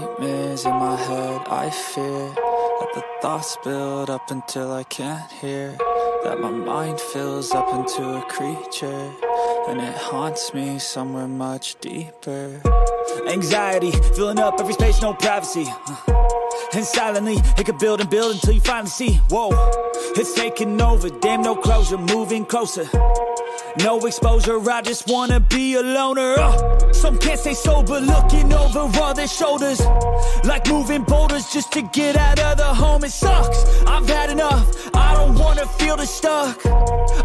nightmares in my head, I fear that the thoughts build up until I can't hear. That my mind fills up into a creature, and it haunts me somewhere much deeper. Anxiety, filling up every space, no privacy. Uh, And silently, it could build and build until you finally see. Whoa, it's taking over, damn, no closure, moving closer. No exposure, I just wanna be a loner. Uh, some can't stay sober, looking over all their shoulders. Like moving boulders just to get out of the home. It sucks, I've had enough. I don't wanna feel the stuck.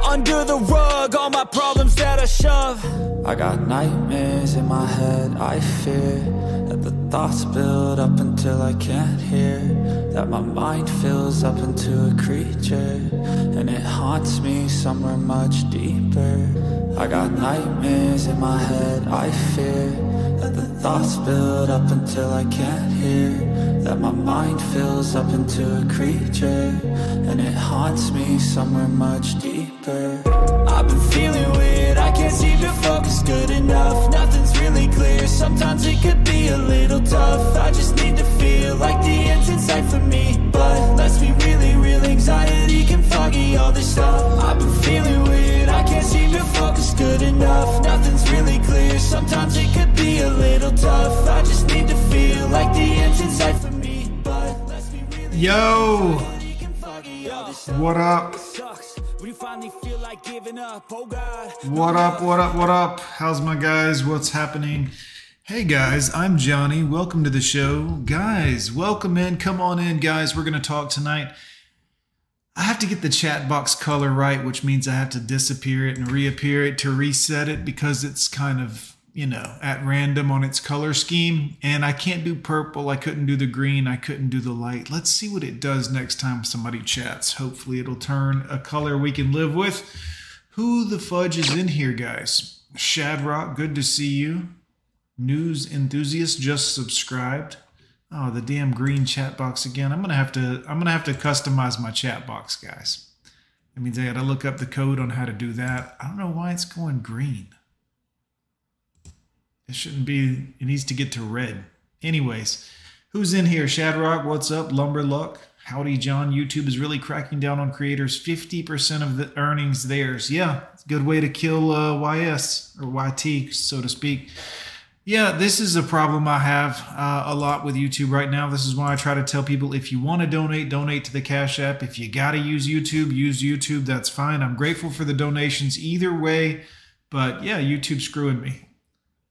Under the rug, all my problems that I shove. I got nightmares in my head, I fear that the thoughts build up until I can't hear. That my mind fills up into a creature, and it haunts me somewhere much deeper. I got nightmares in my head, I fear that the thoughts build up until I can't hear. That my mind fills up into a creature, and it haunts me somewhere much deeper. I've been feeling weird, I can't seem to focus good enough. Nothing's really clear, sometimes it could be a little tough. I just need to feel like the end's in sight for me. But let's be really real, anxiety can foggy all this stuff. I've been feeling weird, I can't seem to focus good enough. Nothing's really clear, sometimes it could be a little tough. I just need to feel like the end's in sight for me. But let's be really Yo, anxiety can foggy all this stuff. what up? Sucks when you finally feel like giving up. Oh God. What up? What up? What up? How's my guys? What's happening? Hey guys, I'm Johnny. Welcome to the show. Guys, welcome in. Come on in, guys. We're going to talk tonight. I have to get the chat box color right, which means I have to disappear it and reappear it to reset it because it's kind of, you know, at random on its color scheme. And I can't do purple. I couldn't do the green. I couldn't do the light. Let's see what it does next time somebody chats. Hopefully, it'll turn a color we can live with. Who the fudge is in here, guys? Shadrock, good to see you. News enthusiast just subscribed. Oh, the damn green chat box again. I'm gonna have to I'm gonna have to customize my chat box, guys. That means I gotta look up the code on how to do that. I don't know why it's going green. It shouldn't be it needs to get to red. Anyways, who's in here? Shadrock, what's up? Lumberluck. Howdy John. YouTube is really cracking down on creators. 50% of the earnings theirs. Yeah, it's a good way to kill uh, YS or YT, so to speak. Yeah, this is a problem I have uh, a lot with YouTube right now. This is why I try to tell people if you want to donate, donate to the Cash App. If you got to use YouTube, use YouTube. That's fine. I'm grateful for the donations either way. But yeah, YouTube screwing me.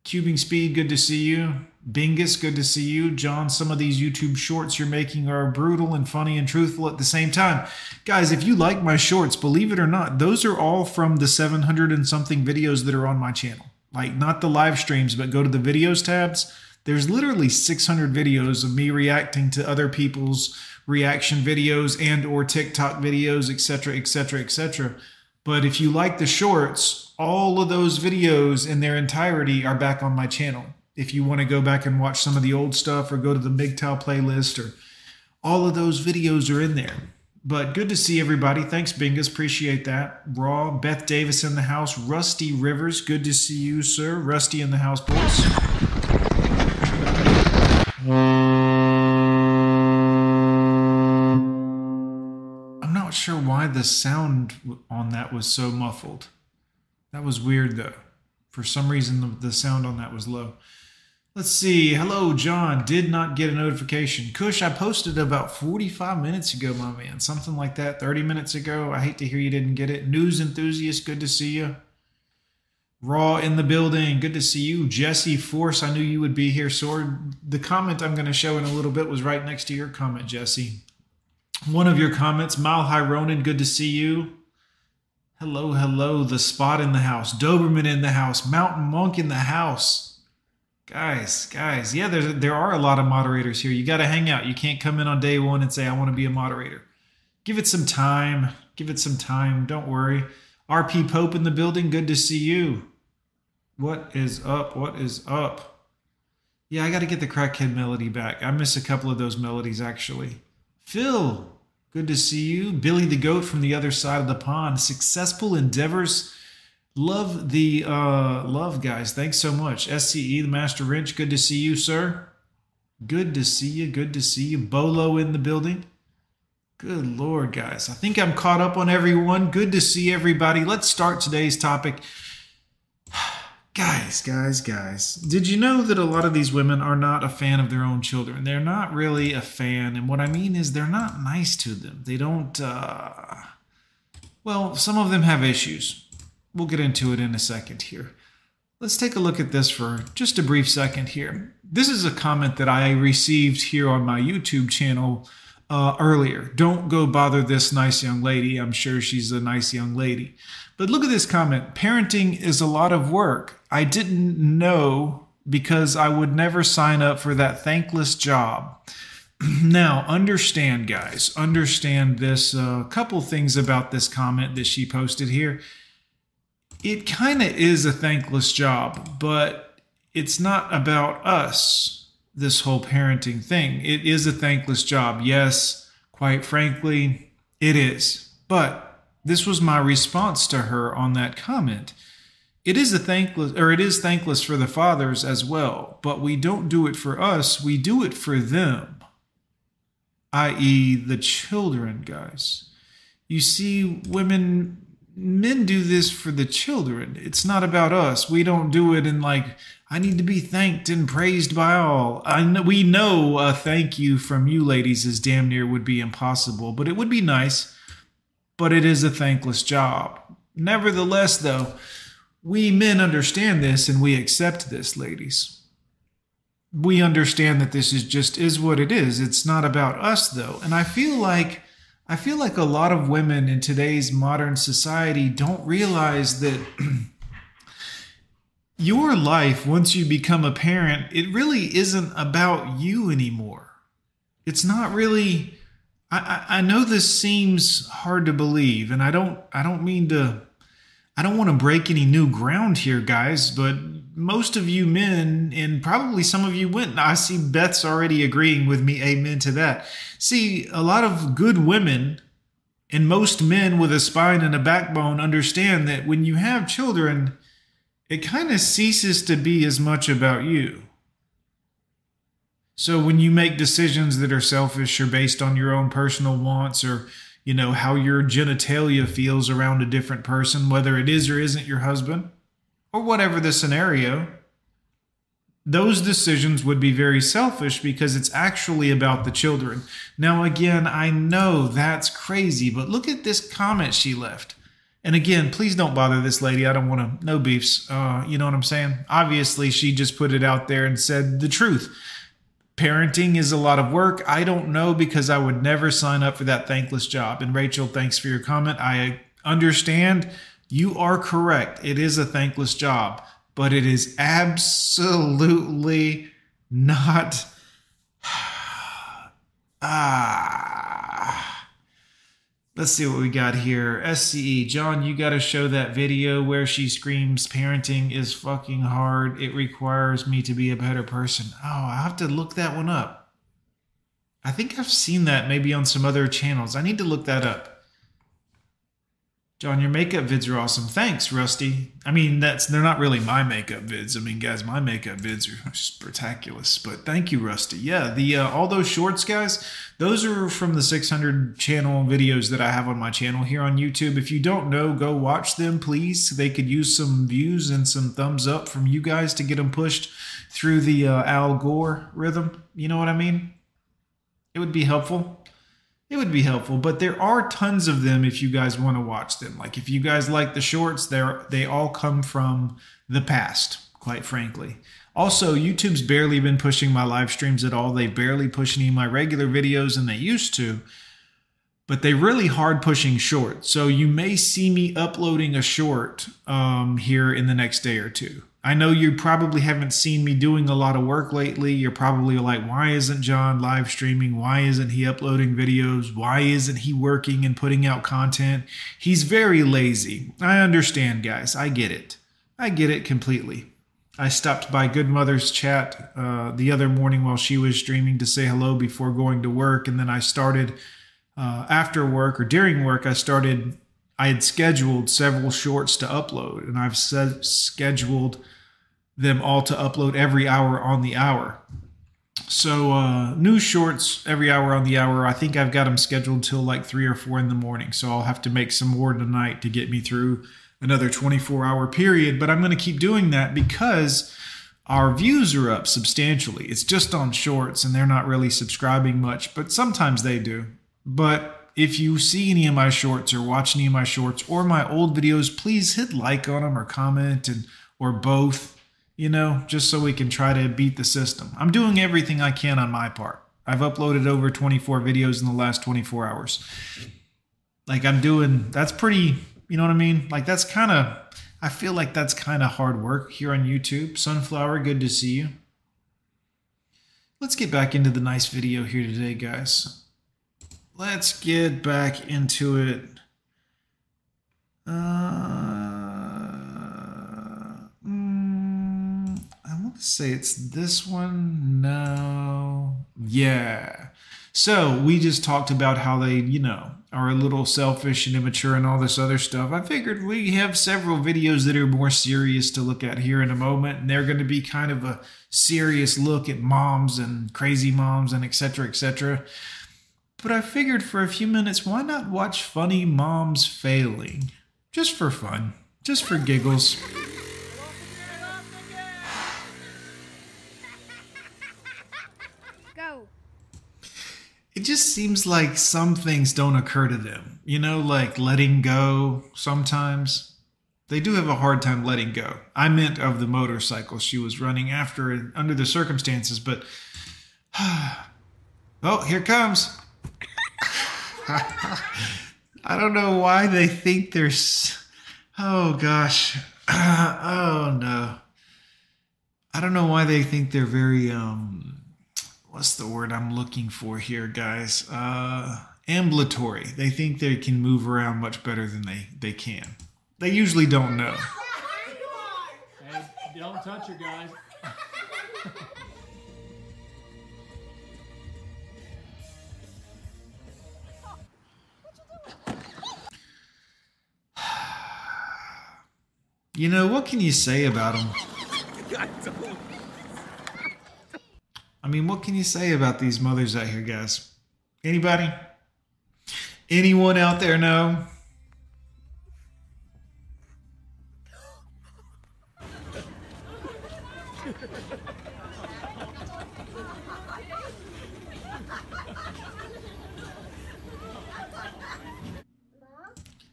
Cubing Speed, good to see you. Bingus, good to see you. John, some of these YouTube shorts you're making are brutal and funny and truthful at the same time. Guys, if you like my shorts, believe it or not, those are all from the 700 and something videos that are on my channel like not the live streams, but go to the videos tabs. There's literally 600 videos of me reacting to other people's reaction videos and or TikTok videos, etc., etc., etc. But if you like the shorts, all of those videos in their entirety are back on my channel. If you want to go back and watch some of the old stuff or go to the MGTOW playlist or all of those videos are in there. But good to see everybody. Thanks, Bingus. Appreciate that. Raw, Beth Davis in the house. Rusty Rivers, good to see you, sir. Rusty in the house, boys. I'm not sure why the sound on that was so muffled. That was weird, though. For some reason, the, the sound on that was low. Let's see. Hello, John. Did not get a notification. Kush, I posted about 45 minutes ago, my man. Something like that. 30 minutes ago. I hate to hear you didn't get it. News enthusiast, good to see you. Raw in the building. Good to see you. Jesse Force, I knew you would be here. Sword. The comment I'm going to show in a little bit was right next to your comment, Jesse. One of your comments, Mile High Ronin, good to see you. Hello, hello. The spot in the house. Doberman in the house. Mountain Monk in the house. Guys, guys, yeah, there there are a lot of moderators here. You got to hang out. You can't come in on day one and say I want to be a moderator. Give it some time. Give it some time. Don't worry. RP Pope in the building. Good to see you. What is up? What is up? Yeah, I got to get the crackhead melody back. I miss a couple of those melodies actually. Phil, good to see you. Billy the Goat from the other side of the pond. Successful endeavors. Love the uh love guys. Thanks so much. SCE the Master Wrench. Good to see you, sir. Good to see you. Good to see you. Bolo in the building. Good Lord, guys. I think I'm caught up on everyone. Good to see everybody. Let's start today's topic. Guys, guys, guys. Did you know that a lot of these women are not a fan of their own children? They're not really a fan. And what I mean is they're not nice to them. They don't, uh, well, some of them have issues. We'll get into it in a second here. Let's take a look at this for just a brief second here. This is a comment that I received here on my YouTube channel uh, earlier. Don't go bother this nice young lady. I'm sure she's a nice young lady. But look at this comment parenting is a lot of work. I didn't know because I would never sign up for that thankless job. now, understand, guys, understand this. A uh, couple things about this comment that she posted here. It kind of is a thankless job, but it's not about us, this whole parenting thing. It is a thankless job. Yes, quite frankly, it is. But this was my response to her on that comment. It is a thankless or it is thankless for the fathers as well, but we don't do it for us, we do it for them. i.e. the children, guys. You see women men do this for the children. It's not about us. We don't do it in like I need to be thanked and praised by all. I know, we know a thank you from you ladies is damn near would be impossible, but it would be nice but it is a thankless job. Nevertheless, though, we men understand this and we accept this, ladies. We understand that this is just is what it is. It's not about us though. And I feel like I feel like a lot of women in today's modern society don't realize that your life once you become a parent, it really isn't about you anymore. It's not really I, I know this seems hard to believe, and I don't I don't mean to I don't want to break any new ground here, guys, but most of you men, and probably some of you women, I see Beth's already agreeing with me, amen to that. See, a lot of good women and most men with a spine and a backbone understand that when you have children, it kind of ceases to be as much about you. So when you make decisions that are selfish or based on your own personal wants or you know how your genitalia feels around a different person, whether it is or isn't your husband, or whatever the scenario, those decisions would be very selfish because it's actually about the children. Now, again, I know that's crazy, but look at this comment she left. And again, please don't bother this lady. I don't want to, no beefs. Uh, you know what I'm saying? Obviously, she just put it out there and said the truth parenting is a lot of work. I don't know because I would never sign up for that thankless job. And Rachel, thanks for your comment. I understand you are correct. It is a thankless job, but it is absolutely not. ah Let's see what we got here. SCE, John, you got to show that video where she screams, Parenting is fucking hard. It requires me to be a better person. Oh, I have to look that one up. I think I've seen that maybe on some other channels. I need to look that up. John, your makeup vids are awesome. Thanks, Rusty. I mean, that's they're not really my makeup vids. I mean, guys, my makeup vids are spectacular. But thank you, Rusty. Yeah, the uh, all those shorts, guys, those are from the 600 channel videos that I have on my channel here on YouTube. If you don't know, go watch them, please. They could use some views and some thumbs up from you guys to get them pushed through the uh, Al Gore rhythm. You know what I mean? It would be helpful it would be helpful but there are tons of them if you guys want to watch them. Like if you guys like the shorts they're they all come from the past quite frankly. Also youtube's barely been pushing my live streams at all. They barely push any of my regular videos and they used to but they really hard pushing short so you may see me uploading a short um, here in the next day or two I know you probably haven't seen me doing a lot of work lately. You're probably like, why isn't John live streaming? Why isn't he uploading videos? Why isn't he working and putting out content? He's very lazy. I understand, guys. I get it. I get it completely. I stopped by Good Mother's chat uh, the other morning while she was streaming to say hello before going to work. And then I started uh, after work or during work, I started, I had scheduled several shorts to upload. And I've scheduled them all to upload every hour on the hour So uh, new shorts every hour on the hour. I think I've got them scheduled till like three or four in the morning. So I'll have to make some more tonight to get me through another 24 hour period. But I'm going to keep doing that because our views are up substantially. It's just on shorts and they're not really subscribing much, but sometimes they do. But if you see any of my shorts or watch any of my shorts or my old videos, please hit like on them or comment and or both you know, just so we can try to beat the system. I'm doing everything I can on my part. I've uploaded over 24 videos in the last 24 hours. Like I'm doing that's pretty, you know what I mean? Like that's kind of I feel like that's kind of hard work here on YouTube. Sunflower, good to see you. Let's get back into the nice video here today, guys. Let's get back into it. Uh to say it's this one. No. Yeah. So we just talked about how they, you know, are a little selfish and immature and all this other stuff. I figured we have several videos that are more serious to look at here in a moment, and they're going to be kind of a serious look at moms and crazy moms and etc. etc. But I figured for a few minutes, why not watch funny moms failing? Just for fun, just for giggles. It just seems like some things don't occur to them. You know, like letting go sometimes. They do have a hard time letting go. I meant of the motorcycle she was running after under the circumstances, but oh, here comes. I don't know why they think there's oh gosh. oh no. I don't know why they think they're very um what's the word I'm looking for here, guys? Uh, ambulatory. They think they can move around much better than they, they can. They usually don't know. Hey, don't touch her, guys. you know, what can you say about them? I mean, what can you say about these mothers out here, guys? Anybody? Anyone out there know?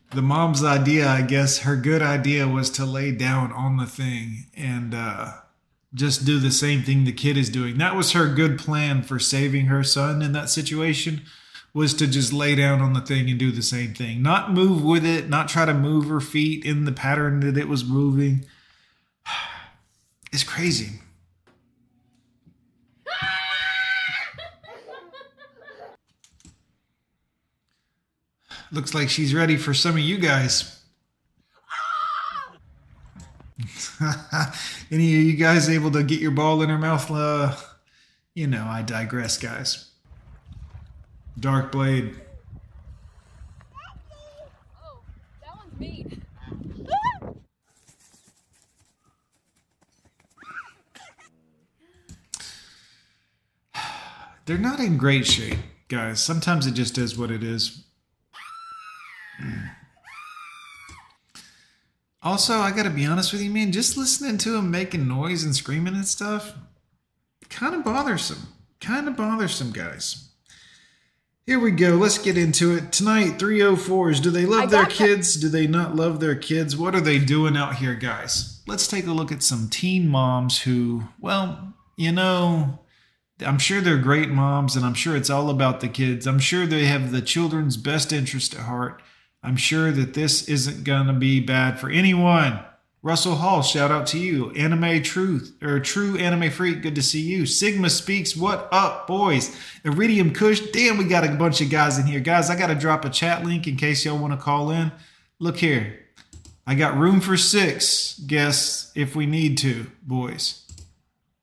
the mom's idea, I guess her good idea was to lay down on the thing and uh, just do the same thing the kid is doing. That was her good plan for saving her son in that situation was to just lay down on the thing and do the same thing. Not move with it, not try to move her feet in the pattern that it was moving. It's crazy. Looks like she's ready for some of you guys. Any of you guys able to get your ball in her mouth? Uh, you know, I digress, guys. Dark Blade. Oh, that one's. They're not in great shape, guys. Sometimes it just is what it is. Also, I gotta be honest with you, man, just listening to him making noise and screaming and stuff, kind of bothersome. Kind of bothersome, guys. Here we go. Let's get into it. Tonight, 304s. Do they love their kids? Do they not love their kids? What are they doing out here, guys? Let's take a look at some teen moms who, well, you know, I'm sure they're great moms and I'm sure it's all about the kids. I'm sure they have the children's best interest at heart. I'm sure that this isn't going to be bad for anyone. Russell Hall, shout out to you. Anime Truth, or True Anime Freak, good to see you. Sigma Speaks, what up, boys? Iridium Kush, damn, we got a bunch of guys in here. Guys, I got to drop a chat link in case y'all want to call in. Look here. I got room for six guests if we need to, boys.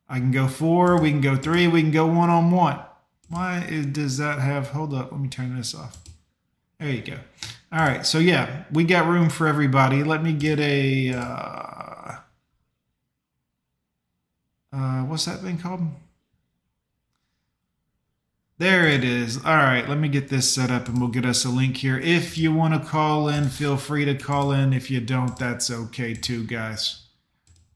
I can go four, we can go three, we can go one on one. Why does that have, hold up, let me turn this off. There you go. All right, so yeah, we got room for everybody. Let me get a uh, uh, what's that thing called? There it is. All right, let me get this set up and we'll get us a link here. If you want to call in, feel free to call in. If you don't, that's okay too, guys.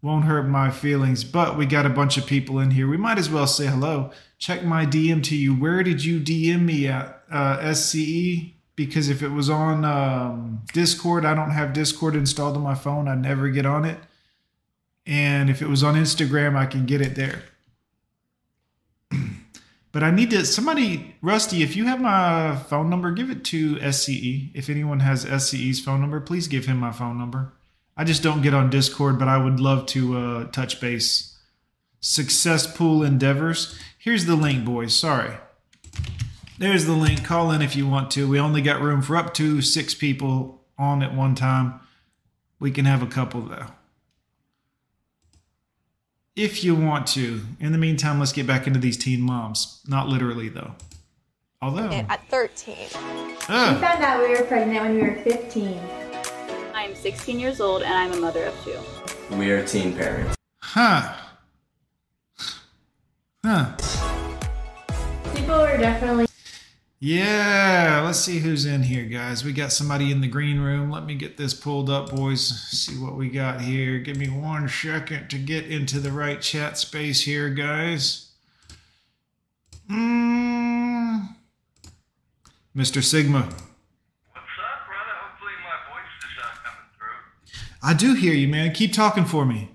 Won't hurt my feelings, but we got a bunch of people in here. We might as well say hello. Check my DM to you. Where did you DM me at? Uh, SCE? Because if it was on um, Discord, I don't have Discord installed on my phone. I never get on it. And if it was on Instagram, I can get it there. But I need to somebody Rusty, if you have my phone number, give it to SCE. If anyone has SCE's phone number, please give him my phone number. I just don't get on Discord, but I would love to uh, touch base. Success Pool Endeavors. Here's the link, boys. Sorry. There's the link. Call in if you want to. We only got room for up to six people on at one time. We can have a couple though if you want to. In the meantime, let's get back into these teen moms. Not literally, though. Although. At 13. Ah. We found out we were pregnant when we were 15. I'm 16 years old and I'm a mother of two. We are teen parents. Huh. Huh. People were definitely Yeah, let's see who's in here, guys. We got somebody in the green room. Let me get this pulled up, boys. See what we got here. Give me one second to get into the right chat space here, guys. Mm. Mr. Sigma. What's up, brother? Hopefully my voice is coming through. I do hear you, man. Keep talking for me.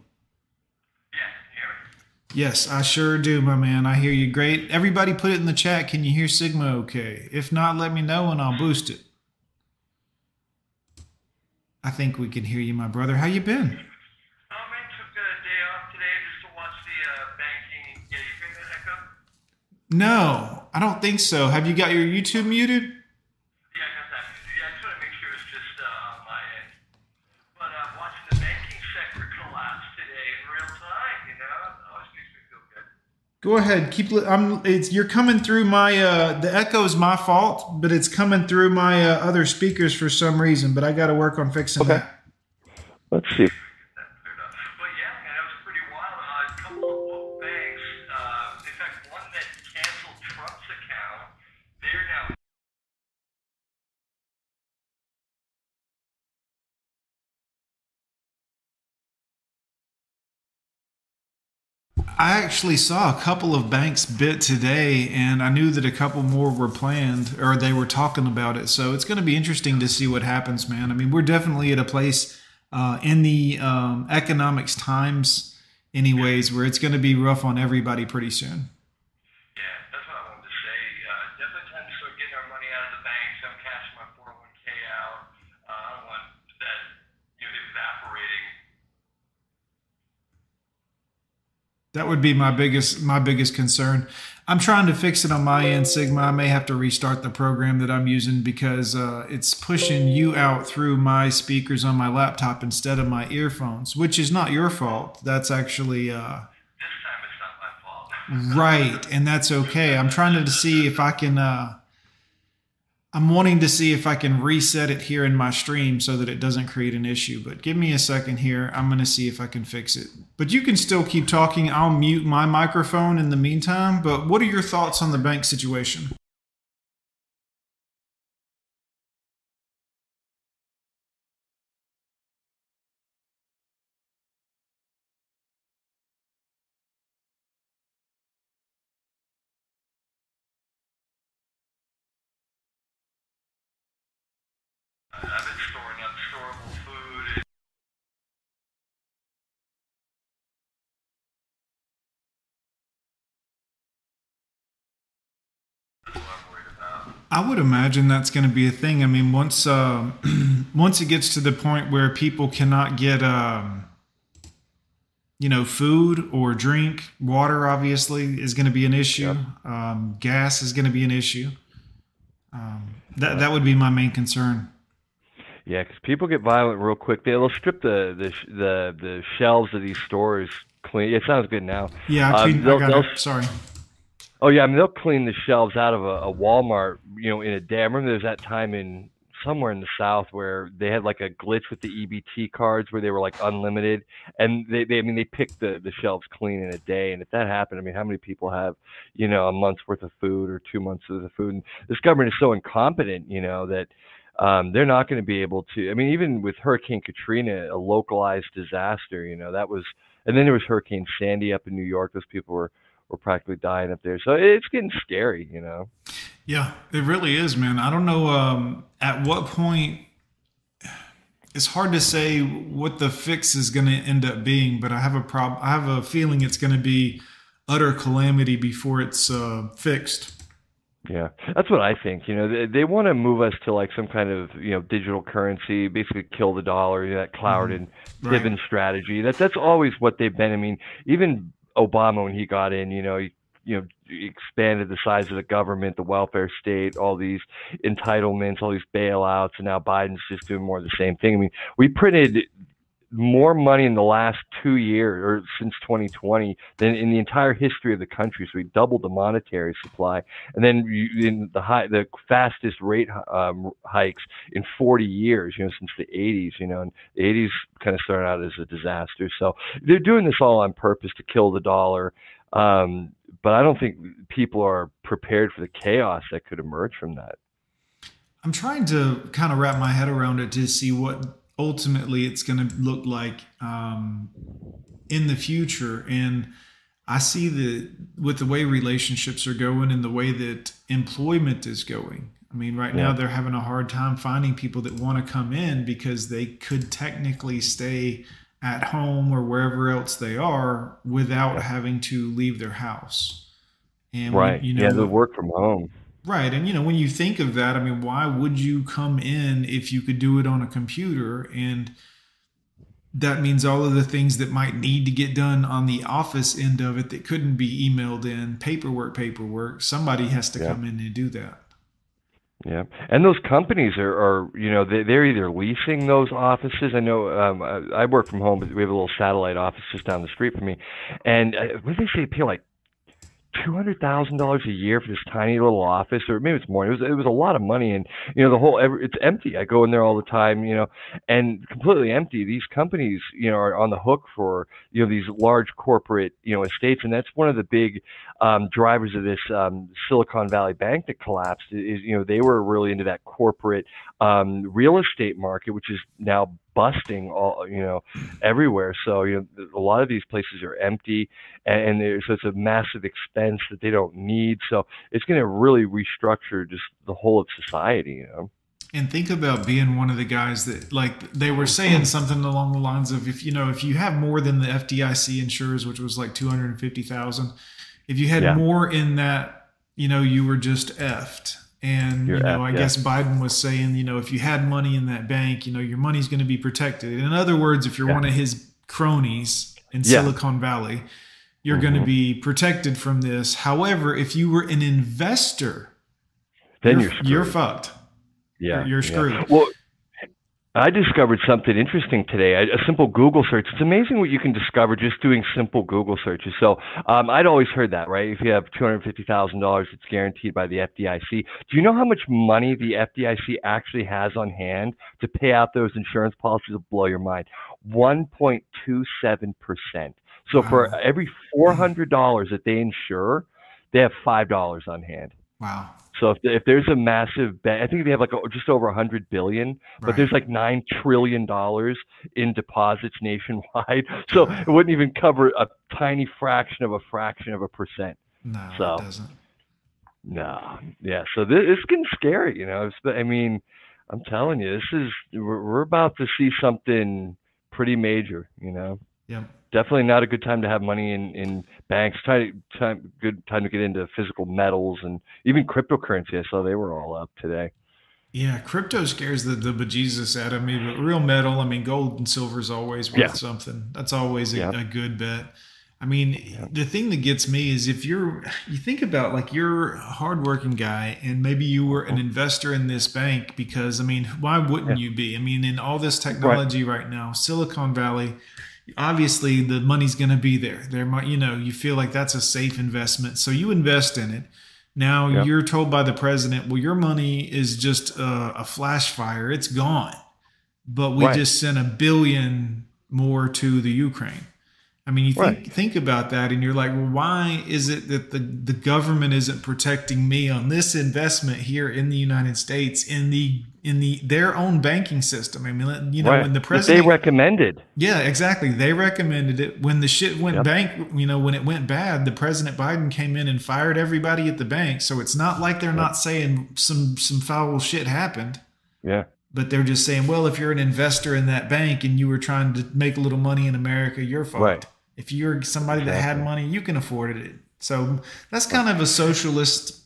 Yeah, you hear me? Yes, I sure do, my man. I hear you great. Everybody put it in the chat. Can you hear Sigma okay? If not, let me know and I'll boost it. I think we can hear you, my brother. How you been? Oh, man, took a day off today just to watch the uh, banking. Yeah, you hear that echo? No, I don't think so. Have you got your YouTube muted? Yeah, I got that. Yeah, I just want to make sure it's just uh, on my end. But uh, watching the banking sector collapse today in real time, you know, it always makes me feel good. Go ahead. Keep. li- I'm. It's you're coming through my. Uh, the echo is my fault, but it's coming through my uh, other speakers for some reason. But I got to work on fixing Okay. that. Let's see. I actually saw a couple of banks bit today, and I knew that a couple more were planned or they were talking about it. So it's going to be interesting to see what happens, man. I mean, we're definitely at a place uh, in the um, economics times, anyways, where it's going to be rough on everybody pretty soon. Yeah, that's what I wanted to say. Uh, definitely time to start getting our money out of the banks. I'm cashing my 401k out. Uh, I don't want that you know, evaporating. That would be my biggest my biggest concern. I'm trying to fix it on my end, Sigma. I may have to restart the program that I'm using because uh, it's pushing you out through my speakers on my laptop instead of my earphones, which is not your fault. That's actually uh, This time it's not my fault. right, and that's okay. I'm trying to see if I can. Uh, I'm wanting to see if I can reset it here in my stream so that it doesn't create an issue. But give me a second here. I'm going to see if I can fix it. But you can still keep talking. I'll mute my microphone in the meantime. But what are your thoughts on the bank situation? I would imagine that's going to be a thing. I mean, once uh, once it gets to the point where people cannot get, um, you know, food or drink, water obviously is going to be an issue. Um, gas is going to be an issue. Um, that that would be my main concern. Yeah, because people get violent real quick. They'll strip the the the the shelves of these stores clean. It sounds good now. Yeah, I, Um, I got they'll- it. Sorry. Oh yeah, I mean they'll clean the shelves out of a, a Walmart, you know, in a day. I remember there was that time in somewhere in the south where they had like a glitch with the EBT cards where they were like unlimited, and they, they I mean they picked the the shelves clean in a day. And if that happened, I mean, how many people have you know a month's worth of food or two months worth of food? And this government is so incompetent, you know, that um, they're not going to be able to. I mean, even with Hurricane Katrina, a localized disaster, you know, that was, and then there was Hurricane Sandy up in New York. Those people were were practically dying up there. So it's getting scary, you know. Yeah, it really is, man. I don't know um, at what point. It's hard to say what the fix is going to end up being, but I have a prob. I have a feeling it's going to be utter calamity before it's uh, fixed. Yeah, that's what I think. You know, they, they want to move us to like some kind of you know digital currency, basically kill the dollar, you know, that Cloward and Right. Strategy. That that's always what they've been. I mean, even Obama when he got in, you know, he, you know, expanded the size of the government, the welfare state, all these entitlements, all these bailouts, and now Biden's just doing more of the same thing. I mean, we printed more money in the last two years or since 2020 than in the entire history of the country. So we doubled the monetary supply, and then you, in the high, the fastest rate um, hikes in 40 years. You know, since the 80s. You know, and the 80s kind of started out as a disaster. So they're doing this all on purpose to kill the dollar. Um, but I don't think people are prepared for the chaos that could emerge from that. I'm trying to kind of wrap my head around it to see what ultimately it's going to look like um, in the future. And I see that with the way relationships are going and the way that employment is going. I mean, right now they're having a hard time finding people that want to come in because they could technically stay at home or wherever else they are without having to leave their house. And right. you know, yeah, the work from home. Right. And, you know, when you think of that, I mean, why would you come in if you could do it on a computer? And that means all of the things that might need to get done on the office end of it that couldn't be emailed in, paperwork, paperwork, somebody has to Yeah. come in and do that. Yeah, and those companies are, are you know, they, they're either leasing those offices. I know um, I, I work from home, but we have a little satellite office just down the street from me, and uh, what did they say? Pay like two hundred thousand dollars a year for this tiny little office, or maybe it's more. It was it was a lot of money, and you know the whole it's empty. I go in there all the time, you know, and completely empty. These companies, you know, are on the hook for you know these large corporate you know estates, and that's one of the big um, drivers of this um, Silicon Valley bank that collapsed is, you know, they were really into that corporate um, real estate market, which is now busting all, you know, everywhere. So, you know, a lot of these places are empty and, and so it's a massive expense that they don't need. So it's going to really restructure just the whole of society, you know? and think about being one of the guys that like they were saying something along the lines of if you know if you have more than the FDIC insures which was like 250,000 if you had Yeah. more in that, you know, you were just effed. And You're you know, effed, I yeah. guess Biden was saying, you know, if you had money in that bank, you know, your money's going to be protected. In other words, if you're Yeah. one of his cronies in Yeah. Silicon Valley, you're going to mm-hmm. be protected from this. However, if you were an investor, Then you're, you're you're fucked. Yeah, you're yeah. screwed. Well, I discovered something interesting today. A, a simple Google search. It's amazing what you can discover just doing simple Google searches. So um, I'd always heard that, right? If you have two hundred fifty thousand dollars, it's guaranteed by the FDIC. Do you know how much money the FDIC actually has on hand to pay out those insurance policies? Will blow your mind. One point two seven percent. So for every four hundred dollars that they insure, they have five dollars on hand. Wow. So if, if there's a massive bank, I think they have like a, just over a hundred billion, but Right. there's like nine trillion dollars in deposits nationwide. So it wouldn't even cover a tiny fraction of a fraction of a percent. No, So- it doesn't. No, yeah. So this it's getting scary. You know, it's, I mean, I'm telling you, this is we're, we're about to see something pretty major. You know, Yep. definitely not a good time to have money in in banks. Time, time, good time to get into physical metals and even cryptocurrency. I saw they were all up today. Yeah, crypto scares the, the bejesus out of me, but real metal, I mean, gold and silver is always worth Yeah. something. That's always a, Yeah. a good bet. I mean, the thing that gets me is if you're, you think about like you're a hardworking guy and maybe you were an mm-hmm. investor in this bank because, I mean, why wouldn't you be? I mean, in all this technology right, now, Silicon Valley, obviously the money's going to be there. There might, you know, you feel like that's a safe investment. So you invest in it. Now Yep. you're told by the president, well, your money is just a, a flash fire; it's gone. But we Right. just sent a billion more to the Ukraine. I mean, you think Right. think about that, and you're like, well, why is it that the the government isn't protecting me on this investment here in the United States in the in the their own banking system? I mean, you know, right. when the president they recommended. yeah, exactly. They recommended it when the shit went Yep. bank. You know, when it went bad, the President Biden came in and fired everybody at the bank. So it's not like they're not saying some some foul shit happened, Yeah. but they're just saying, well, if you're an investor in that bank and you were trying to make a little money in America, you're fucked. Right. If you're somebody that had money, you can afford it. So that's kind of a socialist,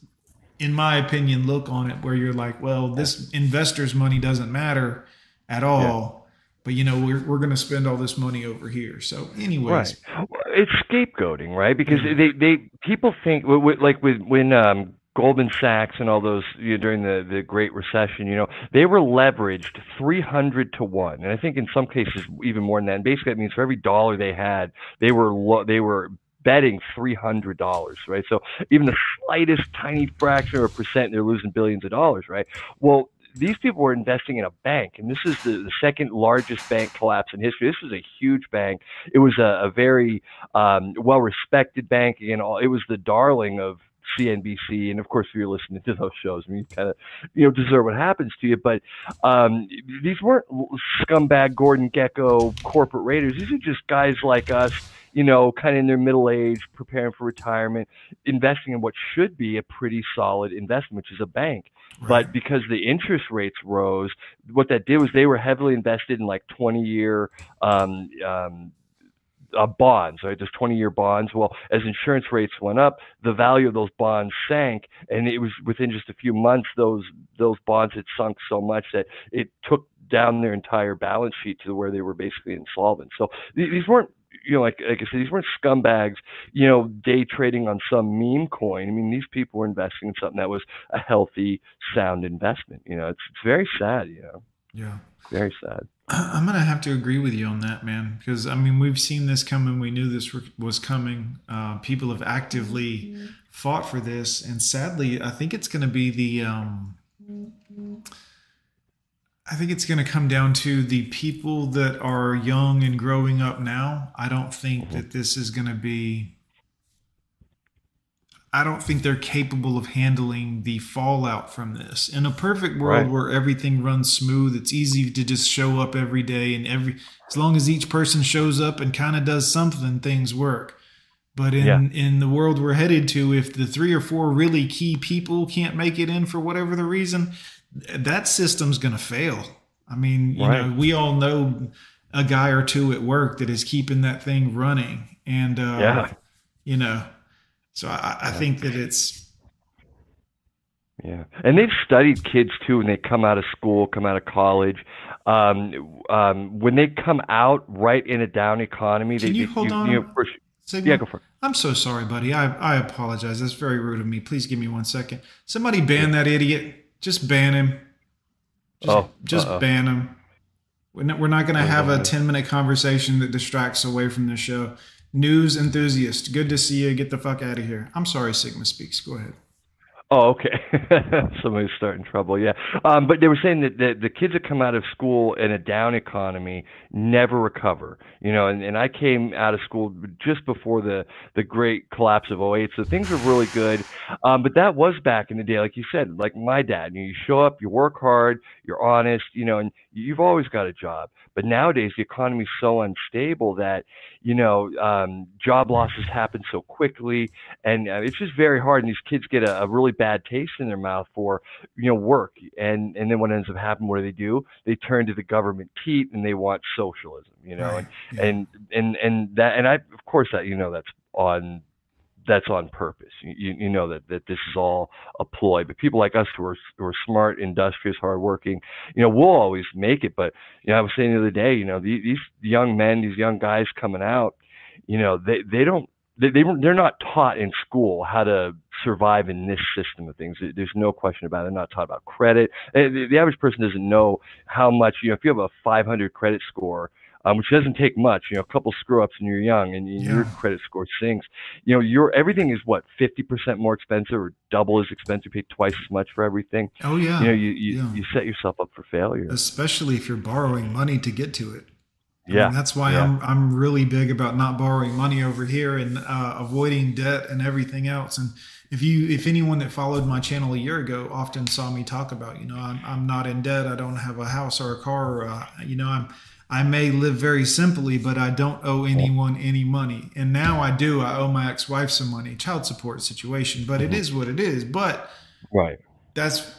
in my opinion, look on it, where you're like, well, this investor's money doesn't matter at all. But you know we're, we're going to spend all this money over here. So, anyways, Right. It's scapegoating, right? Because they, they people think like with when um, Goldman Sachs and all those you know, during the the Great Recession, you know, they were leveraged 300 to one, and I think in some cases even more than that. And basically, that means for every dollar they had, they were lo- they were betting three hundred dollars, right? So even the slightest tiny fraction of a percent, they're losing billions of dollars, right? Well, these people were investing in a bank, and this is the, the second largest bank collapse in history. This was a huge bank. It was a, a very um, well-respected bank, and all. It was the darling of CNBC, and of course, if you're listening to those shows, I mean, you kind of you know deserve what happens to you. But um, these weren't scumbag Gordon Gekko corporate raiders. These are just guys like us, you know, kind of in their middle age, preparing for retirement, investing in what should be a pretty solid investment, which is a bank. But because the interest rates rose, what that did was they were heavily invested in like 20 year um, um, uh, bonds, right? There's 20 year bonds. Well, as insurance rates went up, the value of those bonds sank, and it was within just a few months those those bonds had sunk so much that it took down their entire balance sheet to where they were basically insolvent. So these weren't you know, like, like I said, these weren't scumbags, you know, day trading on some meme coin. I mean, these people were investing in something that was a healthy, sound investment. You know, it's, it's very sad, you know, yeah. very sad. I'm gonna have to agree with you on that, man. Because I mean, we've seen this coming. We knew this was coming. Uh, people have actively fought for this, and sadly, I think it's gonna be the. Um, I think it's gonna come down to the people that are young and growing up now. I don't think that this is gonna be. I don't think they're capable of handling the fallout from this. In a perfect world Right. where everything runs smooth, it's easy to just show up every day and every as long as each person shows up and kind of does something, things work. But in Yeah. in the world we're headed to, if the three or four really key people can't make it in for whatever the reason, that system's going to fail. I mean, you Right. know, we all know a guy or two at work that is keeping that thing running, and uh, Yeah. you know, so I, I think that it's Yeah, and they've studied kids too when they come out of school, come out of college. Um, um, when they come out right in a down economy, Can they, you they- hold on You know, Sigma? yeah, go for it. I'm so sorry, buddy. I I apologize. That's very rude of me. Please give me one second. Somebody ban that idiot. Just ban him. Just, Oh, just uh-oh. ban him. We're not, we're not going to have a 10 minute conversation that distracts away from the show. News enthusiast, good to see you. Get the fuck out of here. I'm sorry, Sigma speaks. Go ahead. Oh, okay. Somebody's starting trouble. Yeah. Um, but they were saying that the, the kids that come out of school in a down economy never recover. You know, and, and I came out of school just before the, the great collapse of 08. So things were really good. Um, but that was back in the day, like you said, like my dad. You, know, you show up, you work hard, you're honest, you know, and you've always got a job. But nowadays, the economy's so unstable that, you know, um, job losses happen so quickly and uh, it's just very hard and these kids get a, a really bad taste in their mouth for you know work and and then what ends up happening what do they do they turn to the government teat and they want socialism you know Right, and, yeah. and and and that and i of course that you know that's on that's on purpose. You, you know that, that this is all a ploy. But people like us who are who are smart, industrious, hardworking, you know, we'll always make it. But you know, I was saying the other day, you know, these, these young men, these young guys coming out, you know, they they don't they, they they're not taught in school how to survive in this system of things. There's no question about it. They're not taught about credit. Uh, The, the average person doesn't know how much. You know, if you have a 500 credit score, um, which doesn't take much. You know, a couple screw ups and you're young, and your credit score sinks. You know, your everything is what fifty percent more expensive or double as expensive. You pay twice as much for everything. Oh yeah. You know, you you, yeah. you set yourself up for failure. especially if you're borrowing money to get to it. I mean, Yeah, that's why yeah. I'm I'm really big about not borrowing money over here and uh, avoiding debt and everything else. And if you if anyone that followed my channel a year ago often saw me talk about, you know, I'm I'm not in debt. I don't have a house or a car. Or uh, you know, I'm I may live very simply, but I don't owe anyone any money. And now I do. I owe my ex-wife some money, child support situation. But it is what it is. But Right. that's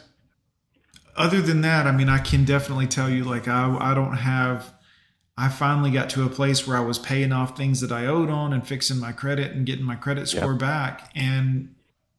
other than that i mean i can definitely tell you like i i don't have i finally got to a place where i was paying off things that i owed on and fixing my credit and getting my credit score back and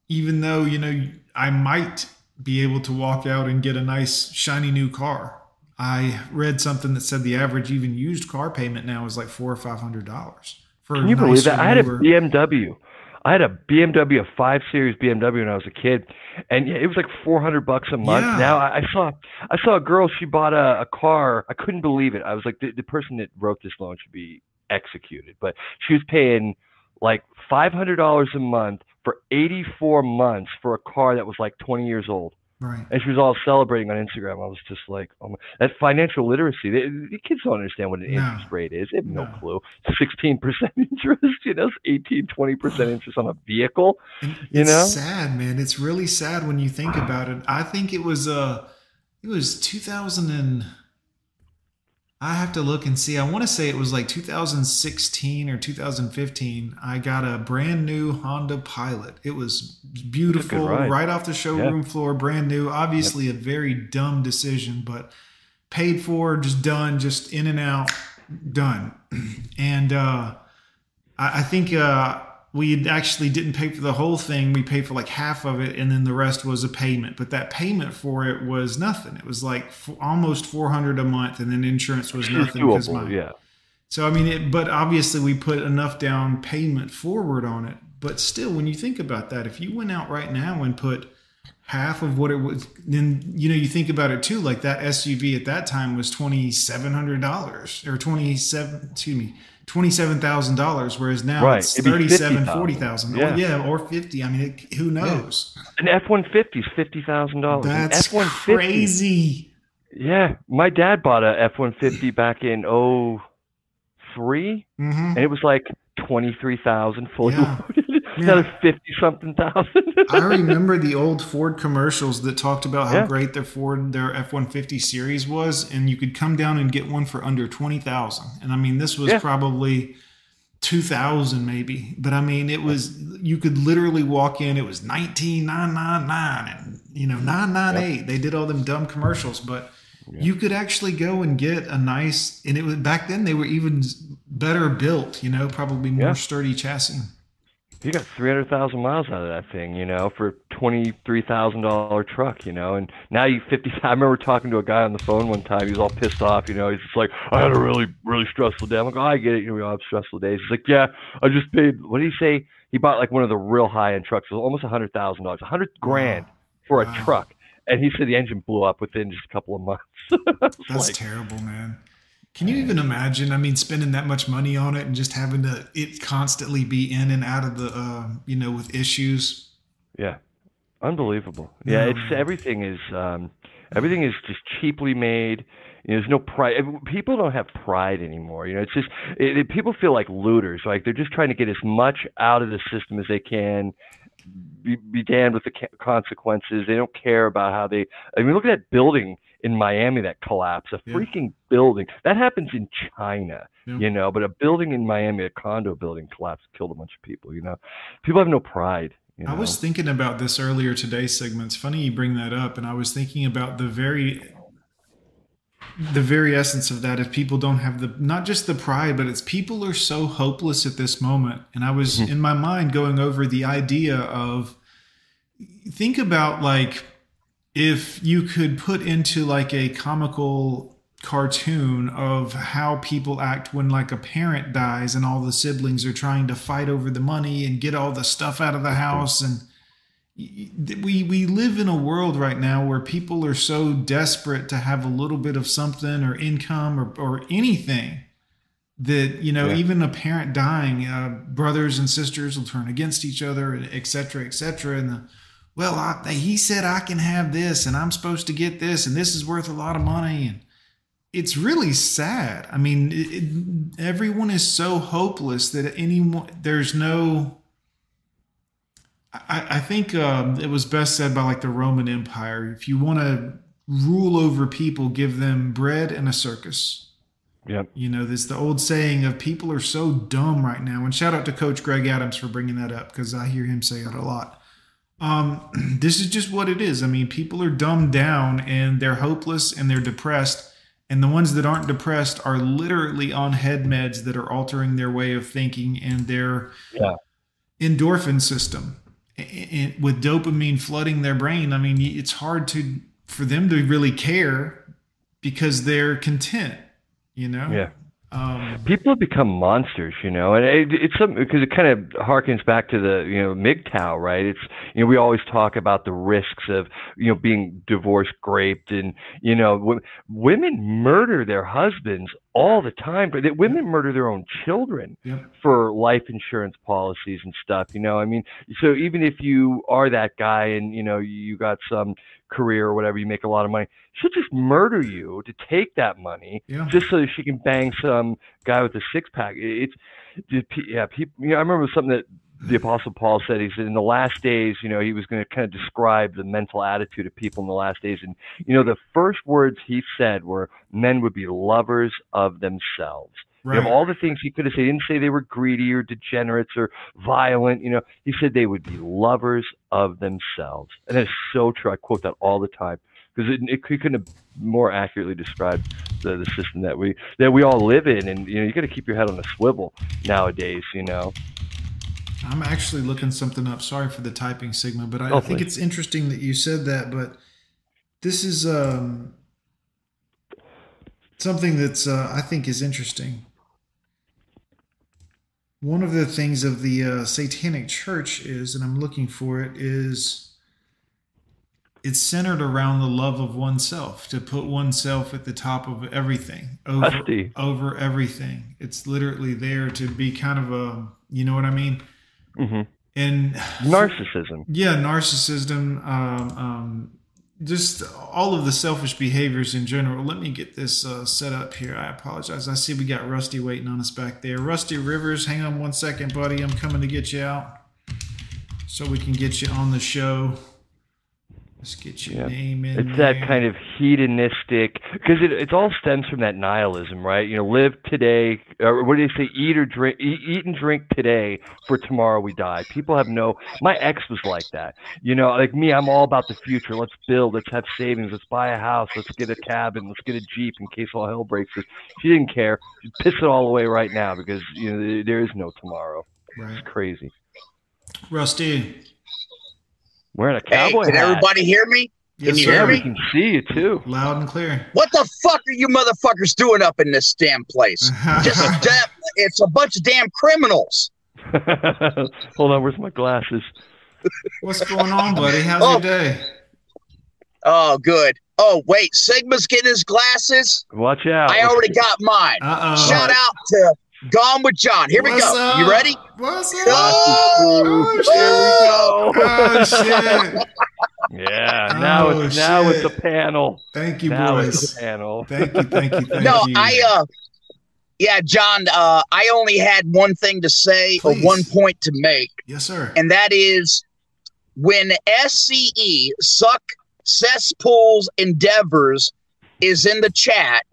even though you know i might be able to walk out and get a nice shiny new car i read something that said the average even used car payment now is like four or five hundred dollars for Can you believe that? I had a BMW. I had a BMW, a five series BMW when I was a kid, and it was like four hundred bucks a month. Yeah. Now I, I saw, I saw a girl. She bought a, a car. I couldn't believe it. I was like, the, the person that wrote this loan should be executed. But she was paying like five hundred dollars a month for eighty four months for a car that was like twenty years old. Right And she was all celebrating on Instagram. I was just like, oh my, that financial literacy. They, the kids don't understand what an No. interest rate is. They have no, No. clue. 16% interest, you know, 18, 20% interest on a vehicle. And You it's know? sad, man. It's really sad when you think about it. I think it was uh it was 2000 and I have to look and see. I want to say it was like 2016 or 2015. I got a brand new Honda Pilot. It was beautiful, right off the showroom floor, brand new. Obviously, a very dumb decision, but paid for, just done, just in and out, done. And uh, I, I think uh, we actually didn't pay for the whole thing. We paid for like half of it, and then the rest was a payment. But that payment for it was nothing. It was like f- almost four hundred a month, and then insurance was nothing doable, my yeah. so I mean, it, but obviously we put enough down payment forward on it. But still, when you think about that, if you went out right now and put half of what it was, then you know you think about it too. Like that SUV at that time was twenty seven hundred dollars or twenty seven. Excuse me. Twenty-seven thousand dollars, whereas now Right, it's it'd be thirty-seven, $50,000. forty thousand. Yeah. Yeah. yeah, or fifty. I mean, it, who knows? An F one fifty is fifty thousand dollars. That's F one fifty. crazy. Yeah, my dad bought a F one fifty back in oh three, hmm and it was like twenty three thousand fully Yeah. loaded. Yeah. Now fifty something thousand. I remember the old Ford commercials that talked about how Yeah. great their Ford their F one fifty series was, and you could come down and get one for under twenty thousand. And I mean, this was Yeah. probably two thousand maybe, but I mean, it was you could literally walk in. It was nineteen nine nine nine, and you know nine nine eight. They did all them dumb commercials, but. You could actually go and get a nice, and it was back then they were even better built, you know, probably more Yeah. sturdy chassis. You got three hundred thousand miles out of that thing, you know, for twenty three thousand dollar truck, you know, and now you fifty. I remember talking to a guy on the phone one time. He was all pissed off, you know. He's just like, I had a really really stressful day. I'm like, oh, I get it. You know, we all have stressful days. He's like, yeah, I just paid. What did he say? He bought like one of the real high end trucks. It was almost a hundred thousand dollars, a hundred grand for a Wow. truck. And he said the engine blew up within just a couple of months. That's like, terrible, man. Can you even imagine? I mean, spending that much money on it and just having to it constantly be in and out of the, uh, you know, with issues. Yeah, unbelievable. Yeah, Yeah. it's everything is um, everything is just cheaply made. You know, there's no pride. People don't have pride anymore. You know, it's just it, it, people feel like looters. Like they're just trying to get as much out of the system as they can. Be, be damned with the consequences. They don't care about how they. I mean, look at that building in Miami that collapsed. A Yeah. freaking building that happens in China. Yeah. You know, but a building in Miami, a condo building collapsed, killed a bunch of people. You know, people have no pride. You know? I was thinking about this earlier today, Sigmund. It's funny you bring that up, and I was thinking about the very, the very essence of that. If people don't have the not just the pride, but it's people are so hopeless at this moment. And I was mm-hmm. in my mind going over the idea of think about like if you could put into like a comical cartoon of how people act when like a parent dies and all the siblings are trying to fight over the money and get all the stuff out of the house and we we live in a world right now where people are so desperate to have a little bit of something or income or, or anything that you know Yeah. even a parent dying uh, brothers and sisters will turn against each other and et cetera et cetera and the, well I, he said i can have this and i'm supposed to get this and this is worth a lot of money and it's really sad i mean it, it, everyone is so hopeless that anyone there's no I, I think um, it was best said by like the Roman Empire. If you want to rule over people, give them bread and a circus. Yep. You know, there's the old saying of people are so dumb right now. And shout out to Coach Greg Adams for bringing that up because I hear him say it a lot. Um, this is just what it is. I mean, people are dumbed down and they're hopeless and they're depressed. And the ones that aren't depressed are literally on head meds that are altering their way of thinking and their Yeah. endorphin system and with dopamine flooding their brain. I mean, it's hard to for them to really care because they're content. You know. Yeah. Um, People have become monsters, you know, and it, it's something because it kind of harkens back to the you know MGTOW, right? It's you know we always talk about the risks of you know being divorced, raped, and you know w- women murder their husbands all the time, but that women murder their own children Yep. for life insurance policies and stuff. You know, I mean, so even if you are that guy and you know you got some career or whatever, you make a lot of money, she'll just murder you to take that money Yeah. just so that she can bang some guy with a six pack. It's it- yeah, people. You know, I remember something that the Apostle Paul said. He said in the last days, you know, he was going to kind of describe the mental attitude of people in the last days, and you know, the first words he said were men would be lovers of themselves. You know, Right. all the things he could have said. He didn't say they were greedy or degenerates or violent. You know, he said they would be lovers of themselves, and that's so true. I quote that all the time because it, it he couldn't have more accurately described the, the system that we that we all live in. And you know, you got to keep your head on a swivel nowadays. You know, I'm actually looking something up. Sorry for the typing, Sigma, but I, Oh, I think it's interesting that you said that. But this is um, something that's uh, I think is interesting. One of the things of the uh, Satanic Church is, and I'm looking for it, is it's centered around the love of oneself to put oneself at the top of everything over Husty. over everything. It's literally there to be kind of a, you know what I mean? hmm And narcissism. yeah, narcissism, um, um, just all of the selfish behaviors in general. Let me get this uh, set up here. I apologize. I see we got Rusty waiting on us back there. Rusty Rivers, hang on one second, buddy. I'm coming to get you out so we can get you on the show. Let's get your Yeah. name in. It's that kind of hedonistic because it, it all stems from that nihilism, right? You know, live today, or what do they say? Eat or drink, eat, eat and drink today, for tomorrow we die. People have no. My ex was like that. You know, like me, I'm all about the future. Let's build. Let's have savings. Let's buy a house. Let's get a cabin. Let's get a jeep in case all hell breaks loose. She didn't care. She pissed it all away right now because you know there- there is no tomorrow. Right. It's crazy. Rusty. Wearing a Hey, cowboy can hat. everybody hear me? Can Yes, you sir. hear Yeah, we can see you too. Loud and clear. What the fuck are you motherfuckers doing up in this damn place? Just a damn, it's a bunch of damn criminals. Hold on, where's my glasses? What's going on, buddy? How's Oh. your day? Oh, good. Oh, wait, Sigma's getting his glasses. Watch out. I already got mine. Uh-oh. Shout out to Gone with Jon. Here we go. up? You ready? What's up? Oh, Oh, shit. Oh, shit. Yeah, now Oh, it's now it's shit. a panel. Thank you, now boys. it's a panel. Thank you, thank you, thank no, you. No, I uh yeah, Jon, uh I only had one thing to say Please. or one point to make, yes, sir. and that is when SCE suck cesspools endeavors is in the chat,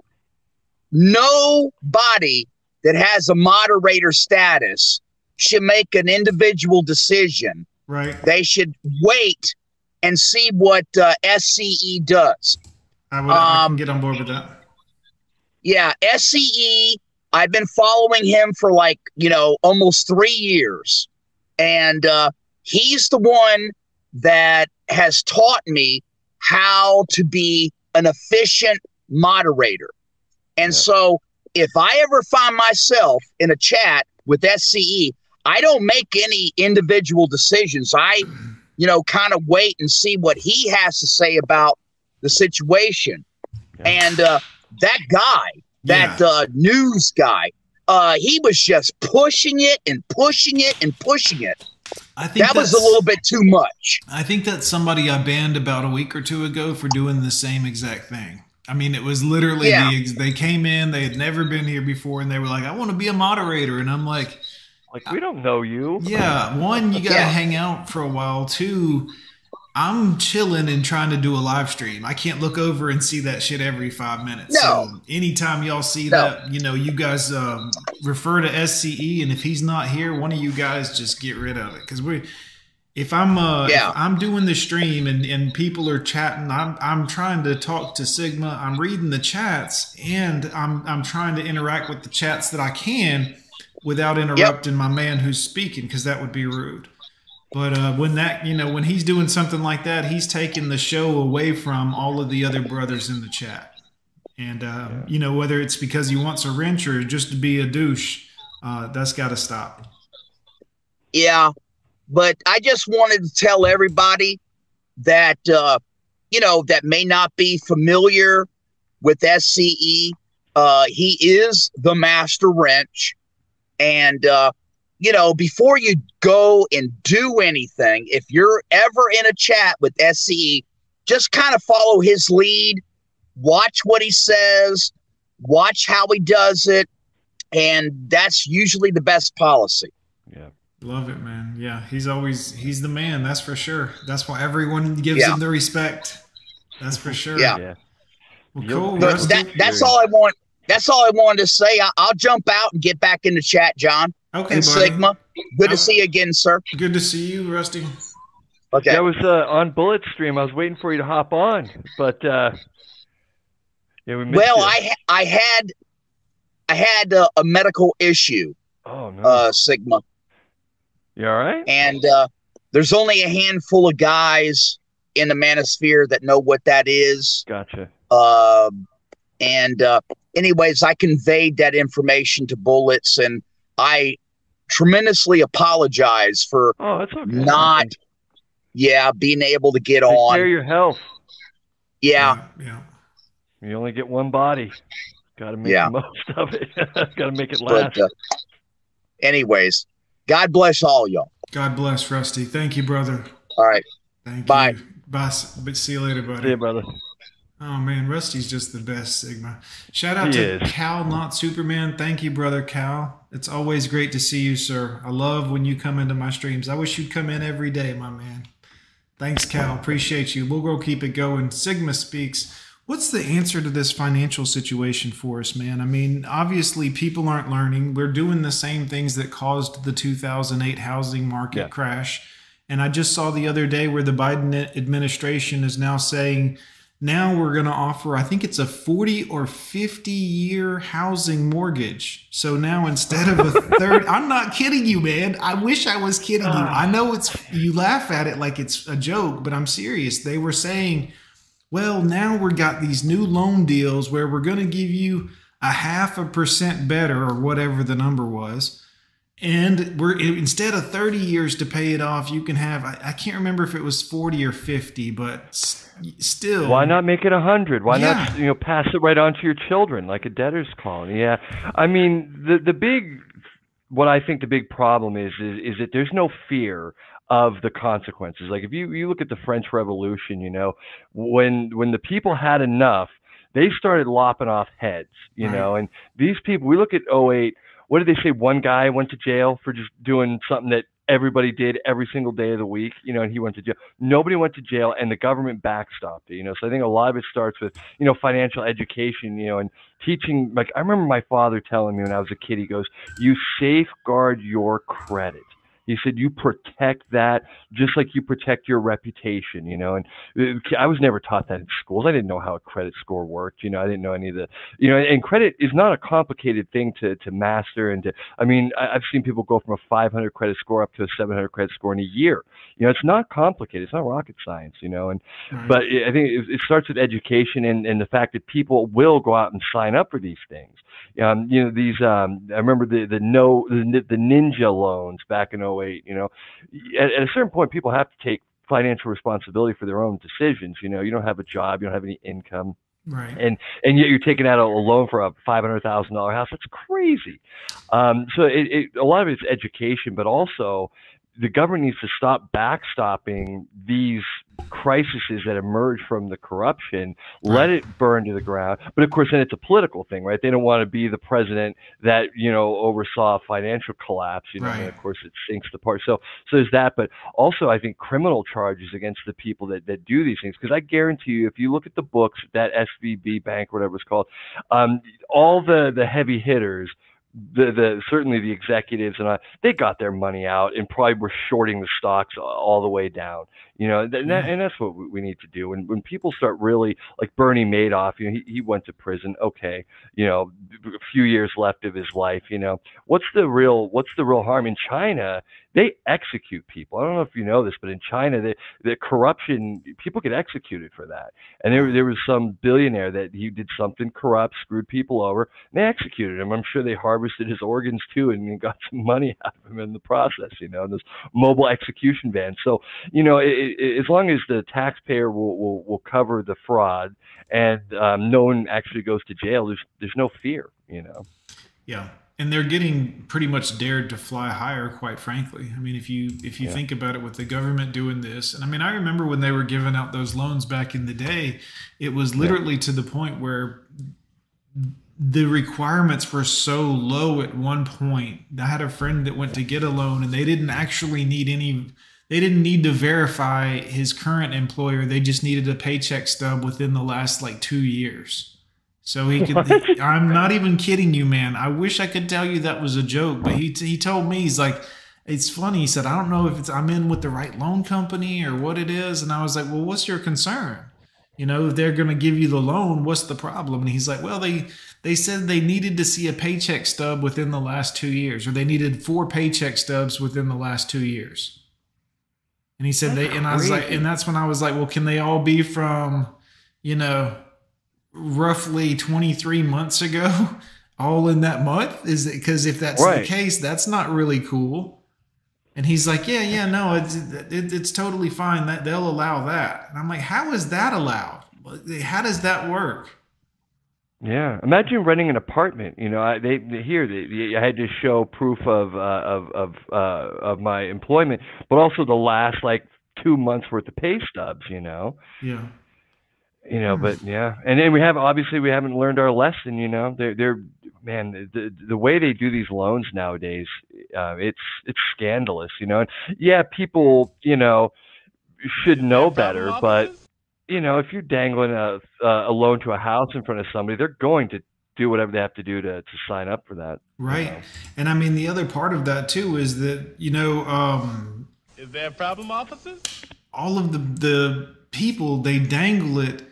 nobody that has a moderator status should make an individual decision. right. They should wait and see what uh, SCE does. I, would, I can Um, get on board with that. Yeah, SCE, I've been following him for like, you know, almost three years. And uh, he's the one that has taught me how to be an efficient moderator. And Yeah. so if I ever find myself in a chat with SCE, I don't make any individual decisions. I, you know, kind of wait and see what he has to say about the situation. Yeah. And uh, that guy, that Yeah. uh, news guy, uh, he was just pushing it and pushing it and pushing it. I think That was a little bit too much. I think that's somebody I banned about a week or two ago for doing the same exact thing. I mean, it was literally Yeah. the they came in, they had never been here before, and they were like, "I want to be a moderator," and I'm like, Like we don't know you. "Yeah, one, you got to Yeah. hang out for a while. Two, I'm chilling and trying to do a live stream. I can't look over and see that shit every five minutes. No. So anytime y'all see No. that, you know, you guys um, refer to SCE, and if he's not here, one of you guys just get rid of it because we. If I'm uh, Yeah. if I'm doing the stream and, and people are chatting, I'm I'm trying to talk to Sigma. I'm reading the chats and I'm I'm trying to interact with the chats that I can without interrupting my man who's speaking because that would be rude. But uh, when that, you know, when he's doing something like that, he's taking the show away from all of the other brothers in the chat. And, uh, you know, whether it's because he wants a wrench or just to be a douche, uh, that's got to stop. Yeah, but I just wanted to tell everybody that uh, you know that may not be familiar with SCE. Uh, he is the master wrench, and uh, you know before you go and do anything, if you're ever in a chat with SCE, just kind of follow his lead, watch what he says, watch how he does it, and that's usually the best policy. Yeah. Love it, man. Yeah, he's always he's the man. That's for sure. That's why everyone gives Yeah. him the respect. That's for sure. Yeah. Yeah. Well, cool. But that, that's all I want. That's all I wanted to say. I, I'll jump out and get back in the chat, Jon okay, and buddy. Sigma. Good I'm- to see you again, sir. Good to see you, Rusty. Okay. Yeah, I was uh, on Bullet Stream. I was waiting for you to hop on, but uh, yeah, we missed Well, you. I ha- I had I had uh, a medical issue, Oh no. uh, Sigma, you all right? and uh, there's only a handful of guys in the manosphere that know what that is. Gotcha. Um, and uh, anyways, I conveyed that information to Bullets, and I tremendously apologize for Oh, that's okay. not, yeah, being able to get Take care of on. your health. Yeah, Yeah. You only get one body. Got to make Yeah. the most of it. Got to make it last. but uh, anyways, God bless all y'all. God bless Rusty. Thank you, brother. All right, Thank Bye. you. Bye. s- But see you later, buddy. See ya, brother. Oh man, Rusty's just the best, Sigma. Shout out He to is. Cal, not Superman. Thank you, brother Cal. It's always great to see you, sir. I love when you come into my streams. I wish you'd come in every day, my man. Thanks, Cal. Appreciate you. We'll go keep it going. Sigma speaks. What's the answer to this financial situation for us, man? I mean, obviously, people aren't learning. We're doing the same things that caused the 2008 housing market Yeah. crash. And I just saw the other day where the Biden administration is now saying, now we're going to offer, I think it's a 40 or 50 year housing mortgage. So now instead of a third, I'm not kidding you, man. I wish I was kidding you. Ah. I know it's, you laugh at it like it's a joke, but I'm serious. They were saying, well, now we've got these new loan deals where we're going to give you a half a percent better or whatever the number was. And we're instead of 30 years to pay it off, you can have, I, I can't remember if it was 40 or 50, but s- still. Why not make it hundred? Why Yeah. not you know pass it right on to your children like a debtor's colony? Yeah, I mean the the big what I think the big problem is is, is that there's no fear of the consequences. Like if you you look at the French Revolution, you know when when the people had enough, they started lopping off heads. You Right. know, and these people we look at 08 what did they say? One guy went to jail for just doing something that everybody did every single day of the week, you know, and he went to jail. Nobody went to jail, and the government backstopped it, you know. So I think a lot of it starts with, you know, financial education, you know, and teaching. Like I remember my father telling me when I was a kid, he goes, "You safeguard your credit." He said you protect that just like you protect your reputation, you know. And uh, I was never taught that in schools. I didn't know how a credit score worked, you know. I didn't know any of the, you know. And credit is not a complicated thing to to master and to. I mean, I, I've seen people go from a 500 credit score up to a 700 credit score in a year. You know, it's not complicated. It's not rocket science, you know. And Right. but I think it, it starts with education and, and the fact that people will go out and sign up for these things. Um, you know, these, um, I remember the, the no, the, the ninja loans back in 08, you know, at, at a certain point, people have to take financial responsibility for their own decisions. You know, you don't have a job, you don't have any income. Right. and and yet you're taking out a loan for a five hundred thousand dollar house. That's crazy. Um, so it, it, a lot of it's education, but also the government needs to stop backstopping these crises that emerge from the corruption. Let it burn to the ground. But of course, then it's a political thing, right? They don't want to be the president that you know oversaw a financial collapse. You know, and of course, it sinks the party. So so there's that. But also, I think criminal charges against the people that, that do these things. Because I guarantee you, if you look at the books, that SVB bank, whatever it's called, um, all the the heavy hitters the the certainly the executives and I, they got their money out and probably were shorting the stocks all the way down. You know, and, that, and that's what we we need to do. And when people start really like Bernie Madoff, you know, he, he went to prison. Okay, you know, a few years left of his life. You know, what's the real what's the real harm in China? They execute people. I don't know if you know this, but in China, the the corruption people get executed for that. And there there was some billionaire that he did something corrupt, screwed people over, and they executed him. I'm sure they harvested his organs too, and got some money out of him in the process. You know, this mobile execution van. So you know, it, it, as long as the taxpayer will will, will cover the fraud and um, no one actually goes to jail, there's there's no fear. You know. Yeah. And they're getting pretty much dared to fly higher, quite frankly. I mean, if you if you Yeah. think about it, with the government doing this, and I mean, I remember when they were giving out those loans back in the day, it was literally to the point where the requirements were so low at one point. I had a friend that went to get a loan, and they didn't actually need any. They didn't need to verify his current employer. They just needed a paycheck stub within the last like two years. So he could. What? I'm not even kidding you, man. I wish I could tell you that was a joke, but he he told me he's like, it's funny. He said, I don't know if it's I'm in with the right loan company or what it is, and I was like, well, what's your concern? You know, if they're going to give you the loan, what's the problem? And he's like, well, they they said they needed to see a paycheck stub within the last two years, or they needed four paycheck stubs within the last two years. And he said That's they, and I was like, and that's when I was like, well, can they all be from, you know, roughly 23 months ago, all in that month? Is it because if that's Right. the case, that's not really cool. And he's like, yeah, yeah, no, it's it, it's totally fine that they'll allow that. And I'm like, how is that allowed? How does that work? Yeah, imagine renting an apartment. You know, I, they, they here they, they, I had to show proof of uh, of of uh, of my employment, but also the last like two months worth of pay stubs. You know, Yeah. You know, but yeah, and then we have obviously we haven't learned our lesson. You know, they're they're man the the way they do these loans nowadays, uh, it's it's scandalous. You know, and yeah, people you know should know better, but you know, if you're dangling a a loan to a house in front of somebody, they're going to do whatever they have to do to to sign up for that. you Right. know. And I mean, the other part of that too is that, you know, um, Is there a problem, officers? all of the, the people, they dangle it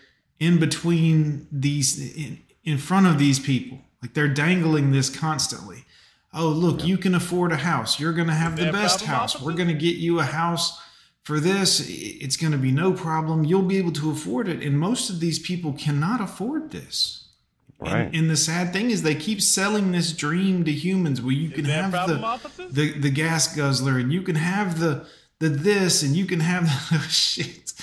in between these, in, in front of these people. Like they're dangling this constantly. Oh, look, you can afford a house. You're going to have the best house. We're going to get you a house for this. It's going to be no problem. You'll be able to afford it. And most of these people cannot afford this. Right. And, and the sad thing is, they keep selling this dream to humans where you can have the, the the gas guzzler, and you can have the the this, and you can have the oh, shit.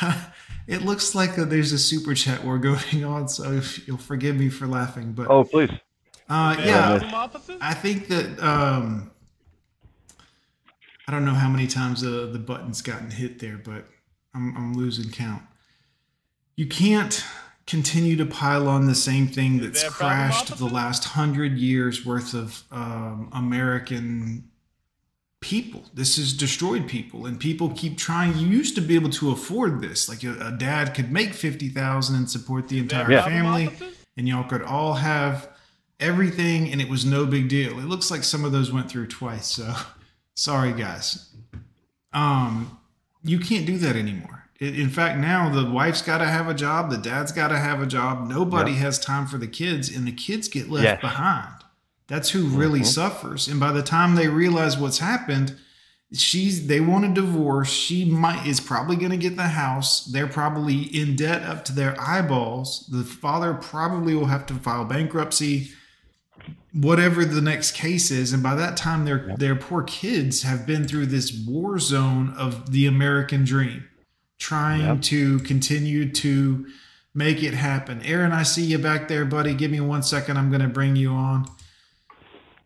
it looks like a, there's a super chat war going on, so if you'll forgive me for laughing, but Oh, please. uh, Is there a yeah. I think that um, I don't know how many times uh, the button's gotten hit there, but I'm, I'm losing count. You can't continue to pile on the same thing that's there a problem, crashed the last hundred years worth of um, American people. This has destroyed people, and people keep trying. You used to be able to afford this, like a, a dad could make fifty thousand and support the entire Yeah. family, and y'all could all have everything, and it was no big deal. It looks like some of those went through twice. So sorry, guys. Um, you can't do that anymore. In fact, now the wife's got to have a job, the dad's got to have a job. Nobody Yep. has time for the kids, and the kids get left Yes. behind. That's who really Mhm. suffers. And by the time they realize what's happened, she's they want a divorce. She might is probably going to get the house. They're probably in debt up to their eyeballs. The father probably will have to file bankruptcy whatever the next case is and by that time their their poor kids have been through this war zone of the American dream trying to continue to make it happen. Aaron, I see you back there, buddy. Give me one second. I'm going to bring you on.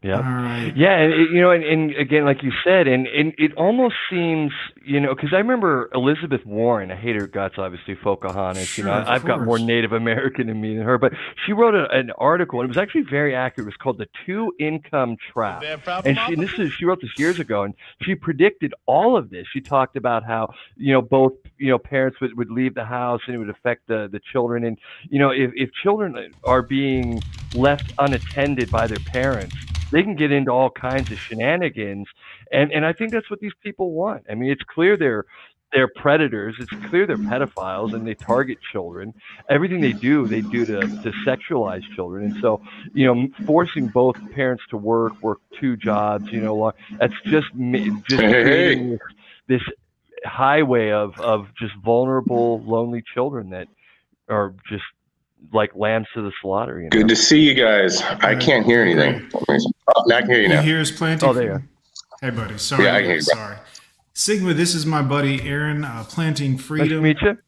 Yeah. All right. Yeah, and it, you know, and, and again, like you said, and, and it almost seems, you know, because I remember Elizabeth Warren. I hate her guts, obviously, Pocahontas. Sure, you know, I've got more. Native American in me than her, but she wrote a, an article, and it was actually very accurate. It was called "The Two Income Trap," and she and this is she wrote this years ago, and she predicted all of this. She talked about how you know both you know parents would, would leave the house, and it would affect the the children, and you know if if children are being left unattended by their parents they can get into all kinds of shenanigans and and I think that's what these people want. I mean, it's clear they're they're predators. It's clear they're pedophiles and they target children. Everything they do, they do to, to sexualize children. And so, you know, forcing both parents to work, work two jobs, you know, that's just just hey, creating this, this highway of of just vulnerable, lonely children that are just like lambs to the slaughter. You know? Good to see you guys. I can't hear anything. Oh, now I can hear you You now. hear us planting? Oh, there you are. Hey, buddy. Sorry. Yeah, I can hear you, bro. Sorry. Sigma, this is my buddy Aaron, uh, Planting Freedom. Nice to meet you.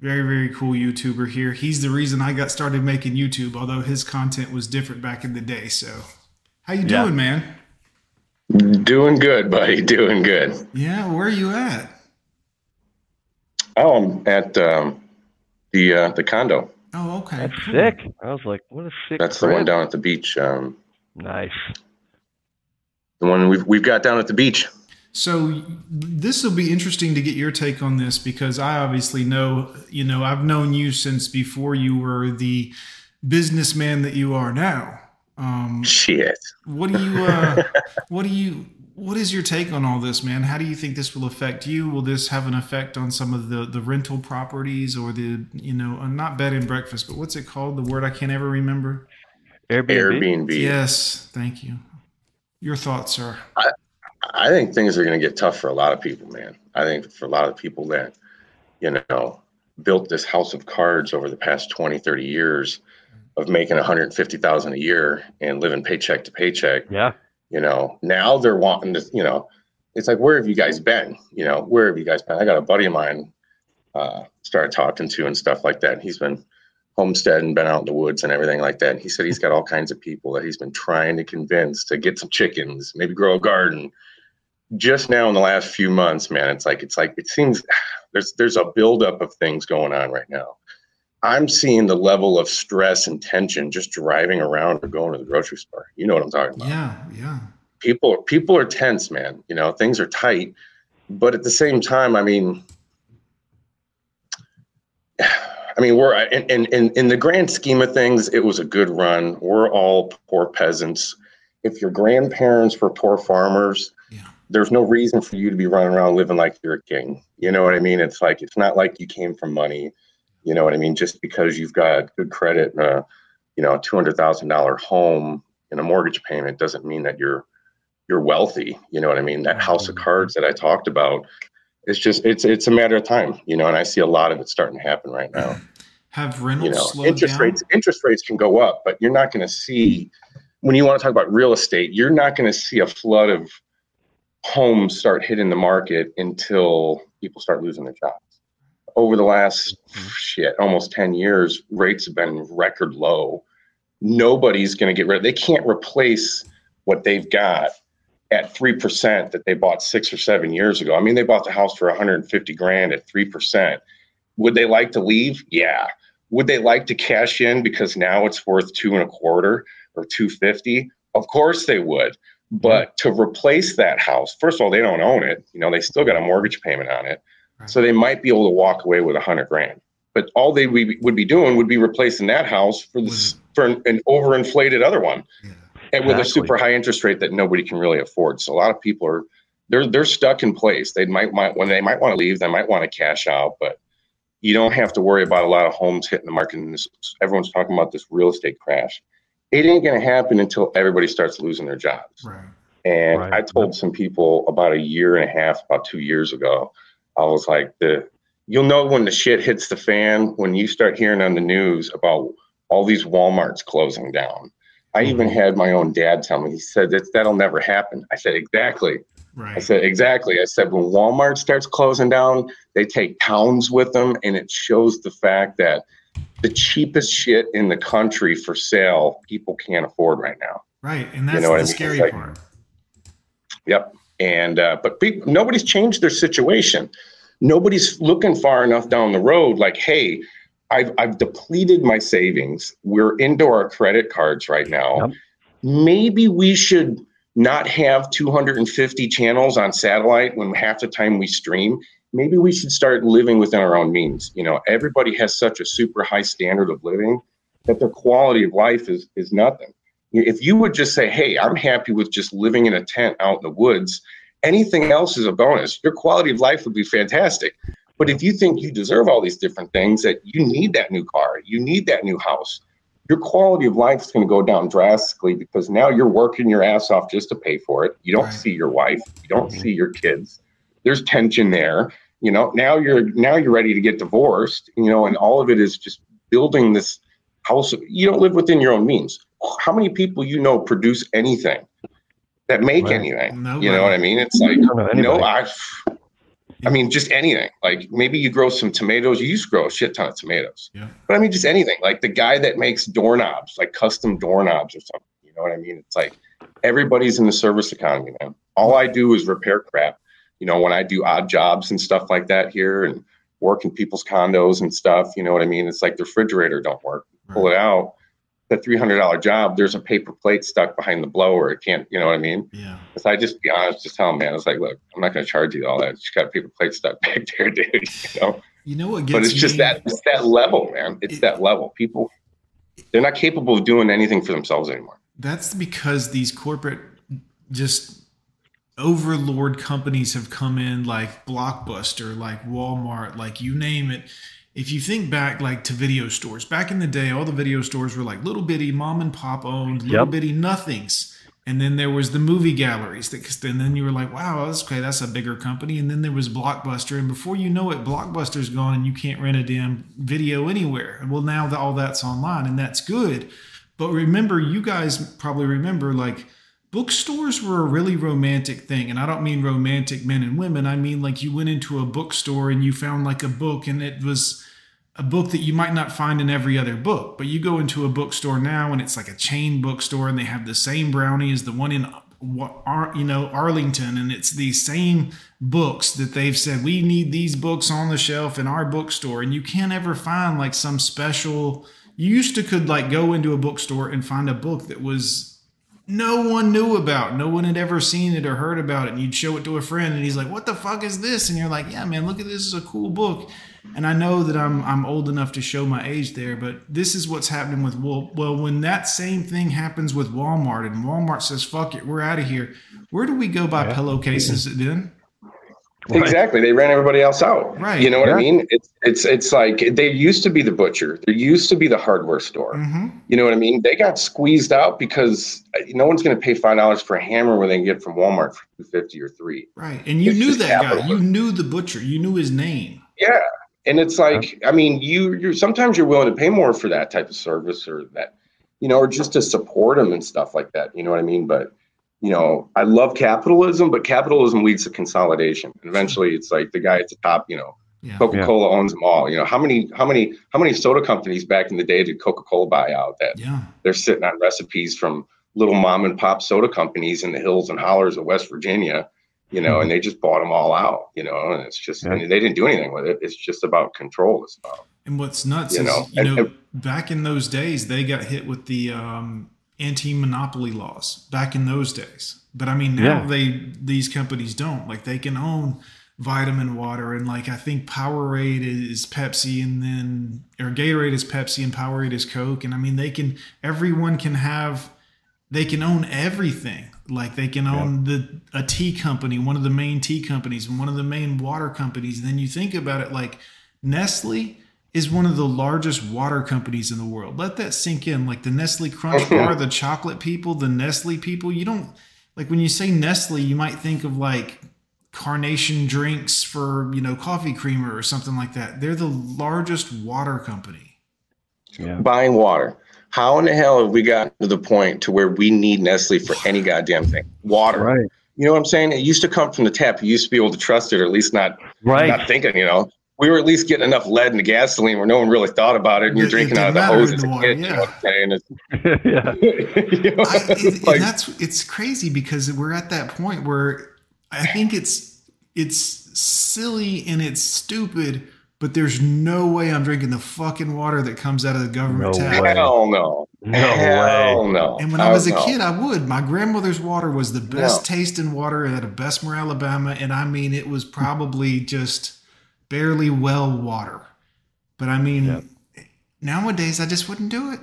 Very, very cool YouTuber here. He's the reason I got started making YouTube, although his content was different back in the day. So, how you Yeah. doing, man? Doing good, buddy. Doing good. Yeah, where are you at? Oh, I'm at um, the uh, the condo. Oh, okay. That's cool. sick. I was like, what a sick. That's the one down at the beach. Um, Nice. the one we've we've got down at the beach. So this will be interesting to get your take on this because I obviously know, you know, I've known you since before you were the businessman that you are now. Um, Shit. what do you, uh, what do you, what is your take on all this, man? How do you think this will affect you? Will this have an effect on some of the the rental properties or the, you know, uh, not bed and breakfast, but what's it called? The word I can't ever remember. Airbnb. Airbnb. Yes, thank you. Your thoughts, sir. I think things are going to get tough for a lot of people, man. I think for a lot of people that, you know, built this house of cards over the past 20, 30 years of making 150,000 a year and living paycheck to paycheck, Yeah. You know, now they're wanting to, you know, it's like, where have you guys been? You know, where have you guys been? I got a buddy of mine, uh, started talking to and stuff like that. He's been homestead and been out in the woods and everything like that. And he said he's got all kinds of people that he's been trying to convince to get some chickens, maybe grow a garden. Just now in the last few months, man, it's like it's like it seems there's there's a buildup of things going on right now. I'm seeing the level of stress and tension just driving around or going to the grocery store. You know what I'm talking about. Yeah, yeah. people people are tense man. You know things are tight. But at the same time i mean i mean we're in, in, in, the grand scheme of things it was a good run. We're all poor peasants. If your grandparents were poor farmers Yeah. there's no reason for you to be running around living like you're a king. You know what i mean? It's like it's not like you came from money you know what i mean? Just because you've got good credit and a you know a $200000 home and a mortgage payment doesn't mean that you're you're wealthy. You know what i mean? That house of cards that i talked about it's just it's it's a matter of time you know and i see a lot of it starting to happen right now. Have rentals you know slowed interest down? rates interest rates can go up but you're not going to see when you want to talk about real estate you're not going to see a flood of homes start hitting the market until people start losing their jobs over the last shit almost 10 years rates have been record low. Nobody's going to get rid they can't replace what they've got at 3% that they bought six or seven years ago. I mean they bought the house for 150 grand at 3% would they like to leave? Yeah. Would they like to cash in because now it's worth two and a quarter or 250 of course they would. Mm-hmm. But to replace that house first of all they don't own it. You know they still got a mortgage payment on it so they might be able to walk away with a hundred grand. But all they we- would be doing would be replacing that house for this mm-hmm. for an, an overinflated other one. And with a super high interest rate that nobody can really afford. So a lot of people are they're they're stuck in place. They might might when they might want to leave they might want to cash out but you don't have to worry about a lot of homes hitting the market. And this, everyone's talking about this real estate crash. It ain't going to happen until everybody starts losing their jobs. Right. and Right. I told some people about a year and a half, about two years ago, I was like, the you'll know when the shit hits the fan when you start hearing on the news about all these Walmarts closing down. I even mm-hmm. had my own dad tell me, he said that that'll never happen. I said, exactly. Right. I said, exactly. I said, when Walmart starts closing down, they take towns with them, and it shows the fact that the cheapest shit in the country for sale, people can't afford right now. Right. And that's know the I mean? scary like- part. Yep. And uh, but people, nobody's changed their situation. Nobody's looking far enough down the road. Like, hey, I've I've depleted my savings. We're into our credit cards right now. Maybe we should not have 250 channels on satellite when half the time we stream. Maybe we should start living within our own means. You know, everybody has such a super high standard of living that their quality of life is is nothing. If you would just say, "Hey, I'm happy with just living in a tent out in the woods," anything else is a bonus. Your quality of life would be fantastic. But if you think you deserve all these different things, that you need that new car, you need that new house, your quality of life is going to go down drastically because now you're working your ass off just to pay for it. You don't see your wife, you don't see your kids. There's tension there. You know, now you're now you're ready to get divorced. You know, and all of it is just building this house. You don't live within your own means. How many people you know produce anything that make Right. anything? You know what I mean? It's like don't know no. I. I mean, just anything. Like maybe you grow some tomatoes. You used to grow a shit ton of tomatoes. Yeah. But I mean, just anything. Like the guy that makes doorknobs, like custom doorknobs or something. You know what I mean? It's like everybody's in the service economy, man. All I do is repair crap. You know, when I do odd jobs and stuff like that here and work in people's condos and stuff, you know what I mean? It's like the refrigerator don't work. Pull it out. The three hundred dollar job, there's a paper plate stuck behind the blower. It can't, you know what I mean? Yeah. So I just be honest, just tell him, man, it's like, look, I'm not going to charge you all that. Just got a paper plate stuck back there, dude. You know, You know what gets but it's just that it's that level, man. It's that level. People, they're not capable of doing anything for themselves anymore. That's because these corporate just overlord companies have come in like Blockbuster, like Walmart, like you name it. If you think back like to video stores, back in the day, all the video stores were like little bitty mom and pop owned, little Yep. bitty nothings. And then there was the movie galleries. That, and then you were like, wow, that's okay. That's a bigger company. And then there was Blockbuster. And before you know it, Blockbuster's gone and you can't rent a damn video anywhere. Well, now that all that's online and that's good. But remember, you guys probably remember like bookstores were a really romantic thing. And I don't mean romantic men and women. I mean like you went into a bookstore and you found like a book and it was a book that you might not find in every other book. But you go into a bookstore now and it's like a chain bookstore and they have the same brownie as the one in what are you know Arlington and it's these same books that they've said we need these books on the shelf in our bookstore and you can't ever find like some special you used to could like go into a bookstore and find a book that was no one knew about. No one had ever seen it or heard about it. And you'd show it to a friend and he's like, What the fuck is this? And you're like, Yeah, man, look at this. It's a cool book. And I know that I'm I'm old enough to show my age there, but this is what's happening with well, well, when that same thing happens with Walmart and Walmart says, Fuck it, we're out of here. Where do we go buy pillowcases then? Exactly. They ran everybody else out. Right. You know what Yeah. I mean? It's it's it's like they used to be the butcher. There used to be the hardware store. Mm-hmm. You know what I mean? They got squeezed out because uh, no one's going to pay five dollars for a hammer when they can get from Walmart for two fifty or three. Right. And you It's knew that guy. You knew the butcher. You knew his name. Yeah. And it's like, I mean, you you're sometimes you're willing to pay more for that type of service or that, you know, or just to support them and stuff like that. You know what I mean? But you know, I love capitalism, but capitalism leads to consolidation. And eventually it's like the guy at the top, you know, Yeah. Coca-Cola owns them all. You know, how many how many how many soda companies back in the day did Coca-Cola buy out that Yeah. they're sitting on recipes from little mom and pop soda companies in the hills and hollers of West Virginia, you know, and they just bought them all out, you know, and it's just Yeah. and they didn't do anything with it. It's just about control. It's about And what's nuts You is, know, you and- know, back in those days, they got hit with the um, anti-monopoly laws back in those days. But I mean, now Yeah. they these companies don't like they can own vitamin water and like I think Powerade is Pepsi and then or Gatorade is Pepsi and Powerade is Coke and I mean they can everyone can have they can own everything. Like they can own the a tea company, one of the main tea companies, and one of the main water companies. And then you think about it, like Nestle is one of the largest water companies in the world. Let that sink in. Like the Nestle Crunch Bar, the chocolate people, the Nestle people. You don't like when you say Nestle, you might think of like carnation drinks for you know coffee creamer or something like that. They're the largest water company. buying water. How in the hell have we gotten to the point to where we need Nestle for any goddamn thing? Water. Right. You know what I'm saying? It used to come from the tap. You used to be able to trust it, or at least not Right. not thinking. You know, we were at least getting enough lead in the gasoline where no one really thought about it, and you're It- it drinking out of the matter hose in as a water, kid. You yeah. know I'm saying? It's- yeah. you know, I, it, like- and that's it's crazy because we're at that point where I think it's it's silly and it's stupid, but there's no way I'm drinking the fucking water that comes out of the government No tap. way. hell no, No hell way. no. And when I was a Hell no. kid, I would. My grandmother's water was the best No. tasting water out of Bessemer, Alabama, and I mean it was probably just barely well water. But I mean, Yep. nowadays I just wouldn't do it.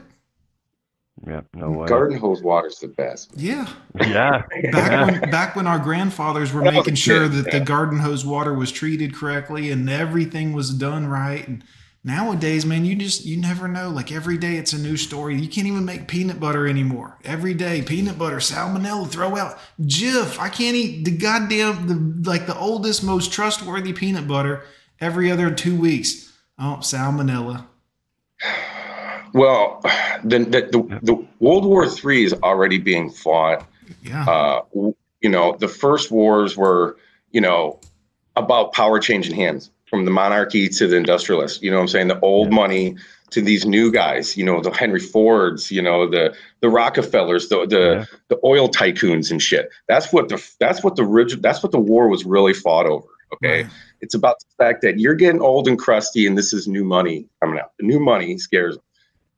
Yeah, no way. garden hose water's the best. Yeah. Yeah. Back yeah. when back when our grandfathers were When I was a making sure kid, that the garden hose water was treated correctly and everything was done right and nowadays man you just you never know like every day it's a new story you can't even make peanut butter anymore every day peanut butter salmonella throw out jif i can't eat the goddamn the like the oldest most trustworthy peanut butter every other two weeks oh salmonella Well, the the, the, the World War III is already being fought. yeah Uh, you know, the first wars were, you know, about power changing hands from the monarchy to the industrialists. You know what I'm saying? The old money to these new guys. You know, the Henry Fords. You know, the the Rockefellers, the the Yeah. the oil tycoons and shit. That's what the that's what the orig- that's what the war was really fought over. Okay, Right. it's about the fact that you're getting old and crusty, and this is new money coming out. The new money scares them,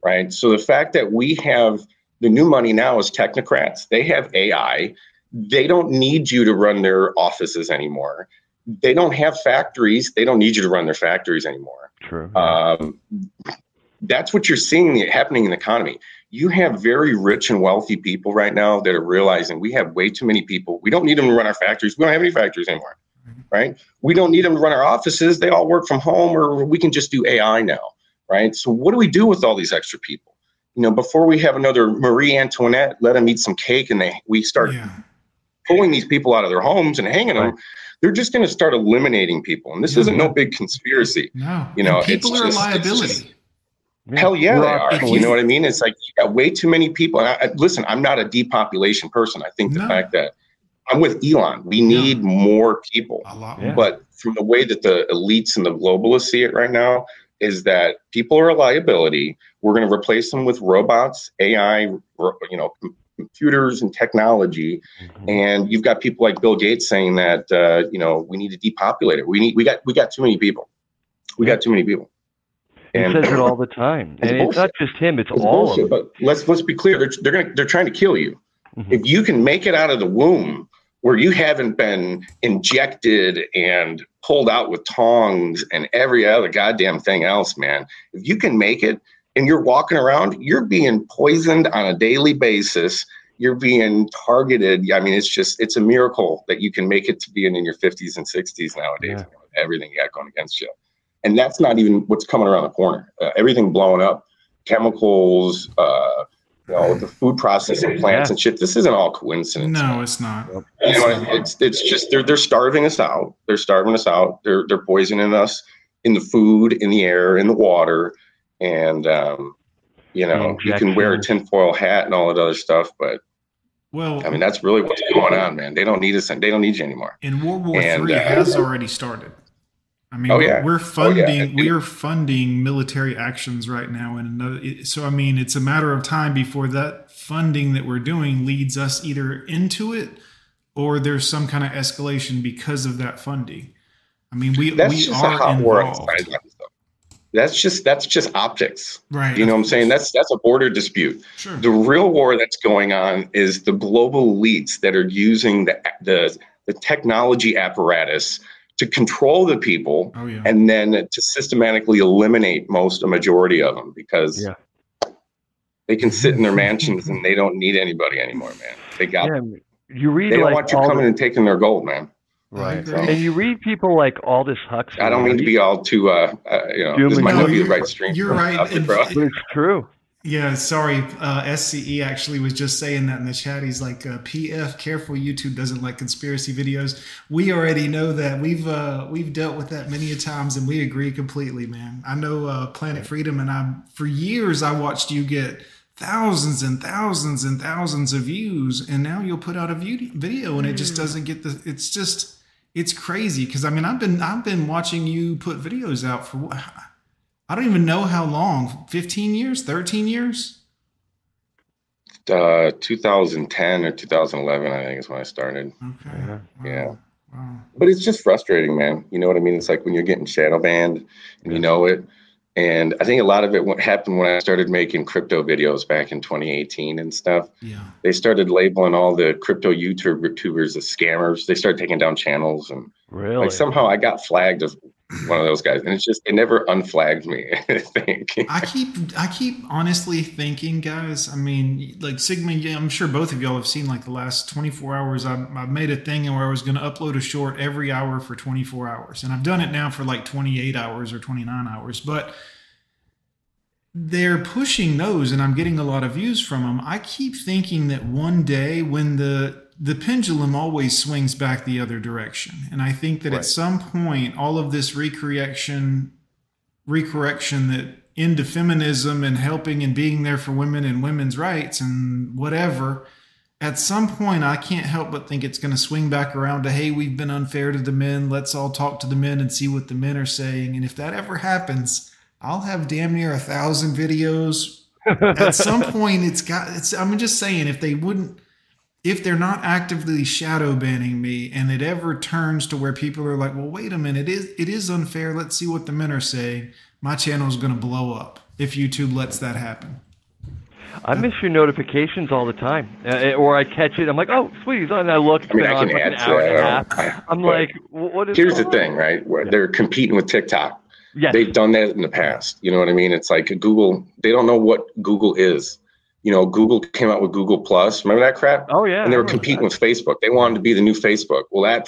right? So the fact that we have the new money now is technocrats. They have AI. They don't need you to run their offices anymore. They don't have factories. They don't need you to run their factories anymore. True. Um, that's what you're seeing happening in the economy. You have very rich and wealthy people right now that are realizing we have way too many people. We don't need them to run our factories. We don't have any factories anymore, right? We don't need them to run our offices. They all work from home, or we can just do AI now, right? So what do we do with all these extra people? You know, before we have another Marie Antoinette, let them eat some cake, and they we start yeah pulling these people out of their homes and hanging them. They're just going to start eliminating people, and this Yeah. isn't no mm-hmm. big conspiracy. no You know, And people it's are a just- it's liability just- Hell yeah, they are. if You you- know what I mean? It's like you got way too many people. And I, I- listen, I'm not a depopulation person. I think the No. fact that I'm with Elon, we need more people. a lot Yeah. But from the way that the elites and the globalists see it right now, is that people are a liability. We're going to replace them with robots, AI, you know, com- computers and technology. Mhm. And you've got people like Bill Gates saying that uh, you know we need to depopulate it. We need we got we got too many people. We got too many people. He says it all the time, It's and it's not just him; it's, It's all bullshit, of them. but let's let's be clear. They're they're gonna they're trying to kill you. Mhm. If you can make it out of the womb where you haven't been injected and pulled out with tongs and every other goddamn thing else, man. If you can make it and you're walking around, you're being poisoned on a daily basis. You're being targeted. I mean, it's just it's a miracle that you can make it to being in your 50s and 60s nowadays. Yeah. with Everything you got going against you. And that's not even what's coming around the corner. Uh, everything blowing up, chemicals, uh, you know, the food processing plants Yeah. and shit. This isn't all coincidence. no it's not You know, it's it's just they're they're starving us out. They're starving us out. They're they're poisoning us in the food, in the air, in the water, and um, you know, you can wear a Injections. tinfoil hat and all that other stuff, but well I mean that's really what's going on, man. They don't need us. They don't need you anymore. And World War And, III uh, has already started. I mean, Oh, yeah. we're Oh, yeah. funding we are funding military actions right now, and another. So I mean, it's a matter of time before that funding that we're doing leads us either into it or there's some kind of escalation because of that funding. I mean, we That's we just are hot war involved. That's just that's just optics. right? You know what I'm saying? That's that's a border dispute. sure. The real war that's going on is the global elites that are using the the, the technology apparatus to control the people oh yeah. and then to systematically eliminate most a majority of them because Yeah. they can sit in their mansions and they don't need anybody anymore, man. They got Yeah, you read they don't like want you coming the- and taking their gold, man. right, agree. and you read people like Aldous Huxley. I don't mean to be all too uh, uh you know, this Human might not be the right stream. you're right, subject, and- it's true. Yeah, sorry. Uh, SCE actually was just saying that in the chat. He's like, uh, "PF, careful. YouTube doesn't like conspiracy videos." We already know that. We've uh, we've dealt with that many a times, and we agree completely, man. I know uh, Planet Freedom, and I for years I watched you get thousands and thousands and thousands of views and now you'll put out a video and it just doesn't get the it's just it's crazy because i mean i've been i've been watching you put videos out for what i don't even know how long 15 years 13 years Uh, 2010 or 2011, I think is when I started. okay Yeah. wow. But it's just frustrating, man. You know what I mean? It's like when you're getting shadow banned and you know it. And I think a lot of it what happened when I started making crypto videos back in 2018 and stuff. yeah They started labeling all the crypto YouTubers as scammers. They started taking down channels and Really? like somehow I got flagged as one of those guys. And it's just it never unflagged me, I think. I keep I keep honestly thinking, guys. I mean, like Sigma, yeah, I'm sure both of y'all have seen like the last 24 hours. I, I made a thing where I was going to upload a short every hour for 24 hours, and I've done it now for like 28 hours or 29 hours. But they're pushing those, and I'm getting a lot of views from them. I keep thinking that one day when the the pendulum always swings back the other direction, and I think that Right. at some point all of this recorrection recorrection that into feminism and helping and being there for women and women's rights and whatever at some point i can't help but think it's going to swing back around to hey we've been unfair to the men. Let's all talk to the men and see what the men are saying. And if that ever happens i'll have damn near a thousand videos. At some point it's got it's i'm just saying if they wouldn't if they're not actively shadow banning me and it ever turns to where people are like well wait a minute it is it is unfair let's see what the men are saying my channel is going to blow up if youtube lets that happen I miss your notifications all the time, uh, or I catch it. I'm like, oh, sweet, on. And I look, I mean, been I on can for like an add to hour and a that. half. I'm like, what is? Here's the going thing, right? Where They're competing with TikTok. Yes. They've done that in the past. You know what I mean? It's like Google, they don't know what Google is. You know, Google came out with Google Plus. Remember that crap? Oh yeah. and they were competing that. with Facebook. They wanted to be the new Facebook. Well, that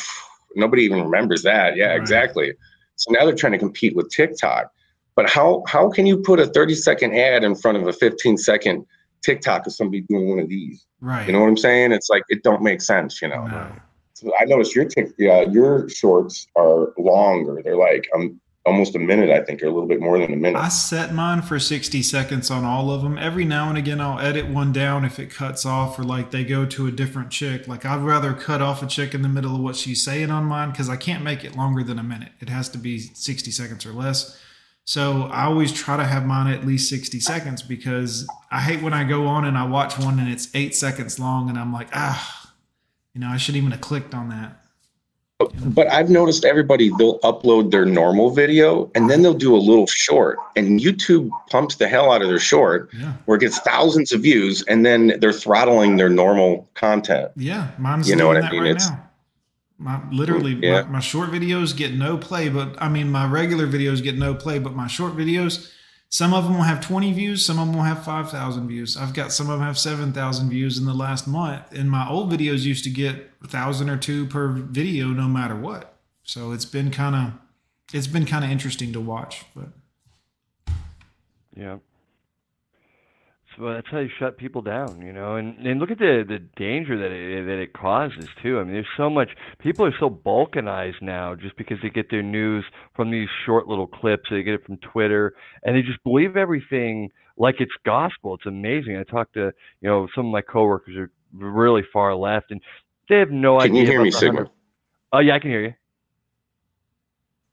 nobody even remembers that. Yeah, Right. exactly. So now they're trying to compete with TikTok. But how how can you put a 30 second ad in front of a 15 second TikTok of somebody doing one of these? right You know what I'm saying? It's like it don't make sense, you know. No. So I noticed your tick, yeah, your shorts are longer. They're like um almost a minute. I think, or a little bit more than a minute. I set mine for 60 seconds on all of them. Every now and again, I'll edit one down if it cuts off or like they go to a different chick. Like, I'd rather cut off a chick in the middle of what she's saying on mine because I can't make it longer than a minute. It has to be 60 seconds or less. So I always try to have mine at least 60 seconds because I hate when I go on and I watch one and it's eight seconds long and I'm like, ah, you know, I shouldn't even have clicked on that. But I've noticed everybody they'll upload their normal video and then they'll do a little short, and YouTube pumps the hell out of their short, Yeah. where it gets thousands of views, and then they're throttling their normal content. Yeah, mine's You know what I mean? right It's- now. My literally Yeah. my, my short videos get no play, but I mean my regular videos get no play, but my short videos, some of them will have 20 views, some of them will have 5,000 views. I've got some of them have 7,000 views in the last month, and my old videos used to get a thousand or two per video, no matter what. So it's been kind of, it's been kind of interesting to watch, but Yeah. So that's how you shut people down, you know, and and look at the the danger that it that it causes too. I mean, there's so much people are so balkanized now just because they get their news from these short little clips. They get it from Twitter, and they just believe everything like it's gospel. It's amazing. I talked to you know some of my coworkers are really far left, and they have no Can idea. Can you hear me, Sigma? Oh yeah, I can hear you.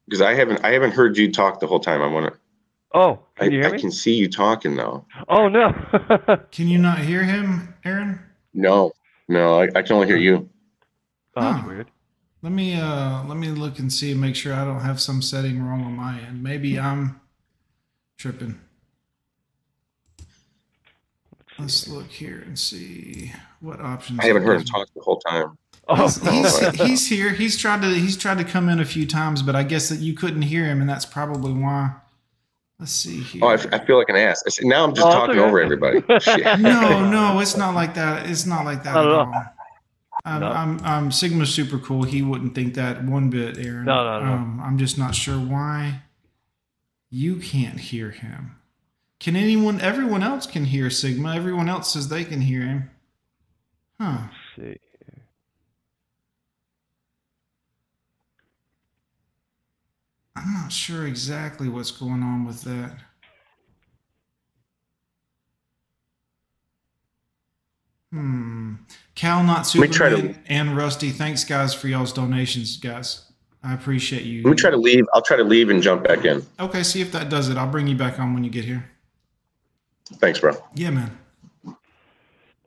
Because I haven't I haven't heard you talk the whole time. I want to. Oh, I, can you hear I me? can see you talking though. Oh no. can you not hear him, Aaron? No, no, I, I can only hear you. Oh, that's Huh. weird. Let me uh let me look and see and make sure I don't have some setting wrong on my end. Maybe I'm tripping. Let's look here and see what options. I haven't heard him talk the whole time. Oh, He's, he's, Oh, he's here. He's tried to he's tried to come in a few times, but I guess that you couldn't hear him, and that's probably why. Let's see here. Oh, I, f- I feel like an ass. I said, now I'm just Oh, talking okay. over everybody. Shit. no, no, it's not like that. It's not like that Not at at all. all. I'm, No. I'm, I'm Sigma's super cool. He wouldn't think that one bit, Aaron. No, no, no. Um, I'm just not sure why you can't hear him. Can anyone? Everyone else can hear Sigma. Everyone else says they can hear him. Huh? Let's see. I'm not sure exactly what's going on with that. Hmm. Cal, not Superman, to, and Rusty. Thanks, guys, for y'all's donations, guys. I appreciate you. Let me try to leave. I'll try to leave and jump back in. Okay, see if that does it. I'll bring you back on when you get here. Thanks, bro. Yeah, man.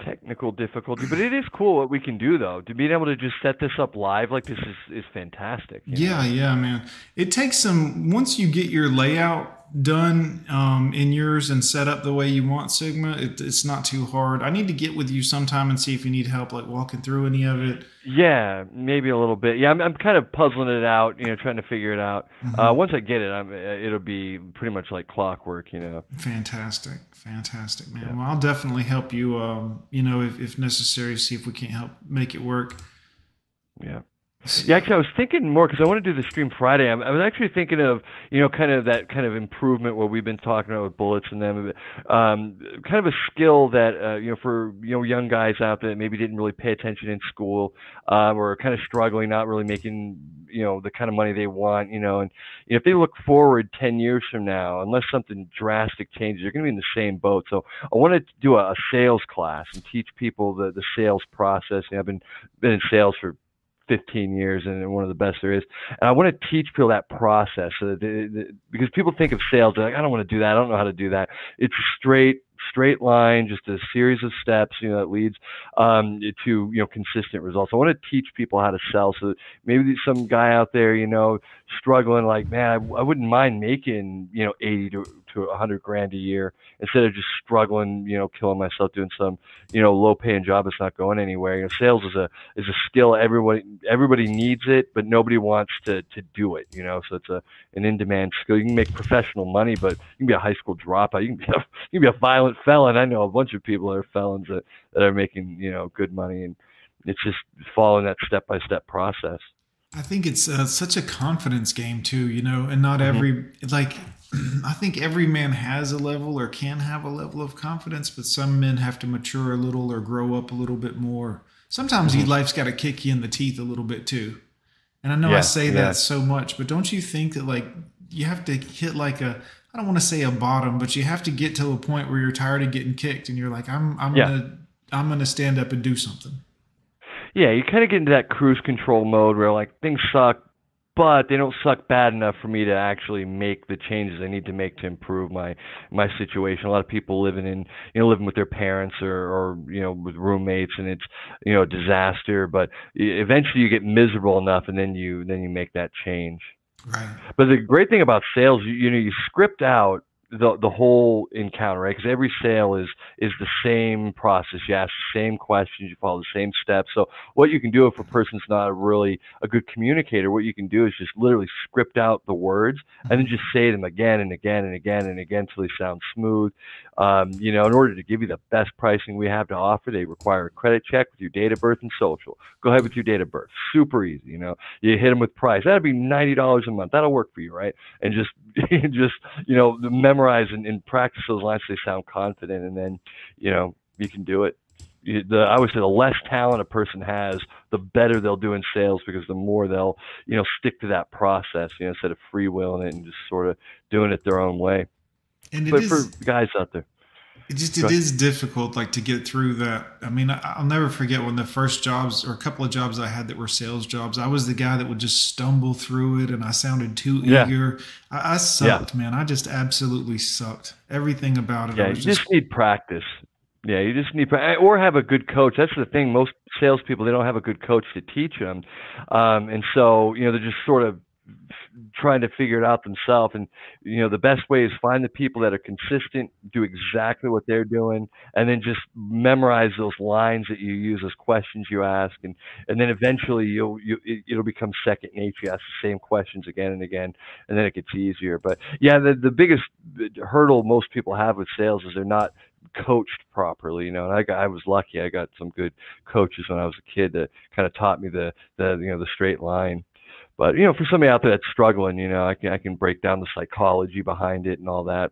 Technical difficulty, but it is cool what we can do though. To being able to just set this up live like this is is fantastic. you know? Yeah, yeah, man. It takes some once you get your layout done um, in yours and set up the way you want Sigma. It, it's not too hard. I need to get with you sometime and see if you need help, like walking through any of it. Yeah, maybe a little bit. Yeah, I'm I'm kind of puzzling it out, you know, trying to figure it out. Uh, once I get it, I'm it'll be pretty much like clockwork, you know. Fantastic, fantastic, man. Well, I'll definitely help you. Um, you know, if, if necessary, see if we can't help make it work. Yeah. Yeah, actually, I was thinking more because I want to do the stream Friday. I'm, I was actually thinking of, you know, kind of that kind of improvement what we've been talking about with bullets and them, um, kind of a skill that, uh, you know, for you know young guys out there that maybe didn't really pay attention in school, um, or kind of struggling, not really making, you know, the kind of money they want, you know, and you know, if they look forward ten years from now, unless something drastic changes, they're going to be in the same boat. So I wanted to do a, a sales class and teach people the the sales process. You know, I've been been in sales for 15 years and one of the best there is. And I want to teach people that process so that they, they, because people think of sales, they're like, I don't want to do that. I don't know how to do that. It's straight, straight line, just a series of steps, you know, that leads um, to, you know, consistent results. I want to teach people how to sell so maybe some guy out there, you know, struggling like, man, I, I wouldn't mind making, you know, 80 to, to 100 grand a year instead of just struggling, you know, killing myself doing some, you know, low paying job that's not going anywhere. You know, sales is a is a skill everybody everybody needs it, but nobody wants to to do it. You know, so it's a an in demand skill. You can make professional money, but you can be a high school dropout. You can be a, you can be a violent felon. I know a bunch of people that are felons that that are making you know good money, and it's just following that step by step process. I think it's uh, such a confidence game too, you know, and not Mm-hmm. every like. I think every man has a level or can have a level of confidence, but some men have to mature a little or grow up a little bit more. Sometimes Mhm. life's got to kick you in the teeth a little bit too. And I know I say yeah. that so much, but don't you think that like you have to hit like a I don't want to say a bottom, but you have to get to a point where you're tired of getting kicked and you're like I'm I'm Yeah. gonna I'm gonna stand up and do something. Yeah, you kind of get into that cruise control mode where like things suck, but they don't suck bad enough for me to actually make the changes I need to make to improve my my situation. A lot of people living in you know living with their parents or or you know with roommates and it's you know a disaster. But eventually you get miserable enough and then you then you make that change. Right. But the great thing about sales, you, you know, you script out the the whole encounter, right? Because every sale is is the same process. You ask the same questions, you follow the same steps. So what you can do if a person's not really a good communicator, what you can do is just literally script out the words and then just say them again and again and again and again until they sound smooth. Um, you know, in order to give you the best pricing we have to offer, they require a credit check with your date of birth and social. Go ahead with your date of birth. Super easy. You know, you hit them with price. That'd be ninety dollars a month. That'll work for you, right? And just just you know memorize and, and practice those lines so they sound confident, and then you know you can do it. You- The, I would say the less talent a person has, the better they'll do in sales because the more they'll you know stick to that process, you know, instead of freewheeling it and just sort of doing it their own way. And it but is- for guys out there, It just it is difficult like to get through that. I mean, I, I'll never forget when the first jobs or a couple of jobs I had that were sales jobs. I was the guy that would just stumble through it, and I sounded too Yeah. eager. I, I sucked, man. I just absolutely sucked. Everything about it. Yeah, I you was just, need practice. Yeah, you just need pra- or have a good coach. That's the thing. Most salespeople they don't have a good coach to teach them, um, and so you know they're just sort of trying to figure it out themselves. And you know the best way is find the people that are consistent, do exactly what they're doing, and then just memorize those lines that you use as questions you ask, and and then eventually you'll you it, it'll become second nature. You ask the same questions again and again, and then it gets easier. But yeah, the the biggest hurdle most people have with sales is they're not coached properly, you know. And I got, I was lucky. I got some good coaches when I was a kid that kind of taught me the the you know the straight line. But you know, for somebody out there that's struggling, you know, I can I can break down the psychology behind it and all that.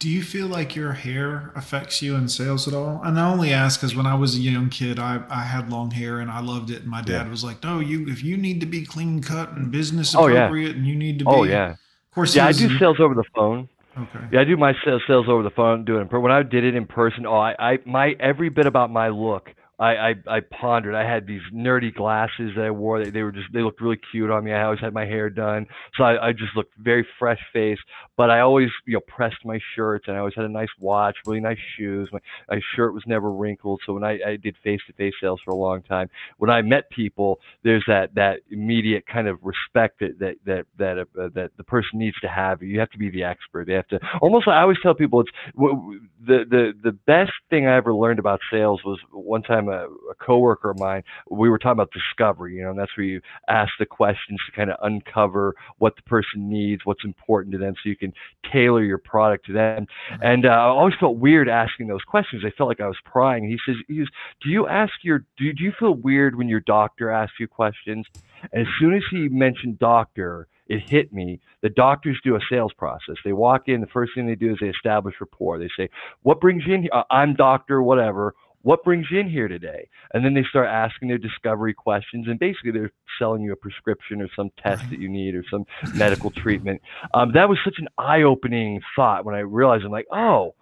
Do you feel like your hair affects you in sales at all? And I only ask because when I was a young kid, I, I had long hair and I loved it. And my dad Yeah. was like, "No, you if you need to be clean cut and business Oh, yeah. appropriate, and you need to oh, be." Oh yeah. Of course, yeah, I do sales over the phone. Okay. Yeah, I do my sales sales over the phone. Do it in per- when I did it in person. Oh, I, I my every bit about my look I, I I pondered. I had these nerdy glasses that I wore. They, they were just they looked really cute on me. I always had my hair done, so I, I just looked very fresh faced. But I always you know pressed my shirts, and I always had a nice watch, really nice shoes. My, my shirt was never wrinkled. So when I, I did face to face sales for a long time, when I met people, there's that that immediate kind of respect that that that that, uh, that the person needs to have. You have to be the expert. They have to almost. I always tell people it's the the the best thing I ever learned about sales was one time a, a coworker of mine. We were talking about discovery, you know, and that's where you ask the questions to kind of uncover what the person needs, what's important to them, so you can tailor your product to them. And uh, I always felt weird asking those questions. I felt like I was prying. He says, he says, "Do you ask your do, do you feel weird when your doctor asks you questions?" And as soon as he mentioned doctor, it hit me. The doctors do a sales process. They walk in. The first thing they do is they establish rapport. They say, "What brings you in here? Uh, I'm doctor, whatever." What brings you in here today? And then they start asking their discovery questions, and basically they're selling you a prescription or some test that you need or some medical treatment. Um, that was such an eye-opening thought when I realized I'm like, oh,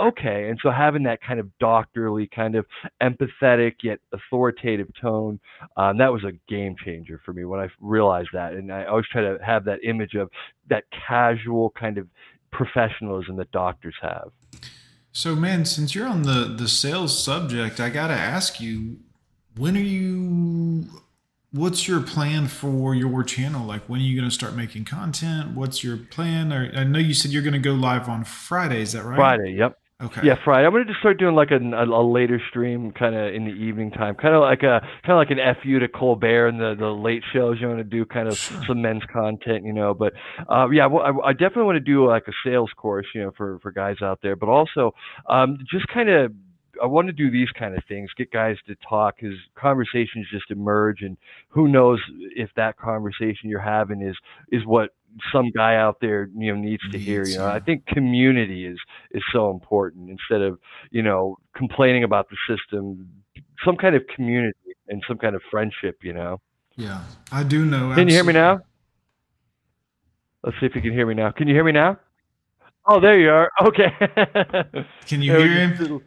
okay. And so having that kind of doctorly, kind of empathetic yet authoritative tone, um, that was a game changer for me when I realized that. And I always try to have that image of that casual kind of professionalism that doctors have. So, man, since you're on the the sales subject, I got to ask you, when are you? What's your plan for your channel? Like, when are you to start making content? What's your plan? Or I know you said you're to go live on Friday. Is that right? Friday. Yep. Okay. Yeah, Friday. I'm gonna just start doing like a, a, a later stream, kind of in the evening time, kind of like a kind of like an fu to Colbert and the the late shows. You want to do kind of some men's content, you know. But uh, yeah, well, I, I definitely want to do like a sales course, you know, for for guys out there. But also, um, just kind of I want to do these kind of things, get guys to talk, because conversations just emerge, and who knows if that conversation you're having is is what some guy out there you know needs to hear. You know, I think community is is so important instead of you know complaining about the system. Some kind of community and some kind of friendship. You know. Yeah, I do know. Can you hear me now? Let's see if you can hear me now. Can you hear me now? Oh, there you are. Okay. Can you hear him?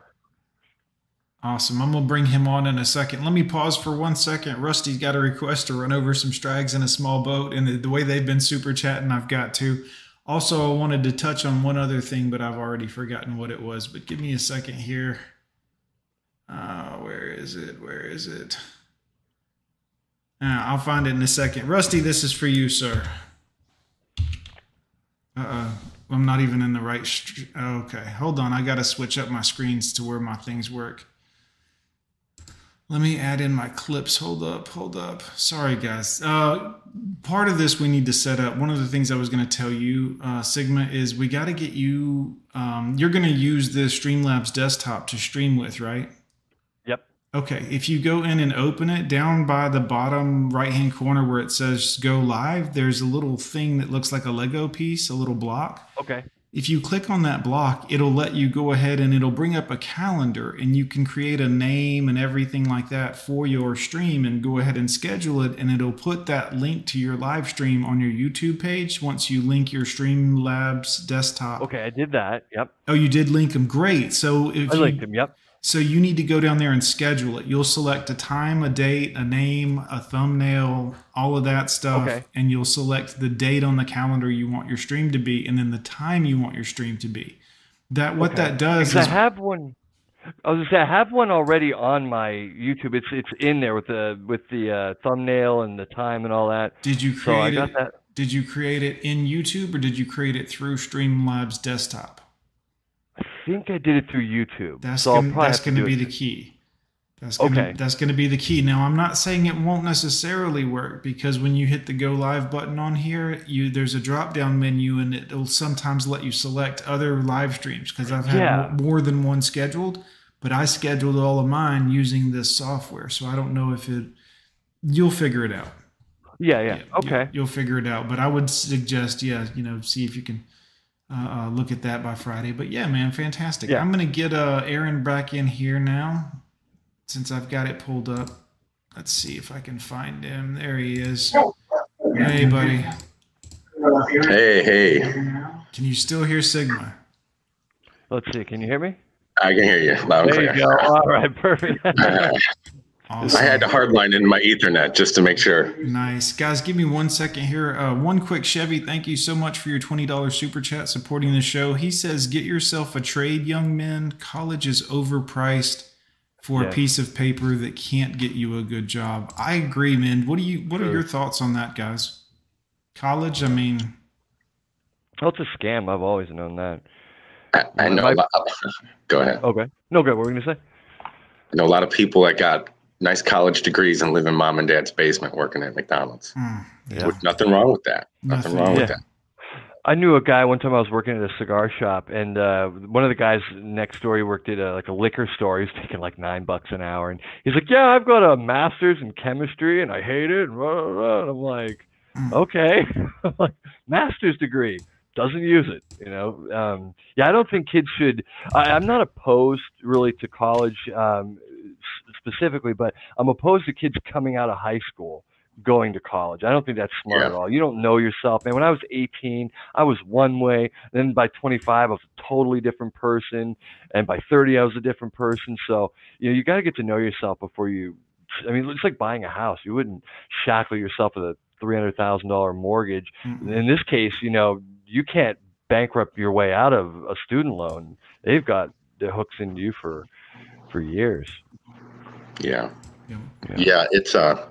Awesome. I'm going to bring him on in a second. Let me pause for one second. Rusty's got a request to run over some strags in a small boat. And the, the way they've been super chatting, I've got to. Also, I wanted to touch on one other thing, but I've already forgotten what it was. But give me a second here. Uh, where is it? Where is it? Uh, I'll find it in a second. Rusty, this is for you, sir. Uh-uh. I'm not even in the right. St- okay, hold on. I got to switch up my screens to where my things work. Let me add in my clips. Hold up, hold up. Sorry, guys. Uh, part of this we need to set up. One of the things I was going to tell you, uh, Sigma, is we got to get you. Um, you're going to use the Streamlabs desktop to stream with, right? Yep. Okay. If you go in and open it, down by the bottom right hand corner where it says go live, there's a little thing that looks like a Lego piece, a little block. Okay. If you click on that block, it'll let you go ahead and it'll bring up a calendar and you can create a name and everything like that for your stream and go ahead and schedule it. And it'll put that link to your live stream on your YouTube page once you link your Streamlabs desktop. Okay, I did that. Yep. Oh, you did link them. Great. So if I you, linked them. Yep. So you need to go down there and schedule it. You'll select a time, a date, a name, a thumbnail, all of that stuff. Okay. And you'll select the date on the calendar you want your stream to be and then the time you want your stream to be. That what Okay. that does is I have one. I was gonna say I have one already on my YouTube. It's it's in there with the with the uh, thumbnail and the time and all that. did you So I create got it that. did you create it in YouTube or did you create it through Streamlabs desktop? I think I did it through YouTube. That's so gonna, that's going to be it the key. That's gonna, Okay. That's going to be the key. Now, I'm not saying it won't necessarily work because when you hit the go live button on here, you there's a drop down menu and it'll sometimes let you select other live streams because I've had Yeah. more than one scheduled, but I scheduled all of mine using this software, so I don't know if it. You'll figure it out. Yeah, yeah. Okay. You'll figure it out. But I would suggest, yeah, you know, see if you can uh, uh, look at that by Friday. But yeah, man, fantastic. Yeah. I'm gonna get uh, Aaron back in here now, since I've got it pulled up. Let's see if I can find him. There he is. Hey, buddy. Hey, hey. Can you still hear Sigma? Let's see. Can you hear me? I can hear you loud and There clear. you go. All right, perfect. I had to hardline in my Ethernet just to make sure. Nice. Guys, give me one second here. Uh, one quick Chevy, thank you so much for your $20 super chat supporting the show. He says, Get yourself a trade, young men. College is overpriced for Yeah. a piece of paper that can't get you a good job. I agree, man. What do you what are your thoughts on that, guys? College, I mean, Oh, it's a scam. I've always known that. I, I know. My- a go ahead. Okay. No, good. What were we gonna say? I know a lot of people that got nice college degrees and live in mom and dad's basement working at McDonald's. Yeah. With nothing wrong with that. Nothing, Nothing. wrong Yeah. with that. I knew a guy one time. I was working at a cigar shop, and uh, one of the guys next door, he worked at a, like a liquor store. He was making like nine bucks an hour, and he's like, "Yeah, I've got a master's in chemistry, and I hate it." And, blah, blah, blah. And I'm like, "Okay, I'm like master's degree." Doesn't use it, you know. Um, yeah, I don't think kids should. I, I'm not opposed really to college um, s- specifically, but I'm opposed to kids coming out of high school going to college. I don't think that's smart Yeah. at all. You don't know yourself, man. When I was 18, I was one way. Then by 25, I was a totally different person, and by 30, I was a different person. So you know, you got to get to know yourself before you. I mean, it's like buying a house. You wouldn't shackle yourself with a three hundred thousand dollar mortgage. In this case, you know, you can't bankrupt your way out of a student loan. They've got the hooks into you for for years. Yeah. Yeah, it's uh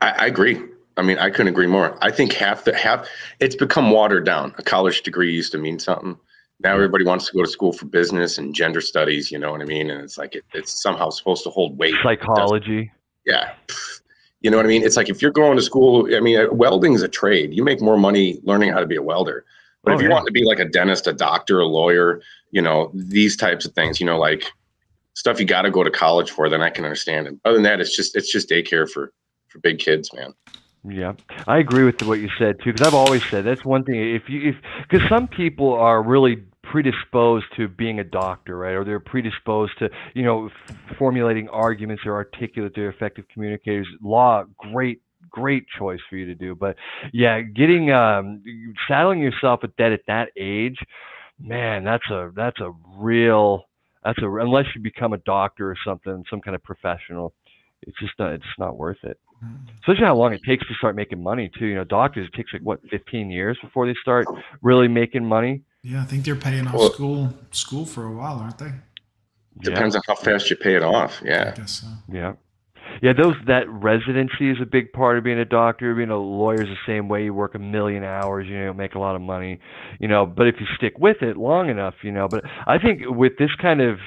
I, I agree. I mean, I couldn't agree more. I think half the half it's become watered down. A college degree used to mean something. Now everybody wants to go to school for business and gender studies, you know what I mean? And it's like it, it's somehow supposed to hold weight. Psychology. Yeah. You know what I mean? It's like if you're going to school, I mean, welding's a trade. You make more money learning how to be a welder. But Oh, if you yeah. want to be like a dentist, a doctor, a lawyer, you know, these types of things, you know, like stuff you got to go to college for, then I can understand it. Other than that, it's just it's just daycare for for big kids, man. Yeah, I agree with what you said too. Because I've always said that's one thing. If you, if because some people are really predisposed to being a doctor, right? Or they're predisposed to, you know, f- formulating arguments or articulate. They're effective communicators. Law, great, great choice for you to do. But yeah, getting um, saddling yourself with debt at that age, man, that's a that's a real that's a unless you become a doctor or something, some kind of professional. It's just not, it's not worth it mm-hmm. especially how long it takes to start making money too. You know, doctors it takes like what 15 years before they start really making money. yeah, I think they're paying off Well- school school for a while, aren't they? Depends on how fast you pay it off. Yeah. I guess so. Yeah. Yeah, those that residency is a big part of being a doctor. Being a lawyer is the same way. You work a million hours, you know, make a lot of money, you know. But if you stick with it long enough, you know. But I think with this kind of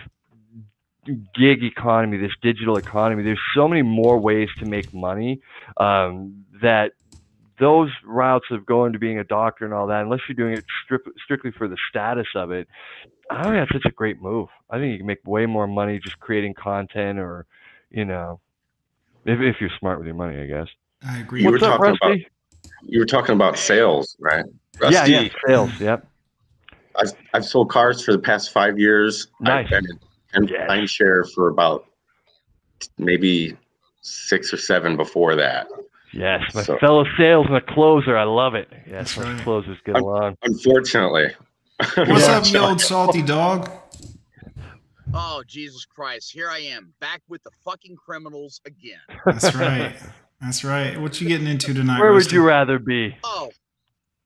gig economy, this digital economy, there's so many more ways to make money um, that those routes of going to being a doctor and all that, unless you're doing it strip, strictly for the status of it, I don't think that's such a great move. I think you can make way more money just creating content or, you know, if, if you're smart with your money, I guess. I agree. You What's were up, talking about Rusty? you were talking about sales, right? Yeah, Rusty, yeah, sales. Yep. I've I've sold cars for the past five years. Nice. I've been in Yeah. time share for about maybe six or seven before that. Yes, my So- fellow salesman, a closer. I love it. Yes, That's my right. closers get along. Unfortunately. What's up, you old salty dog? Oh, Jesus Christ. Here I am, back with the fucking criminals again. That's right. That's right. What you getting into tonight? Where would Rusty? you rather be? Oh,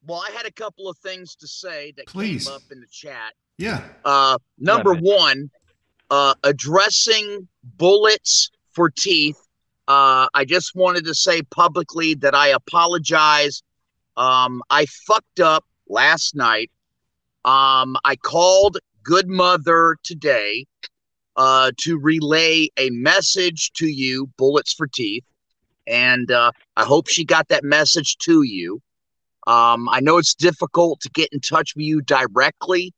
well, I had a couple of things to say that Please. came up in the chat. Yeah. Uh, number man. one, uh, addressing bullets for teeth. Uh, I just wanted to say publicly that I apologize. Um, I fucked up last night. Um, I called Good Mother today uh, to relay a message to you, bullets for teeth, and uh, I hope she got that message to you. Um, I know it's difficult to get in touch with you directly.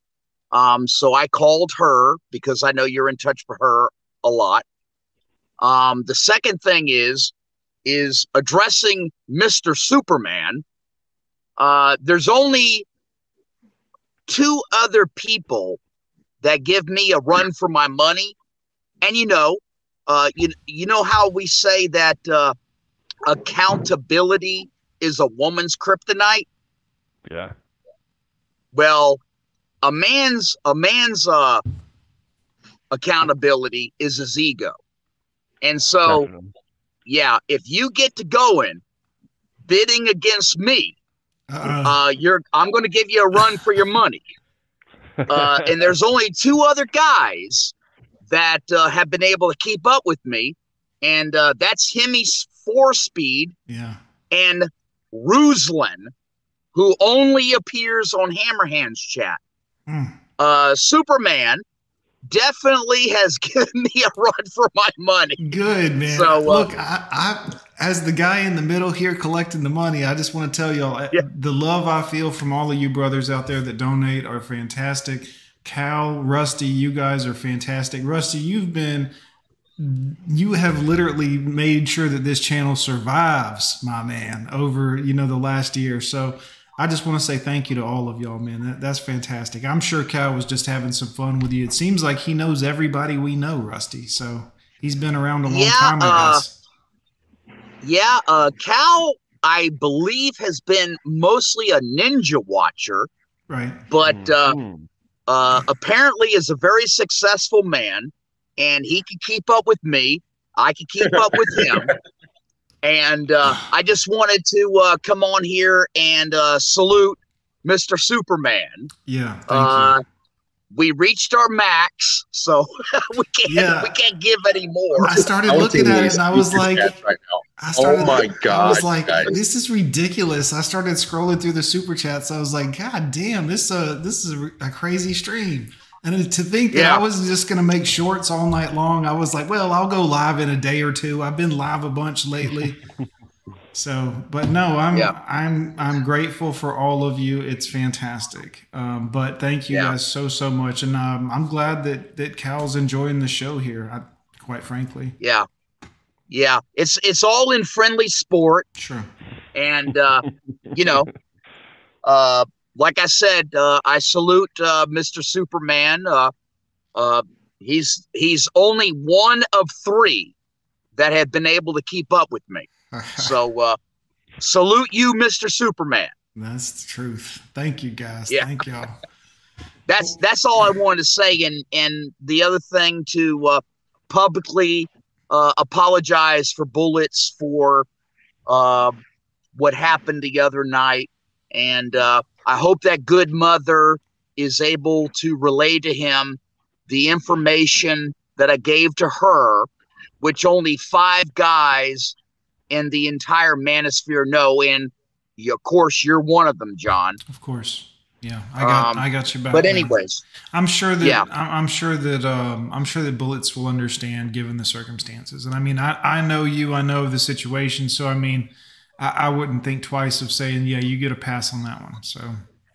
Um, so I called her because I know you're in touch with her a lot. Um, the second thing is is addressing Mr. Superman. Uh, there's only two other people that give me a run for my money, and you know, uh, you you know how we say that uh, accountability is a woman's kryptonite. Yeah. Well, a man's a man's uh accountability is his ego. And so, Definitely. yeah, if you get to going bidding against me, Uh, uh, you're I'm going to give you a run for your money. Uh, and there's only two other guys that uh, have been able to keep up with me, and uh, that's Hemi's four speed yeah. and Ruslan, who only appears on Hammerhands chat. Mm. Uh, Superman definitely has given me a run for my money. Good man. So, uh, look, I, I as the guy in the middle here collecting the money, I just want to tell y'all Yeah. the love I feel from all of you brothers out there that donate are fantastic. Cal, Rusty, you guys are fantastic. Rusty, you've been you have literally made sure that this channel survives, my man, over you know the last year. So I just want to say thank you to all of y'all, man. That, that's fantastic. I'm sure Cal was just having some fun with you. It seems like he knows everybody we know, Rusty. So he's been around a long Yeah, time, I uh, guess. Yeah, uh, Cal, I believe, has been mostly a ninja watcher, Right. but uh, Mhm. uh, apparently is a very successful man, and he can keep up with me. I can keep up with him. And uh, I just wanted to uh, come on here and uh, salute Mr. Superman. Yeah. Thank Uh, you. we reached our max, so we can't Yeah. we can't give any more. I started I looking at it and I was like, right. I started, oh my god!" I god, was like, guys. this is ridiculous. I started scrolling through the super chats. I was like, God damn, this uh this is a, a crazy stream. And to think that Yeah. I was just gonna make shorts all night long, I was like, well, I'll go live in a day or two. I've been live a bunch lately. so, but no, I'm Yeah. I'm I'm grateful for all of you. It's fantastic. Um, but thank you Yeah. guys so so much, and um, I'm glad that that Cal's enjoying the show here. I, quite frankly, Yeah, yeah. It's it's all in friendly sport. sure. and uh, you know, uh, like I said, uh, I salute uh, Mr. Superman. Uh, uh, he's he's only one of three that have been able to keep up with me. So uh, salute you, Mr. Superman. That's the truth. Thank you guys. Yeah. Thank y'all. That's that's all I wanted to say. And and the other thing to uh, publicly uh, apologize for bullets for uh, what happened the other night, and uh, I hope that good mother is able to relay to him the information that I gave to her, which only five guys in the entire manosphere know, and you- of course you're one of them, Jon. Of course. Yeah, I got Um, I got your back. But man. anyways, I'm sure that Yeah. I'm, I'm sure that um, I'm sure that bullets will understand given the circumstances. And I mean, I, I know you, I know the situation, so I mean, I, I wouldn't think twice of saying, yeah, you get a pass on that one. So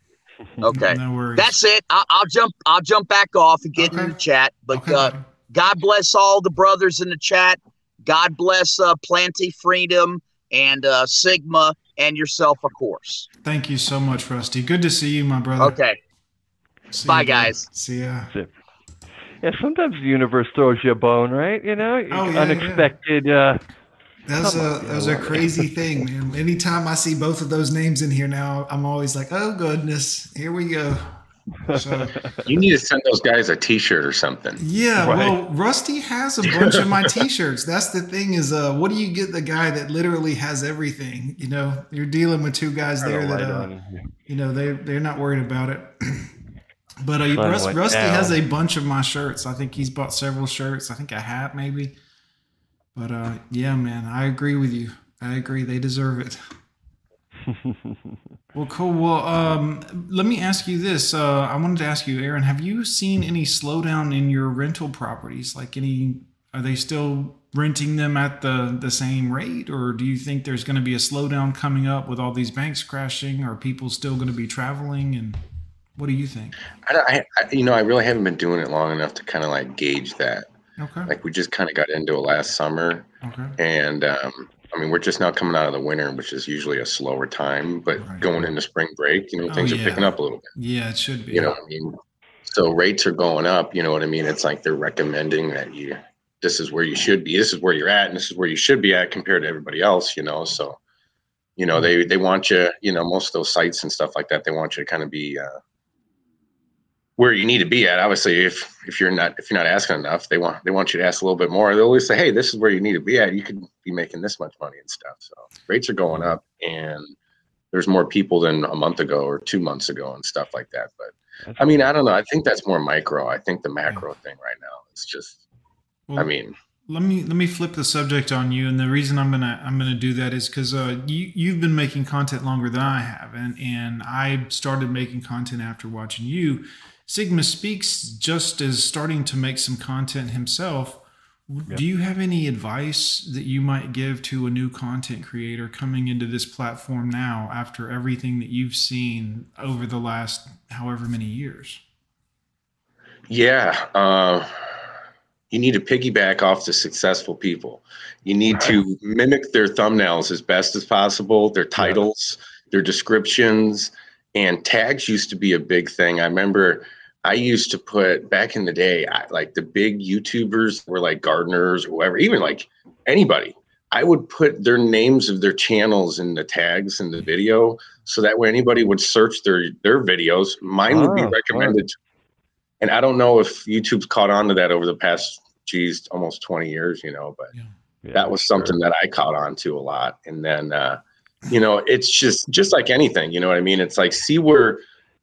okay. no worries. That's it. I'll, I'll jump. I'll jump back off and get in the chat. But Okay, uh. God bless all the brothers in the chat. God bless uh, Planet Freedom and uh, Sigma and yourself, of course. Thank you so much, Rusty. Good to see you, my brother. Okay. See Bye, you, dude. guys. See ya. Yeah, sometimes the universe throws you a bone, right? You know, Oh, yeah, unexpected. Uh, That's Come a on, that was a crazy thing, man. Anytime I see both of those names in here now, I'm always like, oh goodness, here we go. So You need to send those guys a T-shirt or something. yeah, Right. well, Rusty has a bunch of my T-shirts. That's the thing is, uh, what do you get the guy that literally has everything? You know, you're dealing with two guys there that, right uh, you know, they they're not worried about it. but uh, Sun Rus- went Rusty down. has a bunch of my shirts. I think he's bought several shirts. I think a hat maybe. But uh, yeah, man, I agree with you. I agree. They deserve it. Well, cool. Well, um, let me ask you this. Uh, I wanted to ask you, Aaron, have you seen any slowdown in your rental properties? Like any, are they still renting them at the, the same rate? Or do you think there's going to be a slowdown coming up with all these banks crashing? Are people still going to be traveling? And what do you think? I, I, I, you know, I really haven't been doing it long enough to kind of like gauge that. Okay. Like we just kind of got into it last summer, Okay. and um, I mean, we're just now coming out of the winter, which is usually a slower time. But Right. going into spring break, you know, Oh, things yeah. are picking up a little bit. Yeah, it should be. You know what I mean? So rates are going up. You know what I mean? It's like they're recommending that you. This is where you should be. This is where you're at, and this is where you should be at compared to everybody else. You know, so you know they they want you. You know, most of those sites and stuff like that, they want you to kind of be. Uh, where you need to be at. Obviously, if if you're not if you're not asking enough, they want they want you to ask a little bit more. They'll always say, "Hey, this is where you need to be at. You could be making this much money and stuff." So rates are going up, and there's more people than a month ago or two months ago and stuff like that. But I mean, I don't know. I think that's more micro. I think the macro thing right now is just. I mean, let me let me flip the subject on you and the reason i'm gonna i'm gonna do that is because uh, you you've been making content longer than i have and and i started making content after watching you sigma speaks just as starting to make some content himself. Do you have any advice that you might give to a new content creator coming into this platform now after everything that you've seen over the last however many years? Yeah, uh, you need to piggyback off the successful people. You need to mimic their thumbnails as best as possible, their titles, their descriptions, and tags used to be a big thing. I remember I used to put back in the day, I, like the big YouTubers were like gardeners or whoever, even like anybody. I would put their names of their channels in the tags in the video, so that way anybody would search their their videos, mine would be Ah, recommended. And I don't know if YouTube's caught on to that over the past, geez, almost 20 years, you know, but that was something that I caught on to a lot. And then, uh, you know, it's just, just like anything, you know what I mean? It's like, see where,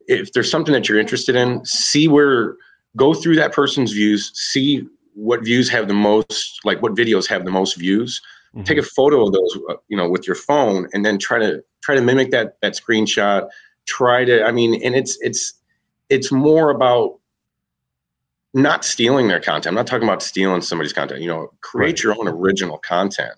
if there's something that you're interested in, see where, go through that person's views, see what views have the most, like what videos have the most views. Take a photo of those, uh, you know, with your phone, and then try to try to mimic that that screenshot. Try to, I mean, and it's it's it's more about not stealing their content. I'm not talking about stealing somebody's content. You know, create your own original content.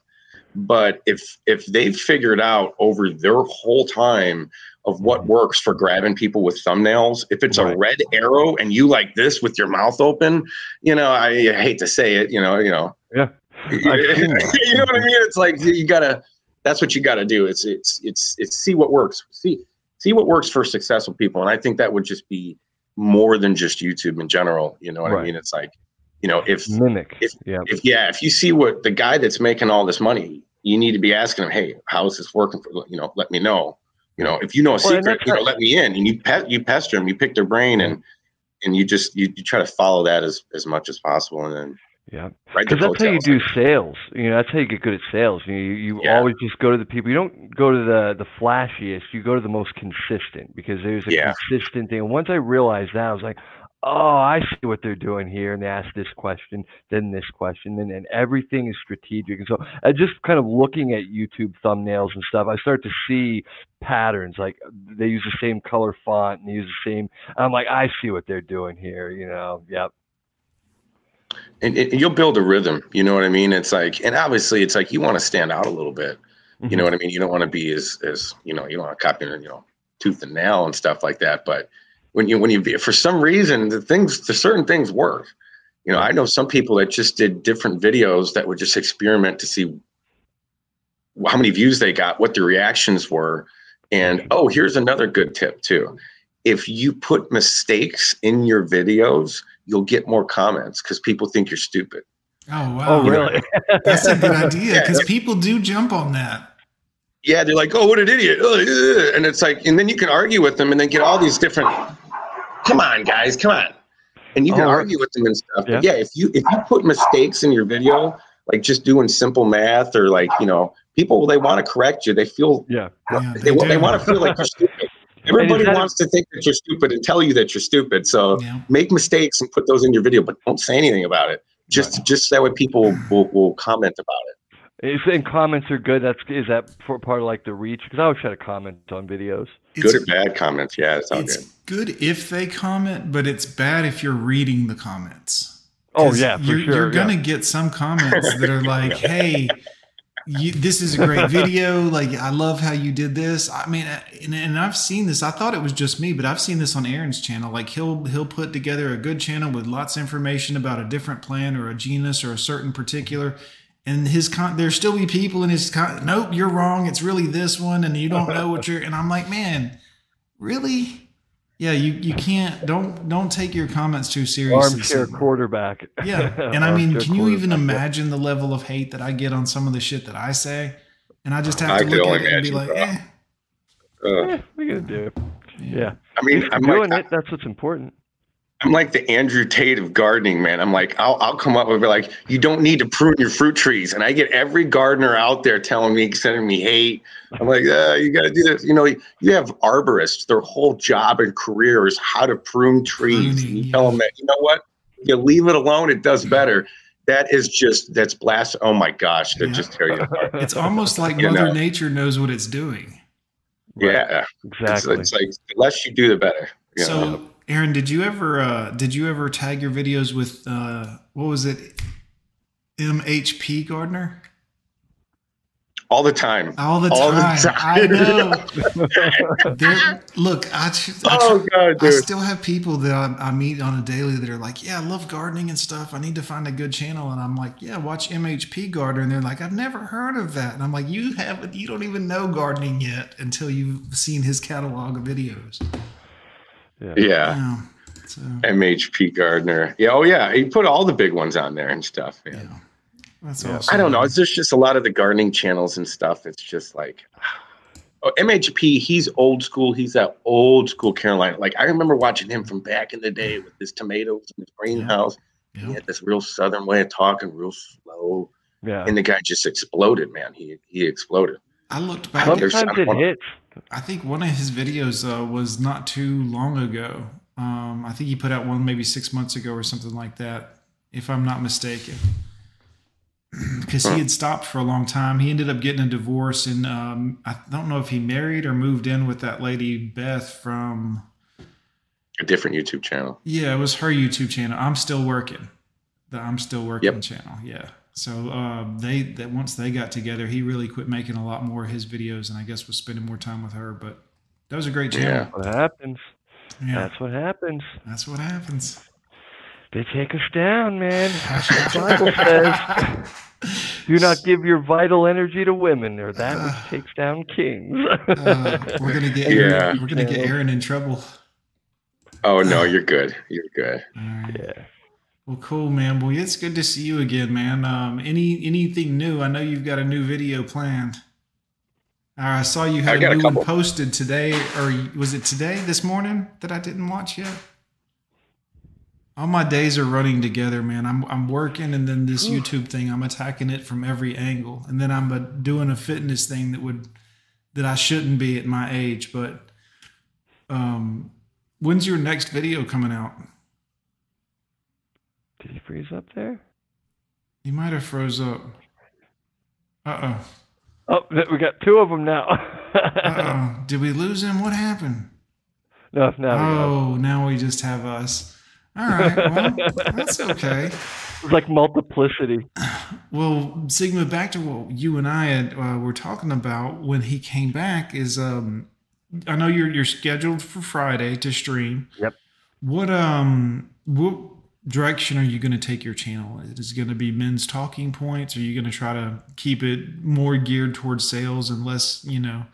But if if they've figured out over their whole time of what works for grabbing people with thumbnails, if it's a red arrow and you like this with your mouth open, you know, I, I hate to say it, you know, you know, Yeah. you know what I mean? It's like you gotta. That's what you gotta do. It's it's it's it's see what works. See see what works for successful people, and I think that would just be more than just YouTube in general. You know what I mean? It's like you know if mimic. if yeah. if yeah if you see what the guy that's making all this money, you need to be asking him, hey, how is this working? For you know, let me know. You know, if you know a Well, secret, you know, let me in. And you pe- you pester them, you pick their brain, and and you just you, you try to follow that as as much as possible, and then Yeah, because that's how you do sales. You know, that's how you get good at sales. You you, you always just go to the people. You don't go to the the flashiest. You go to the most consistent because there's a Yeah. consistent thing. And once I realized that, I was like, oh, I see what they're doing here. And they ask this question, then this question, and, and everything is strategic. And so, I just kind of looking at YouTube thumbnails and stuff, I start to see patterns. Like they use the same color font and they use the same. I'm like, I see what they're doing here. You know, yep. and, and you'll build a rhythm. You know what I mean? It's like, and obviously, it's like you want to stand out a little bit. You mm-hmm. know what I mean? You don't want to be as as you know, you don't want to copy, you know, tooth and nail and stuff like that. But when you when you for some reason the things, the certain things work. You know, I know some people that just did different videos that would just experiment to see how many views they got, what the reactions were, and oh, here's another good tip too. If you put mistakes in your videos, you'll get more comments because people think you're stupid. Oh wow! Oh, really? That's a good idea because that- people do jump on that. Yeah, they're like, "Oh, what an idiot!" Ugh, ugh," And it's like, and then you can argue with them, and then get all these different. Come on, guys, come on, and you can Oh, argue with them and stuff. But yeah. yeah, if you if you put mistakes in your video, like just doing simple math or like you know, people they want to correct you. They feel Yeah. they, wa- they want to feel like you're stupid. Everybody that- wants to think that you're stupid and tell you that you're stupid. So Yeah. make mistakes and put those in your video, but don't say anything about it. Just just that way people will, will comment about it. Is and comments are good. That's is that for part of like the reach? Because I always try to comment on videos. Good or bad comments, yeah, it's all It's good. good if they comment, but it's bad if you're reading the comments. Oh yeah, for you're, sure. You're gonna yeah. get some comments that are like, "Hey, you, this is a great video. Like, I love how you did this." I mean, uh, and, and I've seen this. I thought it was just me, but I've seen this on Aaron's channel. Like, he'll he'll put together a good channel with lots of information about a different plant or a genus or a certain particular. And his con, there still be people in his con. Nope, you're wrong. It's really this one, and you don't know what you're. And I'm like, man, really? Yeah, you you can't don't don't take your comments too seriously. Armchair Sigma. quarterback. Yeah, and I mean, can you even quarterback, yeah. imagine the level of hate that I get on some of the shit that I say? And I just have I to look at it and be like, bro. eh. Ugh. Eh, what are you gonna do? Yeah. I mean, If I'm you're like, doing it. That's what's important. I'm like the Andrew Tate of gardening, man. I'm like, I'll, I'll come up with be like, you don't need to prune your fruit trees, and I get every gardener out there telling me, sending me hate. I'm like, uh, you got to do this. You know, you have arborists; their whole job and career is how to prune trees. and you tell them that, you know what? You leave it alone; it does better. That is just that's blast. Oh my gosh, that just tear you apart. It's almost like You Mother know? Nature knows what it's doing. Yeah, Exactly. It's, it's like the less you do, the better. you know? Aaron, did you ever uh, did you ever tag your videos with uh, what was it? MHP Gardener. all the time. All the All the time. I know. There- look, I, I, Oh, God, I still have people that I, I meet on a daily that are like, "Yeah, I love gardening and stuff. I need to find a good channel." And I'm like, "Yeah, watch MHP Gardener." And they're like, "I've never heard of that." And I'm like, "You haven't. You don't even know gardening yet until you've seen his catalog of videos." Yeah. Yeah. Yeah. So MHP Gardener. Yeah. Oh, yeah. He put all the big ones on there and stuff. Man. that's Yeah. awesome. I don't know. It's just, just a lot of the gardening channels and stuff. It's just like, oh, MHP. He's old school. He's that old school Carolina. Like I remember watching him from back in the day with his tomatoes in his greenhouse. He had this real southern way of talking, real slow, Yeah. and the guy just exploded. Man, he he exploded. I looked back. Sometimes it hits. I think one of his videos uh, was not too long ago. Um, I think he put out one maybe six months ago or something like that, if I'm not mistaken. Because he had stopped for a long time. He ended up getting a divorce, and um, I don't know if he married or moved in with that lady Beth from. A different YouTube channel. Yeah, it was her YouTube channel. I'm still working. The I'm still working Yep. channel. Yeah. So uh, they that once they got together, he really quit making a lot more of his videos, and I guess was spending more time with her. But that was a great channel. Yeah. What happens? Yeah. That's what happens. That's what happens. They take us down, man. That's what the Bible says. Do not give your vital energy to women, or that which takes down kings. Uh, we're gonna get Yeah. Aaron, we're gonna get Aaron in trouble. Oh no, you're good. You're good. Yeah. Well, cool, man. Well, it's good to see you again, man. Um, any anything new? I know you've got a new video planned. I saw you had a a new one posted today, or was it today, this morning, that I didn't watch yet? All my days are running together, man. I'm I'm working, and then this YouTube thing, I'm attacking it from every angle, and then I'm uh, doing a fitness thing that would that I shouldn't be at my age. But um, when's your next video coming out? Did he freeze up there? He might have froze up. Uh oh. Oh, we got two of them now. Uh oh. Did we lose him? What happened? no, now we got Oh, now we just have us. All right. Well, that's okay. It's like multiplicity. Well, Sigma, back to what you and I had, uh, were talking about when he came back is um, I know you're you're scheduled for Friday to stream. Yep. What um what direction are you going to take your channel? Is it going to be men's talking points? Are you going to try to keep it more geared towards sales and less, you know?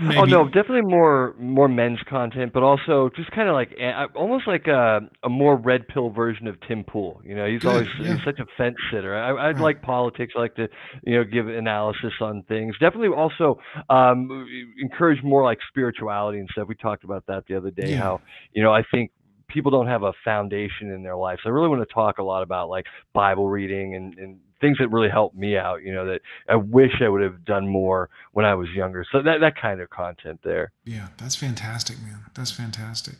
Maybe, Oh no, definitely more more men's content, but also just kind of like almost like a, a more red pill version of Tim Pool. You know, he's Good, always yeah. he's such a fence sitter. I, I Right. like politics. I like to you know give analysis on things. Definitely also um, encourage more like spirituality and stuff. We talked about that the other day. Yeah. How you know I think people don't have a foundation in their life. So I really want to talk a lot about like Bible reading and, and things that really helped me out, you know, that I wish I would have done more when I was younger. So that, that kind of content there. Yeah, that's fantastic, man. That's fantastic.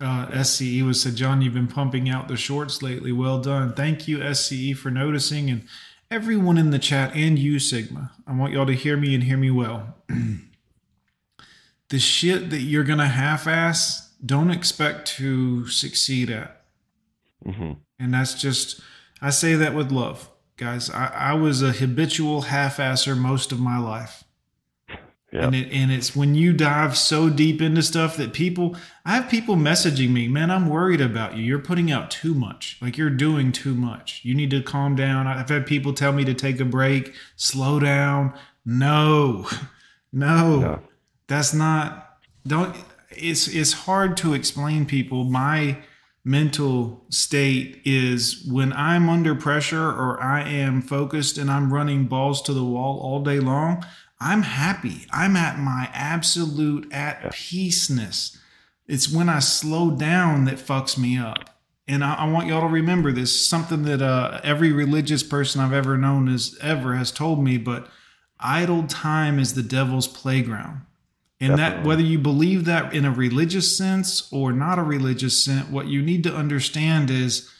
Uh, SCE was said, Jon, you've been pumping out the shorts lately. Well done. Thank you, SCE, for noticing. And everyone in the chat and you, Sigma, I want y'all to hear me and hear me well. the shit that you're going to half ass, don't expect to succeed at. hmm And that's just, I say that with love. Guys, I, I was a habitual half asser most of my life. Yeah. And it and it's when you dive so deep into stuff that people I have people messaging me, man, I'm worried about you. You're putting out too much. Like you're doing too much. You need to calm down. I've had people tell me to take a break, slow down. No. No. No. That's not don't it's it's hard to explain people my mental state is when I'm under pressure or I am focused and I'm running balls to the wall all day long, I'm happy. I'm at my absolute at peaceness. It's when I slow down that fucks me up. and I, I want y'all to remember this. Something that uh, every religious person I've ever known is ever has told me. But idle time is the devil's playground. And that whether you believe that in a religious sense or not a religious sense, what you need to understand is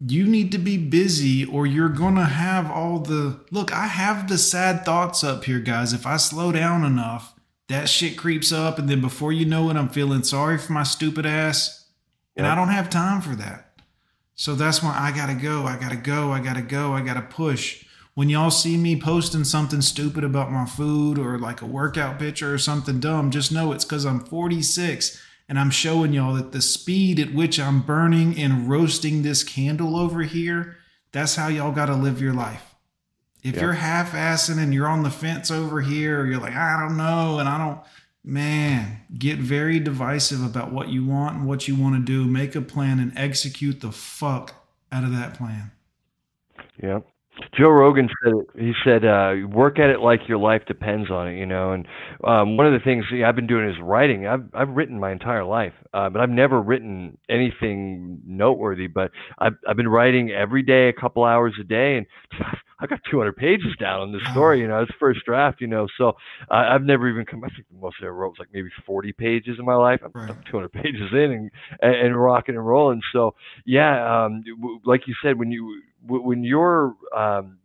you need to be busy or you're going to have all the look i have the sad thoughts up here guys. If i slow down enough that shit creeps up. And then before you know it i'm feeling sorry for my stupid ass. And i don't have time for that. So that's why i gotta go i gotta go i gotta go i gotta push when y'all see me posting something stupid about my food or like a workout picture or something dumb just know it's because i'm 46 and I'm showing y'all that the speed at which I'm burning and roasting this candle over here, that's how y'all got to live your life. If Yeah. you're half assing and you're on the fence over here, or you're like, I don't know, and I don't, man, get very divisive about what you want and what you want to do. Make a plan and execute the fuck out of that plan. Yeah. Joe Rogan said. He said, uh, "Work at it like your life depends on it." You know, and um, one of the things yeah, I've been doing is writing. I've I've written my entire life, uh, but I've never written anything noteworthy. But I've I've been writing every day, a couple hours a day, and I've got 200 pages down on this story. You know, it's first draft. You know, so uh, I've never even come. I think the most I wrote was like maybe 40 pages in my life. I'm, I'm 200 pages in and and, and rocking and rolling. So yeah, um, like you said, when you when you're um,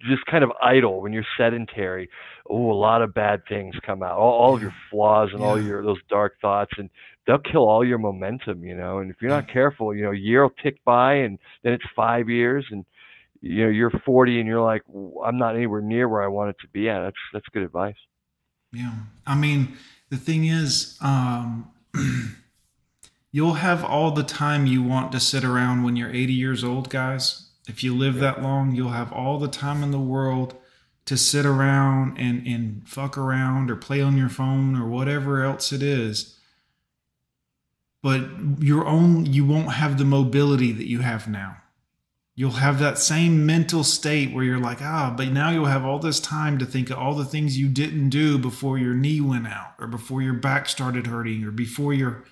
just kind of idle, when you're sedentary, oh, a lot of bad things come out. All, all of your flaws and all your those dark thoughts, and they'll kill all your momentum. You know, and if you're not careful, you know, a year will tick by, and then it's five years, and you know you're 40, and you're like, I'm not anywhere near where I want it to be at. That's that's good advice. Yeah. I mean, the thing is, um, you'll have all the time you want to sit around when you're 80 years old, guys. If you live that long, you'll have all the time in the world to sit around and, and fuck around or play on your phone or whatever else it is. But your own you won't have the mobility that you have now. You'll have that same mental state where you're like, ah, but now you'll have all this time to think of all the things you didn't do before your knee went out or before your back started hurting or before your.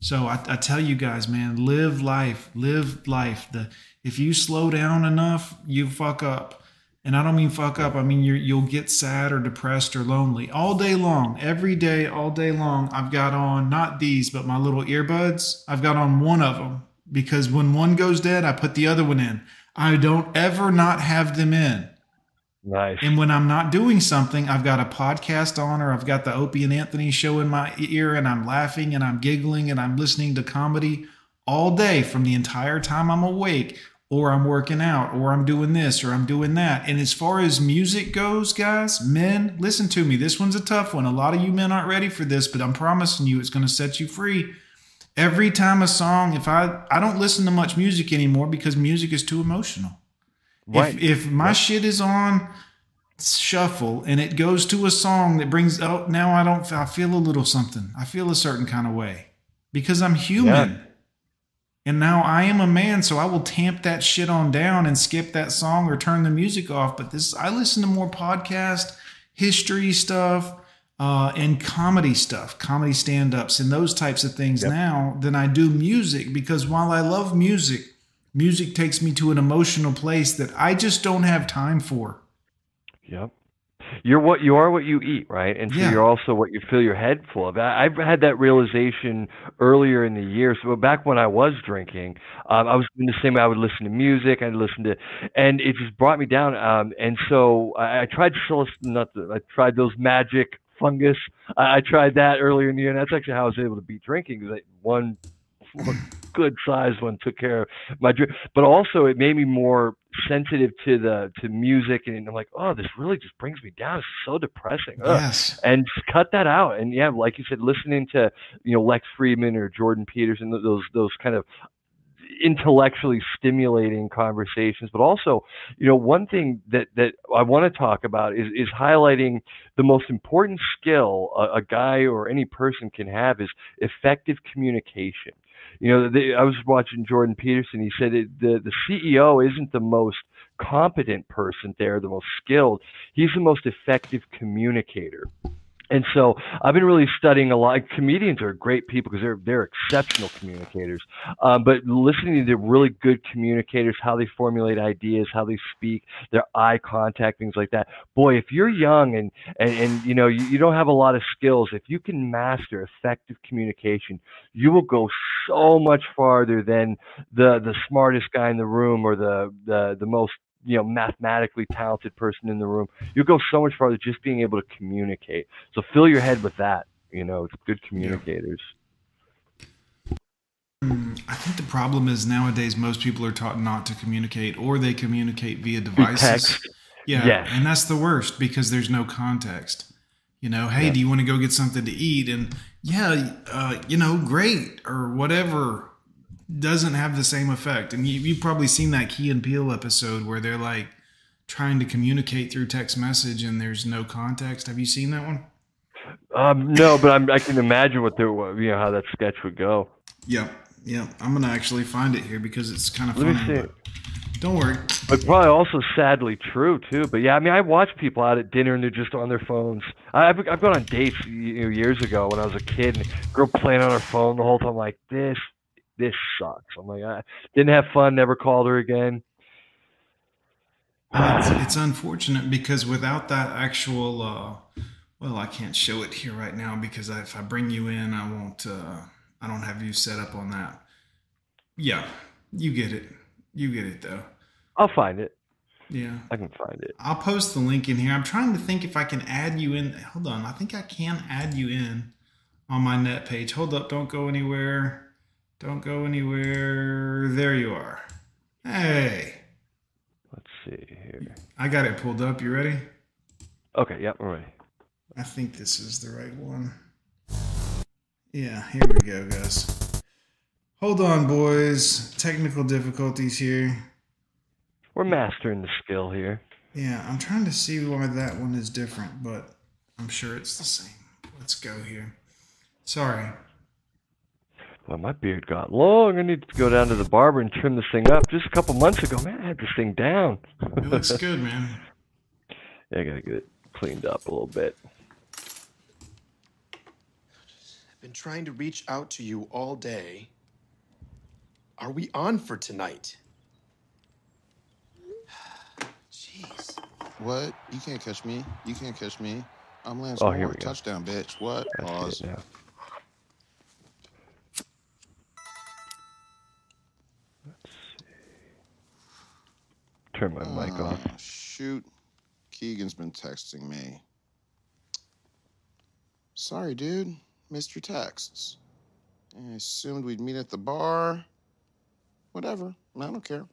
So I, I tell you guys, man, live life, live life. The if you slow down enough, you fuck up. And I don't mean fuck up. I mean you you'll get sad or depressed or lonely all day long, every day, all day long. I've got on not these, but my little earbuds. I've got on one of them because when one goes dead, I put the other one in. I don't ever not have them in. Nice. And when I'm not doing something, I've got a podcast on or I've got the Opie and Anthony show in my ear and I'm laughing and I'm giggling and I'm listening to comedy all day from the entire time I'm awake or I'm working out or I'm doing this or I'm doing that. And as far as music goes, guys, men, listen to me. This one's a tough one. A lot of you men aren't ready for this, but I'm promising you it's going to set you free. Every time a song, if I I don't listen to much music anymore because music is too emotional. Right. If if my shit is on shuffle and it goes to a song that brings oh now I don't I feel a little something. I feel a certain kind of way because I'm human. Yeah. And now I am a man, so I will tamp that shit on down and skip that song or turn the music off. But this, I listen to more podcast, history stuff, uh, and comedy stuff, comedy stand ups, and those types of things now than I do music. Because while I love music, music takes me to an emotional place that I just don't have time for. Yep. You're what you are what you eat, right? And so Yeah. you're also what you fill your head full of. I, I've had that realization earlier in the year. So back when I was drinking, um, I was doing the same. way. I would listen to music. I'd listen to, and it just brought me down. Um, and so I, I tried psilocybin. Not the, I tried those magic fungus. I, I tried that earlier in the year, and that's actually how I was able to beat drinking. Because one one good sized one took care of my drink, but also it made me more sensitive to the to music, and I'm like, oh, this really just brings me down. It's so depressing. Ugh. Yes. and cut that out. And yeah, like you said, listening to you know Lex Fridman or Jordan Peterson, those those kind of intellectually stimulating conversations but also you know one thing that that i want to talk about is is highlighting the most important skill a, a guy or any person can have is effective communication you know the, i was watching jordan peterson he said it, the the ceo isn't the most competent person there the most skilled. He's the most effective communicator And so I've been really studying a lot. Comedians are great people because they're they're exceptional communicators. Um, but listening to really good communicators, how they formulate ideas, how they speak, their eye contact, things like that. Boy, if you're young and and, and you know you, you don't have a lot of skills, if you can master effective communication, you will go so much farther than the the smartest guy in the room or the the the most you know mathematically talented person in the room you go so much farther just being able to communicate so fill your head with that you know it's good communicators I think the problem is nowadays most people are taught not to communicate or they communicate via devices. text. Yeah. Yes. And that's the worst because there's no context. You know, hey, Yeah. do you want to go get something to eat? And yeah, uh, you know, great or whatever doesn't have the same effect. And you, you've probably seen that Key and Peele episode where they're like trying to communicate through text message and there's no context. Have you seen that one? um no but I'm, i can imagine what the you know how that sketch would go Yep. Yep. I'm going to actually find it here because it's kind of Let me funny. see. Don't worry. but probably also sadly true too but yeah i mean i watch people out at dinner and they're just on their phones I- i've, I've gone on dates you know, years ago when i was a kid and girl playing on her phone the whole time like this this sucks i'm like i didn't have fun never called her again it's, it's unfortunate because without that actual, uh, well, I can't show it here right now because I, if I bring you in, I won't. Uh, I don't have you set up on that. Yeah, you get it. You get it though. i'll find it Yeah, i can find it I'll post the link in here. I'm trying to think if I can add you in. Hold on, I think I can add you in on my net page. Hold up, don't go anywhere. Don't go anywhere. There you are. Hey, let's see here I got it pulled up. You ready? okay yep all right I think this is the right one. Yeah, here we go, guys. Hold on, boys. Technical difficulties here. we're mastering the skill here Yeah, I'm trying to see why that one is different, but I'm sure it's the same. Let's go here. Sorry. Well, my beard got long. I need to go down to the barber and trim this thing up. Just a couple months ago, man, I had this thing down. It looks good, man. yeah, I gotta get it cleaned up a little bit. I've been trying to reach out to you all day. Are we on for tonight? Jeez. What? You can't catch me. You can't catch me. I'm Lance Oh, Moore. here we go. Touchdown, bitch. What? I see Pause. Turn my mic Ah, off. Shoot. Keegan's been texting me. Sorry, dude. Missed your texts. I assumed we'd meet at the bar. Whatever. I don't care.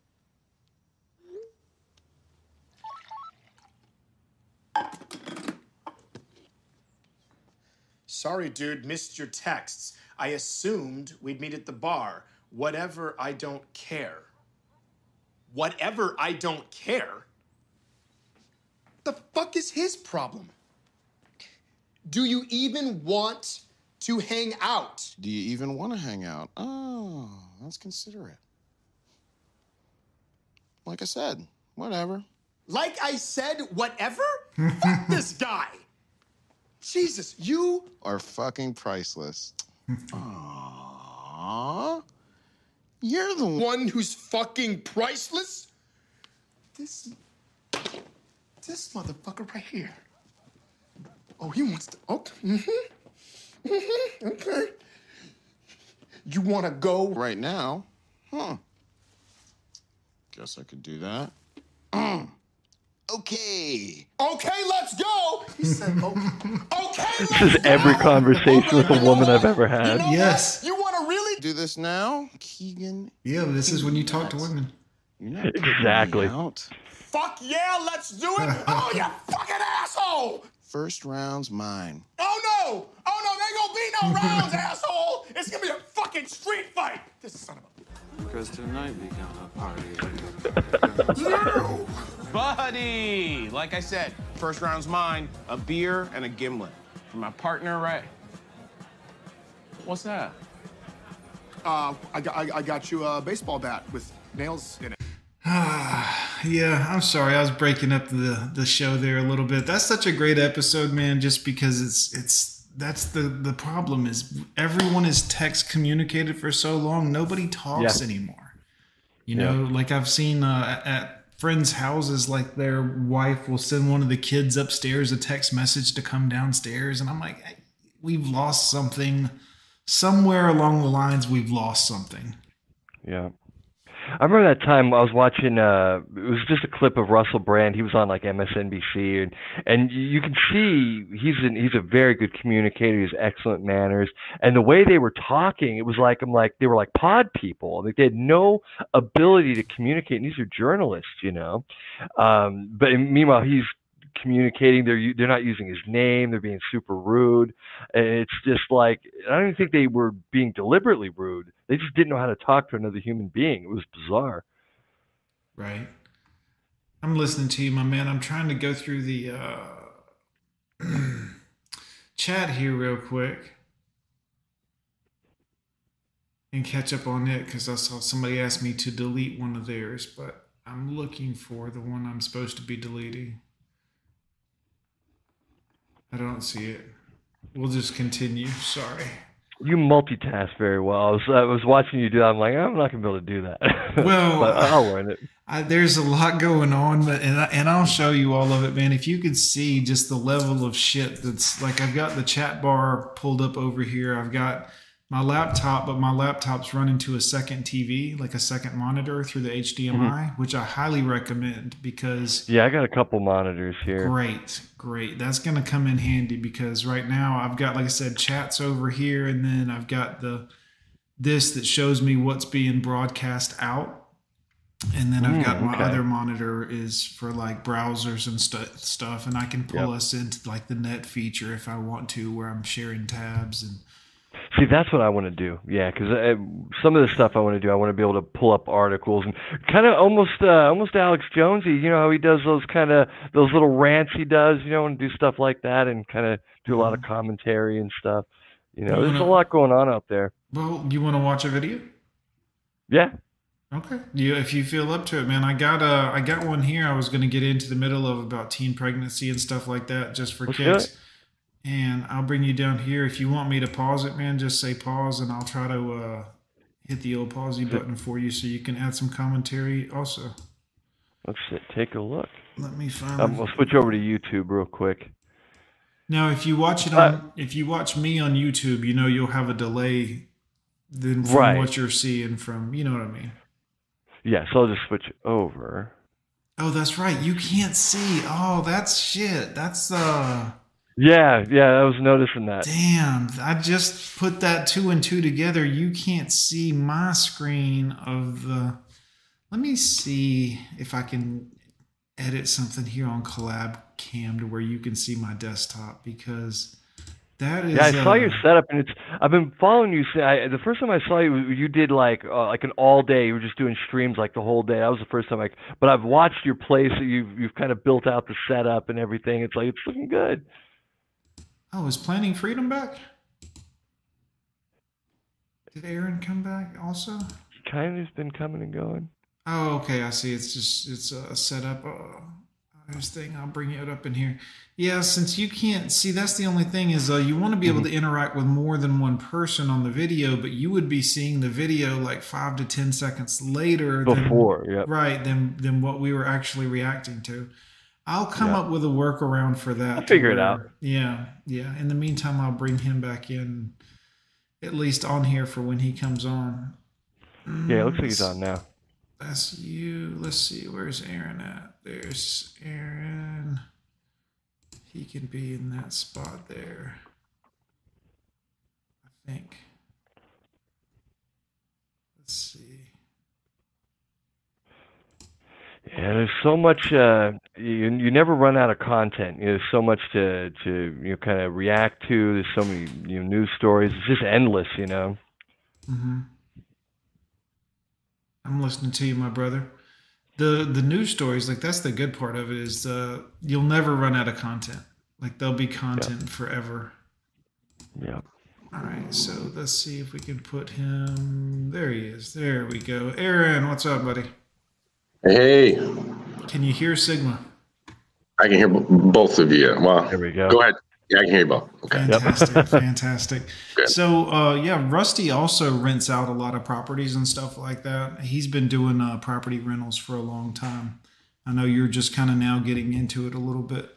Sorry, dude, missed your texts. I assumed we'd meet at the bar. Whatever, I don't care. Whatever, I don't care? The fuck is his problem? Do you even want to hang out? Do you even want to hang out? Oh, that's considerate. Like I said, whatever. Like I said, whatever? Fuck this guy. Jesus, you Are fucking priceless. Aww. You're the one who's fucking priceless? This. This motherfucker right here. Oh, he wants to. Okay. Mm-hmm. Mm-hmm. Okay. You want to go? right now. Huh. Guess I could do that. Mm. Okay. Okay, let's go. He said, okay. okay, This is every conversation with a woman I've ever had. Yes. You want to Do this now? Keegan, Yeah, this is when you talk to women. you're not Exactly. out. Fuck yeah, let's do it. Oh, you fucking asshole. First round's mine. Oh no! Oh no, there ain't gonna be no rounds, asshole! It's gonna be a fucking street fight! This son of a. Because tonight we gonna party. No! Buddy! Like I said, first round's mine. A beer and a gimlet. For my partner, right? What's that? Uh, I got, I, I got you a baseball bat with nails in it. Yeah, I'm sorry. I was breaking up the the show there a little bit. That's such a great episode, man. Just because it's it's that's the the problem is everyone is text communicated for so long. Nobody talks Yeah. anymore. You know, like I've seen uh, at friends' houses, like their wife will send one of the kids upstairs a text message to come downstairs, and I'm like, "Hey, we've lost something. Somewhere along the lines, we've lost something. Yeah. I remember that time I was watching uh it was just a clip of Russell Brand. He was on like MSNBC and and you can see he's an, he's a very good communicator. He has excellent manners. And the way they were talking, it was like I'm like they were like pod people. Like they had no ability to communicate. And these are journalists, you know. Um but meanwhile he's communicating they're they're not using his name they're being super rude and it's just like i don't even think they were being deliberately rude they just didn't know how to talk to another human being it was bizarre Right. I'm listening to you, my man. I'm trying to go through the uh, chat here real quick and catch up on it because I saw somebody ask me to delete one of theirs, but I'm looking for the one I'm supposed to be deleting. I don't see it. We'll just continue. Sorry. you multitask very well i was i was watching you do that i'm like i'm not gonna be able to do that Well, i'll learn it I, there's a lot going on, but and, I, and I'll show you all of it, man. If you could see just the level of shit that's like, I've got the chat bar pulled up over here. I've got my laptop, but my laptop's running to a second TV, like a second monitor through the HDMI, which I highly recommend because yeah i got a couple monitors here Great, great. That's going to come in handy because right now I've got, like I said, chats over here, and then I've got the this that shows me what's being broadcast out, and then I've Mm, got my okay. other monitor is for like browsers and stu stuff, and I can pull Yep. us into like the net feature if I want to, where I'm sharing tabs and See, that's what I want to do. Yeah, because uh, some of the stuff I want to do, I want to be able to pull up articles and kind of almost, uh, almost Alex Jonesy. You know how he does those kind of those little rants he does. You know, and do stuff like that, and kind of do a lot of commentary and stuff. You know, You there's a wanna- lot going on out there. well, you want to watch a video? Yeah. Okay. You, if you feel up to it, man, I got uh, I got one here. I was going to get into the middle of about teen pregnancy and stuff like that, just for Let's kicks. And I'll bring you down here. If you want me to pause it, man, just say pause, and I'll try to uh, hit the old pausey button for you, so you can add some commentary. Also, Let's take a look. let me find. Um, we'll switch over to YouTube real quick. now, if you watch it on, if you watch me on YouTube, you know you'll have a delay than from Right. what you're seeing from. You know what I mean? Yeah, so I'll just switch over. Oh, that's right. You can't see. Oh, that's shit. That's uh. Yeah, yeah, I was noticing that. Damn, I just put that two and two together. You can't see my screen of the. Let me see if I can edit something here on Collab Cam to where you can see my desktop because that is. Yeah, I saw uh, your setup, and it's. I've been following you. I, the first time I saw you, you did like uh, like an all day. You were just doing streams like the whole day. That was the first time. I, but I've watched your place. You've you've kind of built out the setup and everything. It's like it's looking good. Oh, is Planet Freedom back? Did Aaron come back also? He Kind of has been coming and going. Oh, okay. I see. It's just it's a setup. Oh, this thing. I'll bring it up in here. Yeah, since you can't see, that's the only thing is uh, you want to be able to interact with more than one person on the video, but you would be seeing the video like five to ten seconds later Before, than, yep. right than than what we were actually reacting to. I'll come Yeah. up with a workaround for that. I'll figure it out. Yeah, yeah. In the meantime, I'll bring him back in, at least on here for when he comes on. Yeah, it looks like he's Mm, on now. that's you. Let's see, where's Aaron at? There's Aaron. He can be in that spot there. I think. Let's see. Yeah, there's so much. Uh, you you never run out of content. You know, there's so much to to you know, kind of react to. There's so many you know news stories. It's just endless. You know. hmm I'm listening to you, my brother. The the news stories, like that's the good part of it, is uh, you'll never run out of content. Like there'll be content forever. Yeah. All right, so let's see if we can put him. There he is. There we go. Aaron, what's up, buddy? Hey, Can you hear Sigma? I can hear b- both of you. Well, There we go. Go ahead. Yeah, I can hear you both. Okay. Fantastic, fantastic. Good. So, uh, yeah, Rusty also rents out a lot of properties and stuff like that. He's been doing uh, property rentals for a long time. I know you're just kind of now getting into it a little bit.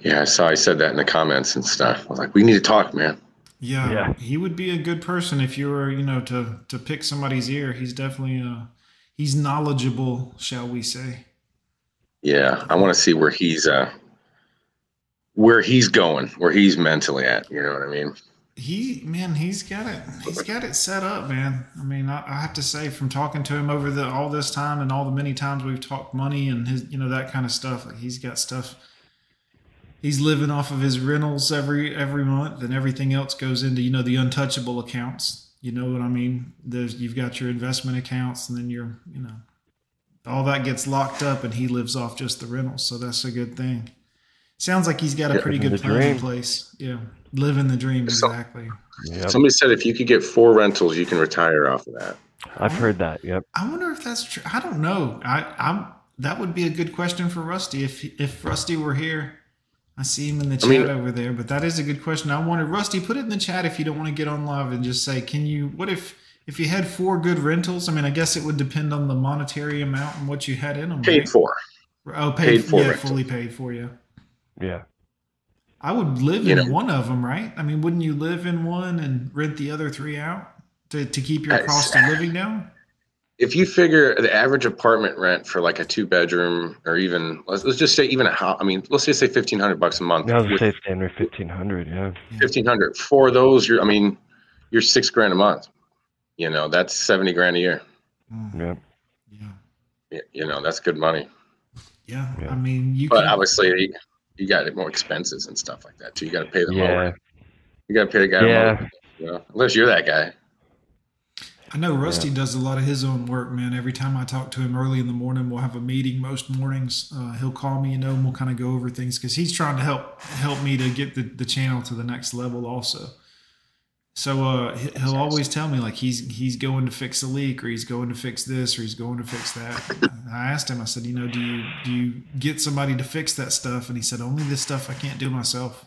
Yeah, I saw I said that in the comments and stuff. I was like, we need to talk, man. Yeah, Yeah. he would be a good person if you were, you know, to to pick somebody's ear. He's definitely uh he's knowledgeable, shall we say? Yeah, I want to see where he's uh where he's going, where he's mentally at. You know what I mean? He man, he's got it. He's got it set up, man. I mean, I, I have to say, from talking to him over the all this time and all the many times we've talked money and his, you know, that kind of stuff. Like he's got stuff. He's living off of his rentals every every month, and everything else goes into you know the untouchable accounts. You know what I mean? There's you've got your investment accounts, and then your you know all that gets locked up, and he lives off just the rentals. So that's a good thing. Sounds like he's got a pretty good plan in place. Yeah, living the dream exactly. Yep. Somebody said if you could get four rentals, you can retire off of that. I've heard that. Yep. I wonder if that's true. I don't know. I, I'm that would be a good question for Rusty. If if Rusty were here, I see him in the I chat mean- over there. But that is a good question. I wanted Rusty, put it in the chat if you don't want to get on live and just say, can you? What if if you had four good rentals? I mean, I guess it would depend on the monetary amount and what you had in them. Paid right? for. Oh, paid, paid for Yeah, rental. fully paid for you. Yeah. I would live You in know- one of them, right? I mean, wouldn't you live in one and rent the other three out to, to keep your cost of living down? If you figure the average apartment rent for like a two bedroom or even let's, let's just say even a house, I mean, let's just say fifteen hundred bucks a month. I was with say standard fifteen hundred. Yeah. fifteen hundred for those, you're I mean, you're six grand a month. You know, that's seventy grand a year. Mm. Yep. Yeah. Y- You know, that's good money. Yeah. Yeah. I mean, you But can, obviously, you got more expenses and stuff like that too. You got to pay the Yeah. mower. You got to pay the guy. to mow Yeah. it, You know, unless you're that guy. I know Rusty does a lot of his own work, man. Every time I talk to him early in the morning, we'll have a meeting most mornings. Uh, he'll call me, you know, and we'll kind of go over things because he's trying to help help me to get the, the channel to the next level also. So uh, he- he'll always tell me like he's he's going to fix a leak or he's going to fix this or he's going to fix that. I asked him, I said, you know, do you do you get somebody to fix that stuff? And he said, only this stuff I can't do myself.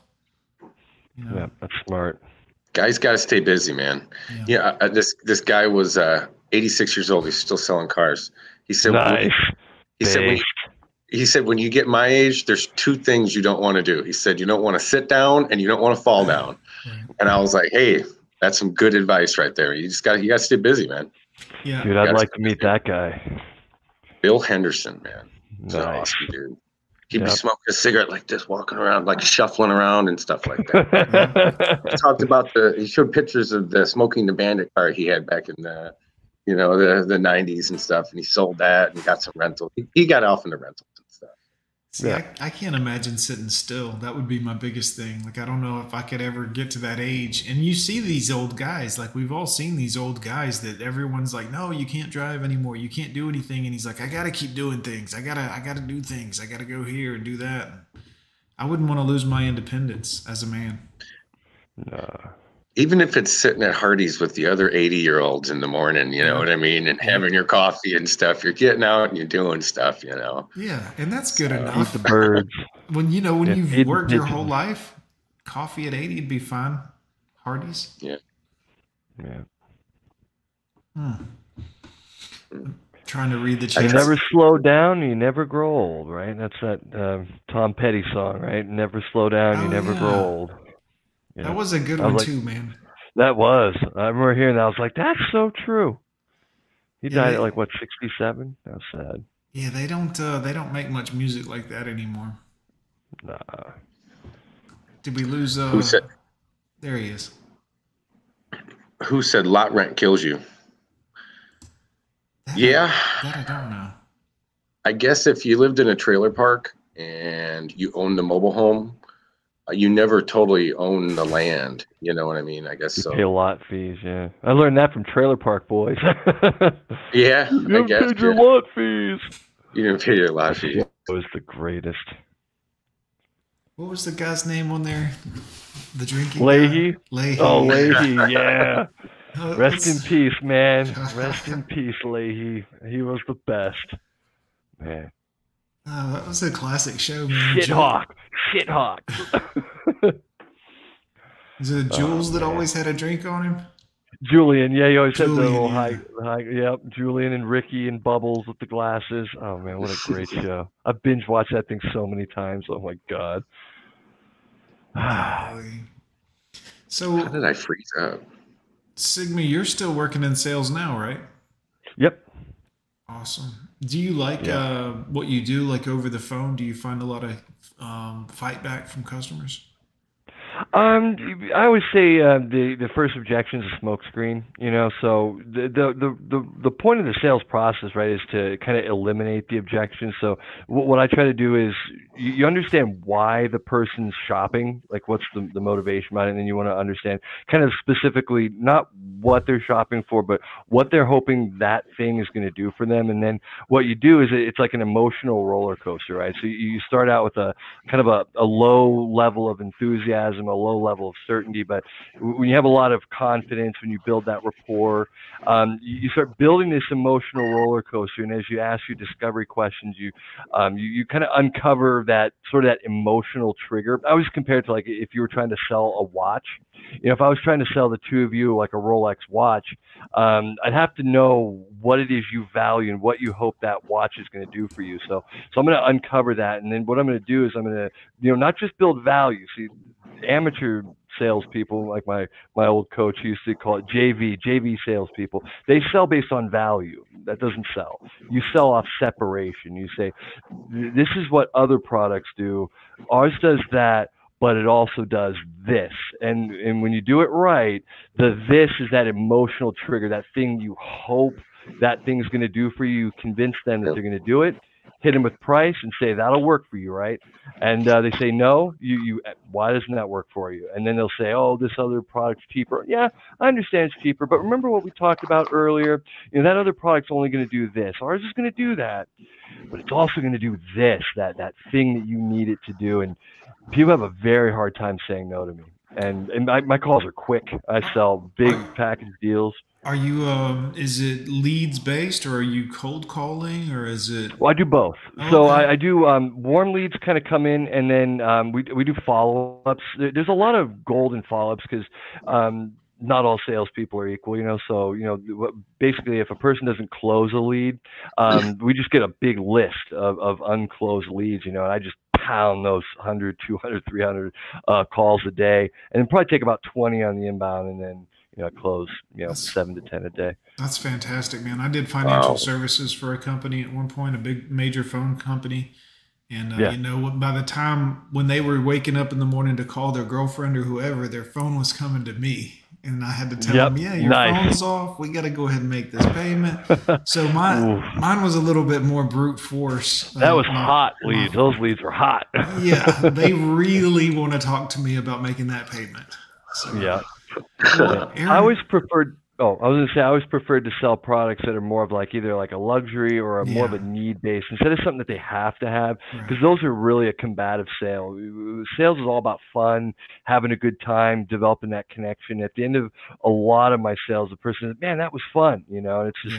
You know? Yeah. That's smart. Guys got to stay busy, man. Yeah, uh, this this guy was uh, 86 years old. He's still selling cars. He said, Nice. he said, when, he said, when you get my age, there's two things you don't want to do. He said, you don't want to sit down and you don't want to fall down. And I was like, hey, that's some good advice right there. You just got you got to stay busy, man. Yeah. Dude, I'd like to meet that guy. Bill Henderson, man. He's an Nice. awesome dude. He'd be smoking a cigarette like this, walking around, like shuffling around and stuff like that. he talked about the. He showed pictures of the smoking the bandit car he had back in the, you know, the the '90s and stuff, and he sold that and got some rental. He, he got off in the stuff. See, Yeah. I, I can't imagine sitting still. That would be my biggest thing. Like, I don't know if I could ever get to that age. And you see these old guys, like, we've all seen these old guys that everyone's like, no, you can't drive anymore. You can't do anything. And he's like, I got to keep doing things. I got to, I got to do things. I got to go here and do that. I wouldn't want to lose my independence as a man. Nah. Even if it's sitting at Hardee's with the other 80 year olds in the morning, you know what I mean, and having your coffee and stuff, you're getting out and you're doing stuff, you know. Yeah. And that's good Eat enough. the birds. When, you know, when Yeah, you've feed the worked your pigeons. whole life, coffee at 80 would be fine. Hardee's. Yeah. Yeah. Hmm. Trying to read the You never slow down, you never grow old, right? That's that uh, Tom Petty song, right? Never slow down, you Oh, never yeah. grow old. Yeah. That was a good was one like- too, man. That was. I remember hearing that. I was like, that's so true. He Yeah, died they- at like what, sixty-seven? That's sad. Yeah, they don't uh, they don't make much music like that anymore. Nah. Did we lose? Uh, Who said there he is. Who said lot rent kills you? Yeah, That I don't know. I guess if you lived in a trailer park and you owned the mobile home, you never totally own the land. You know what I mean? I guess You so. pay lot fees, yeah. I learned that from Trailer Park Boys. Yeah, you I haven't guess. paid your yeah. lot fees. You didn't pay your lot fees. It was the greatest. What was the guy's name on there? The drinking Lahey? guy? Lahey. Oh, Lahey, yeah. Uh, Rest in peace, man. Rest in peace, Lahey. He was the best. man. Oh, that was a classic show, man. Shit Jul- hawk, shit hawk. Is it Oh, Jules that man. always had a drink on him? Julian, yeah, you always had the Julian, little yeah. high, high, yep. Julian and Ricky and Bubbles with the glasses. Oh man, what a great show! I binge watched that thing so many times. Oh my god. So, How did I freeze up? Sigma, you're still working in sales now, right? Yep. Awesome. Do you like Yeah. uh, what you do, like over the phone? Do you find a lot of um, fight back from customers? Um, I always say uh, the the first objection is a smokescreen. You know, so the, the the the point of the sales process, right, is to kind of eliminate the objection. So what, what I try to do is you, you understand why the person's shopping, like what's the the motivation behind it, and then you want to understand kind of specifically not what they're shopping for, but what they're hoping that thing is going to do for them. And then what you do is it- it's like an emotional roller coaster, right? So you you start out with a kind of a, a low level of enthusiasm, a low level of certainty. But when you have a lot of confidence, when you build that rapport, um, you, start building this emotional roller coaster. And as you ask your discovery questions, you um, you, you kind of uncover that sort of that emotional trigger. I always compare it to like if you were trying to sell a watch. You know, if I was trying to sell the two of you like a Rolex watch, um, I'd have to know what it is you value and what you hope that watch is going to do for you. So, so I'm going to uncover that, and then what I'm going to do is I'm going to, you know, not just build value. See, amateur salespeople, like my my old coach used to call it JV, JV salespeople. They sell based on value. That doesn't sell. You sell off separation. You say, this is what other products do. Ours does that but it also does this. And and when you do it right, the this is that emotional trigger, that thing you hope that thing's going to do for you. You convince them that they're going to do it. Hit them with price and say that'll work for you, right? And uh, they say no. You you why doesn't that work for you? And then they'll say, oh, this other product's cheaper. Yeah, I understand it's cheaper, but remember what we talked about earlier? You know that other product's only going to do this. Ours is going to do that, but it's also going to do this. That that thing that you need it to do. And people have a very hard time saying no to me. And and my, my calls are quick. I sell big package deals. Are you? Um, is it leads based, or are you cold calling, or is it? Well, I do both. Oh, So. I, I do um, warm leads kind of come in, and then um, we we do follow ups. There's a lot of golden follow ups because um, not all salespeople are equal, you know. So you know, basically, if a person doesn't close a lead, um, we just get a big list of, of unclosed leads, you know, and I just pound those 100, 200, 300 uh, calls a day, and probably take about 20 on the inbound, and then you know close you know seven to 10 a day. That's fantastic, man. I did financial Wow. services for a company at one point, a big major phone company. And uh, Yeah. you know, by the time when they were waking up in the morning to call their girlfriend or whoever, their phone was coming to me, and I had to tell Yep. them, "Yeah, your Nice. phone's off. We got to go ahead and make this payment." So my mine was a little bit more brute force. That Uh, was my- hot my- leads. Those leads were hot. yeah, they really want to talk to me about making that payment. So, Yeah. Aaron- I always preferred. Oh, I was gonna say I always preferred to sell products that are more of like either like a luxury or a more of a need based instead of something that they have to have because those are really a combative sale. Sales is all about fun, having a good time, developing that connection. At the end of a lot of my sales, the person says, "Man, that was fun," you know, and it's just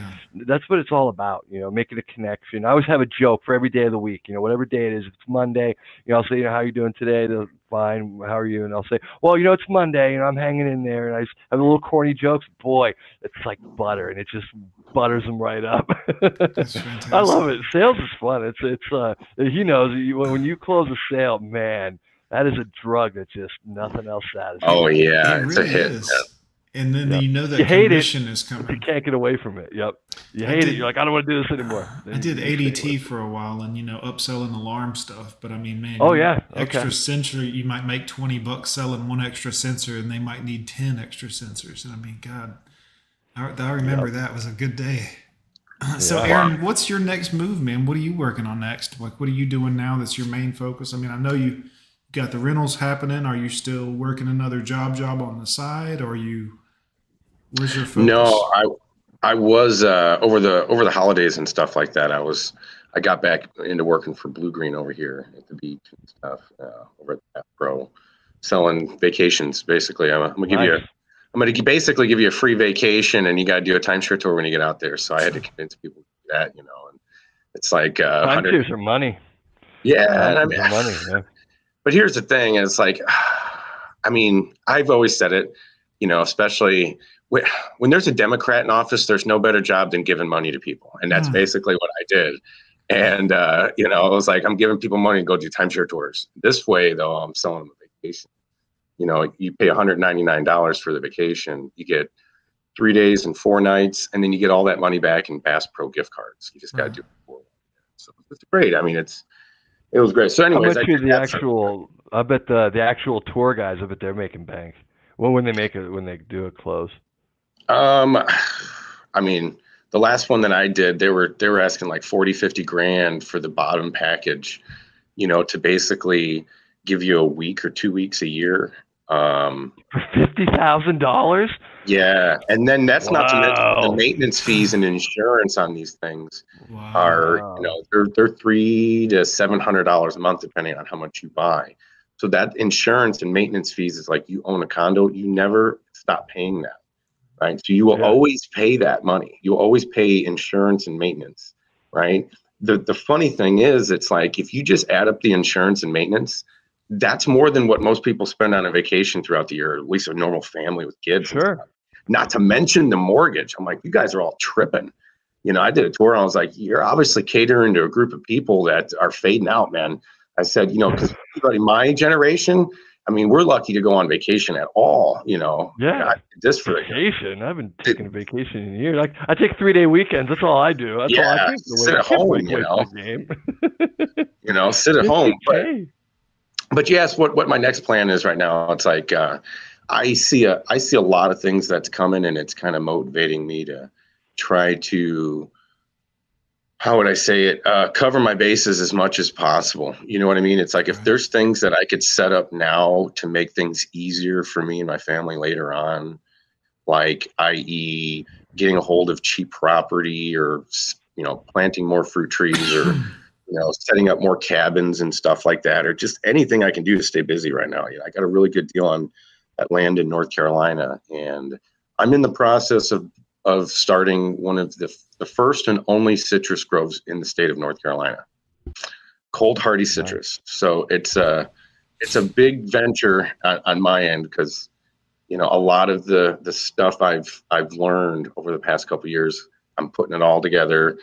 that's what it's all about, you know, making a connection. I always have a joke for every day of the week, you know, whatever day it is. If it's Monday, you know, I'll say, you know, how you doing today? They'll fine. How are you? And I'll say, well, you know, it's Monday, and I'm hanging in there, and I just have a little corny jokes. Boy, it's like butter, and it just butters them right up. I love it. Sales is fun. It's it's uh, he knows you, when when you close a sale, man, that is a drug that just nothing else satisfies. Oh yeah, It it's a hit. is. And then Yep. you know that you hate commission it, is coming. You can't get away from it. Yep. You hate did- it. You're like, I don't want to do this anymore. I did ADT for a while and you know upselling alarm stuff, but I mean, man, Oh, yeah. extra Okay. sensor. You might make twenty bucks selling one extra sensor, and they might need ten extra sensors. And I mean, God, I, I remember that was a good day. So, Yeah. Aaron, what's your next move, man? What are you working on next? Like, what are you doing now? That's your main focus. I mean, I know you got the rentals happening. Are you still working another job job on the side, or are you? Where's your focus? No, I I was uh, over the over the holidays and stuff like that. I was I got back into working for Bluegreen over here at the beach and stuff uh, over at Bass Pro, selling vacations. Basically, I'm, I'm gonna give you a Nice. I'm gonna basically give you a free vacation, and you got to do a timeshare tour when you get out there. So I had to convince people to do that, you know. And It's like uh, Time 100 cheers are money. Yeah, I mean, money. Yeah. but here's the thing: it's like, I mean, I've always said it. You know, especially when, there's a Democrat in office, there's no better job than giving money to people, and that's Hmm. basically what I did. And uh, you know, it was like I'm giving people money to go do timeshare tours. This way, though, I'm selling them a vacation. You know, you pay $199 for the vacation, you get three days and four nights, and then you get all that money back in Bass Pro gift cards. You just got to do it. For so it's great. I mean, it's it was great. So, I anyways, bet I you did the actual. I bet the the actual tour guys. I bet they're making bank. Well, when they make it, when they do a close. Um, I mean, the last one that I did, they were they were asking like 40, 50 grand for the bottom package, you know, to basically give you a week or two weeks a year. Um, For fifty thousand dollars. yeah, and then that's not to mention the maintenance fees and insurance on these things are you know they're they're three to seven hundred dollars a month depending on how much you buy. So that insurance and maintenance fees is like you own a condo, you never stop paying that, right? So you will always pay that money. You'll always pay insurance and maintenance, right? The the funny thing is, it's like if you just add up the insurance and maintenance, that's more than what most people spend on a vacation throughout the year, at least a normal family with kids. Sure. Not to mention the mortgage. I'm like, you guys are all tripping. You know, I did a tour and I was like, you're obviously catering to a group of people that are fading out, man. I said, you know, because everybody my generation, I mean, we're lucky to go on vacation at all, you know. Yeah. This for Vacation. I haven't taken a vacation in years. Like I take three day weekends. That's all I do. That's all Yeah, I take. sit at home, you know. You know, sit at home. But, but you asked what what my next plan is right now. It's like uh, I see a I see a lot of things that's coming, and it's kind of motivating me to try to how would I say it? Uh, cover my bases as much as possible. You know what I mean? It's like if there's things that I could set up now to make things easier for me and my family later on, like i.e., getting a hold of cheap property or you know planting more fruit trees or you know setting up more cabins and stuff like that, or just anything I can do to stay busy right now. You know, I got a really good deal on that land in North Carolina, and I'm in the process of of starting one of the the first and only citrus groves in the state of North Carolina. Cold hardy citrus. So it's a it's a big venture on, on my end because you know a lot of the the stuff I've I've learned over the past couple of years. I'm putting it all together.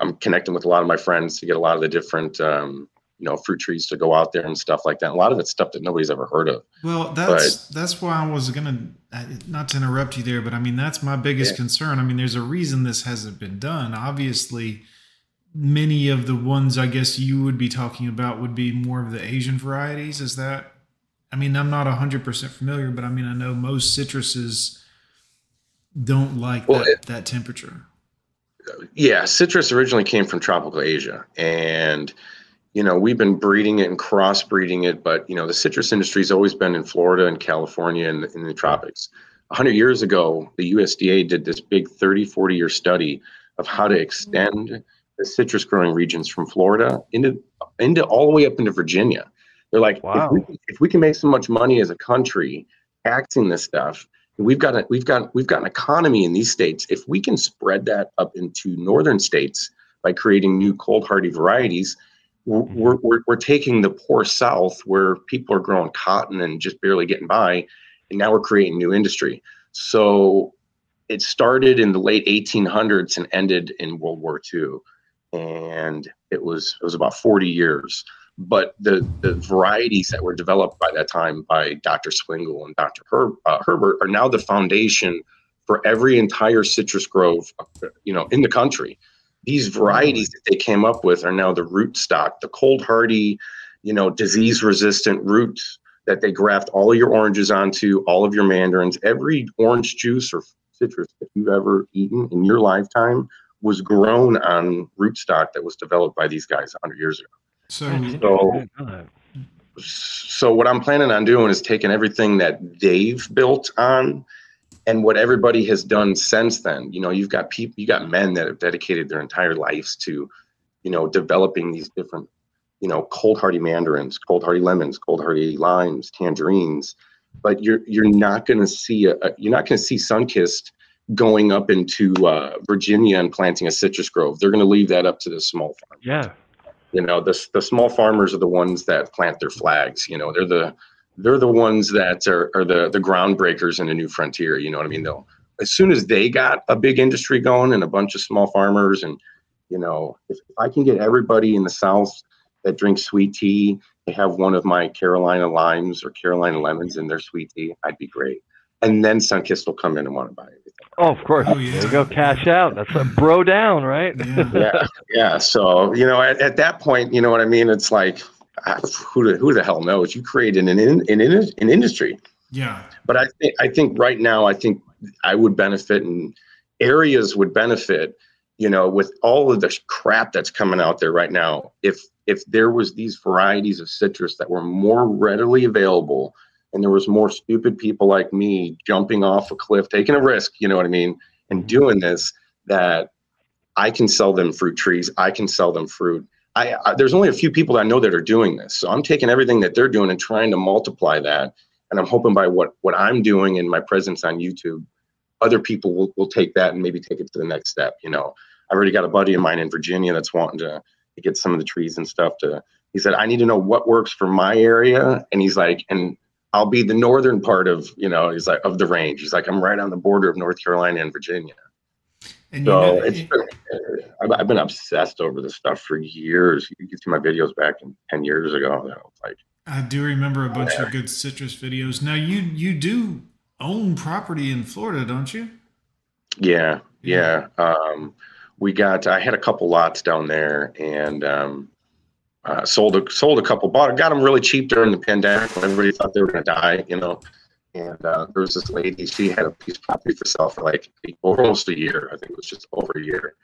I'm connecting with a lot of my friends to get a lot of the different um, you know fruit trees to go out there and stuff like that. A lot of it's stuff that nobody's ever heard of. Well, that's that's why I was gonna not to interrupt you there, but I mean that's my biggest Yeah. concern. I mean, there's a reason this hasn't been done. Obviously, many of the ones I guess you would be talking about would be more of the Asian varieties. Is that? I mean, I'm not hundred percent familiar, but I mean I know most citruses don't like Well, that, it- that temperature. yeah, citrus originally came from tropical Asia, and you know we've been breeding it and crossbreeding it, but you know the citrus industry has always been in Florida and California and in the tropics. 100 years ago, the USDA did this big 30, 40 year study of how to extend the citrus growing regions from Florida into into all the way up into Virginia. They're like, if, we, if we can make so much money as a country taxing this stuff, we've got a, we've got we've got an economy in these states. If we can spread that up into northern states by creating new cold hardy varieties, we're, we're, we're, we're taking the poor south where people are growing cotton and just barely getting by, and now we're creating new industry. So it started in the late 1800s and ended in World War II, and it was it was about 40 years. But the the varieties that were developed by that time by Dr. Swingle and Dr. Herb, uh, Herbert are now the foundation for every entire citrus grove, uh, you know, in the country. These varieties that they came up with are now the root stock, the cold hardy, you know, disease resistant roots that they graft all of your oranges onto, all of your mandarins, every orange juice or citrus that you've ever eaten in your lifetime was grown on rootstock that was developed by these guys 100 years ago. So, So, so what I'm planning on doing is taking everything that they've built on and what everybody has done since then. You know, you've got people, you got men that have dedicated their entire lives to, you know, developing these different, you know, cold hardy mandarins, cold hardy lemons, cold hardy limes, tangerines. But you're you're not going to see a, you're not going to see Sunkist going up into uh, Virginia and planting a citrus grove. They're going to leave that up to the small farm. Yeah. You know, the the small farmers are the ones that plant their flags. You know, they're the they're the ones that are, are the the groundbreakers in a new frontier. You know what I mean? They'll as soon as they got a big industry going and a bunch of small farmers and you know, if, if I can get everybody in the South that drinks sweet tea to have one of my Carolina limes or Carolina lemons in their sweet tea, I'd be great. And then Sunkist will come in and want to buy everything. Oh, of course. Oh, there you go, cash out. That's a bro down, right? yeah, yeah. So you know, at, at that point, you know what I mean. It's like, who the, who the hell knows? You created an in, an, in, an industry. Yeah. But I think I think right now, I think I would benefit, and areas would benefit. You know, with all of the crap that's coming out there right now, if if there was these varieties of citrus that were more readily available and there was more stupid people like me jumping off a cliff, taking a risk, you know what I mean, and mm-hmm. doing this, that I can sell them fruit trees. I can sell them fruit. I, I, there's only a few people that I know that are doing this, so I'm taking everything that they're doing and trying to multiply that. And I'm hoping by what what I'm doing and my presence on YouTube, other people will, will take that and maybe take it to the next step. You know, I've already got a buddy of mine in Virginia that's wanting to, to get some of the trees and stuff to. He said, I need to know what works for my area, and he's like, and I'll be the northern part of, you know, he's like of the range. He's like, I'm right on the border of North Carolina and Virginia. And so you know, it's been, I've, I've been obsessed over this stuff for years. You can see my videos back in 10 years ago. Like, I do remember a bunch of good citrus videos. Now you you do own property in Florida, don't you? yeah, yeah. Um, we got, I had a couple lots down there and, um, uh, sold a sold a couple, bought got them really cheap during the pandemic when everybody thought they were going to die, you know. And uh, there was this lady, she had a piece of property for sale for like almost a year. I think it was just over a year.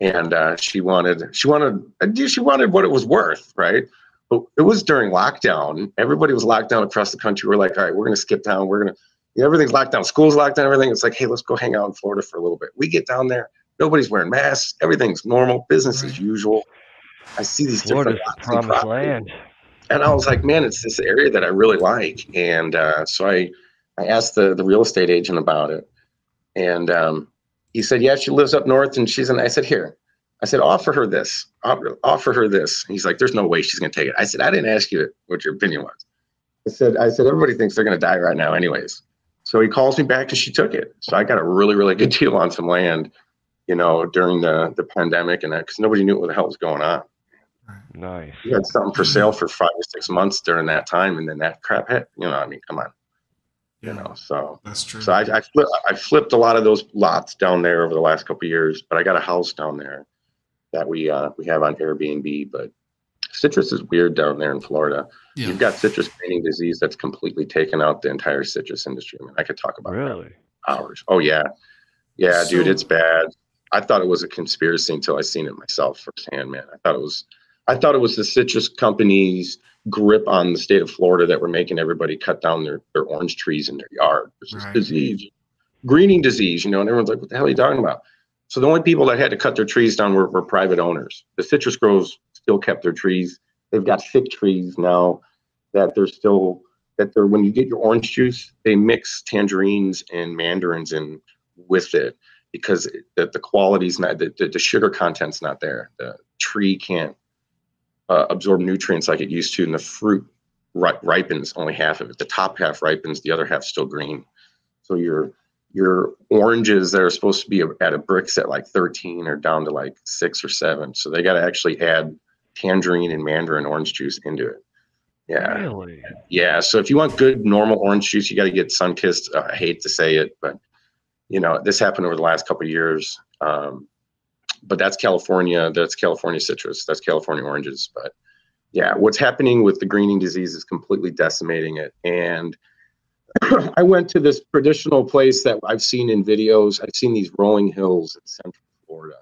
And uh, she wanted, she wanted, she wanted what it was worth, right? But it was during lockdown. Everybody was locked down across the country. We're like, all right, we're going to skip town. We're going to, you know, everything's locked down. School's locked down. Everything. It's like, hey, let's go hang out in Florida for a little bit. We get down there. Nobody's wearing masks. Everything's normal. Business as usual. I see these Florida's different promised land. And I was like, man, it's this area that I really like. And uh, so I, I asked the, the real estate agent about it. And um, he said, yeah, she lives up north and she's in, I said, here, I said, offer her this, offer, offer her this. He's like, there's no way she's going to take it. I said, I didn't ask you what your opinion was. I said, I said, everybody thinks they're going to die right now anyways. So he calls me back and she took it. So I got a really, really good deal on some land, you know, during the, the pandemic and that, cause nobody knew what the hell was going on. Nice. You had something for sale for five or six months during that time, and then that crap hit. You know, I mean, come on. You know, so that's true. So I, I flipped, I flipped a lot of those lots down there over the last couple of years, but I got a house down there that we uh, we have on Airbnb. But citrus is weird down there in Florida. Yeah. You've got citrus greening disease that's completely taken out the entire citrus industry. I mean, I could talk about really hours. Oh yeah, yeah, dude, it's bad. I thought it was a conspiracy until I seen it myself firsthand, man. I thought it was I thought it was the citrus companies grip on the state of Florida that were making everybody cut down their, their orange trees in their yard. There's this Right. disease, greening disease, you know, and everyone's like, what the hell are you talking about? So the only people that had to cut their trees down were, were private owners. The citrus groves still kept their trees. They've got thick trees now that they're still that they're when you get your orange juice, they mix tangerines and mandarins in with it because it- the, the quality's not the, the, the sugar content's not there. The tree can't uh, absorb nutrients like it used to, and the fruit ri- ripens only half of it. The top half ripens, the other half's still green. So your your oranges that are supposed to be at a Brix at like 13 are down to like six or seven. So they got to actually add tangerine and mandarin orange juice into it. Yeah. Really? Yeah. So if you want good normal orange juice, you got to get Sunkist. Uh, I hate to say it, but you know this happened over the last couple of years. Um, but that's California. That's California citrus. That's California oranges. But yeah, what's happening with the greening disease is completely decimating it. And I went to this traditional place that I've seen in videos. I've seen these rolling hills in central Florida.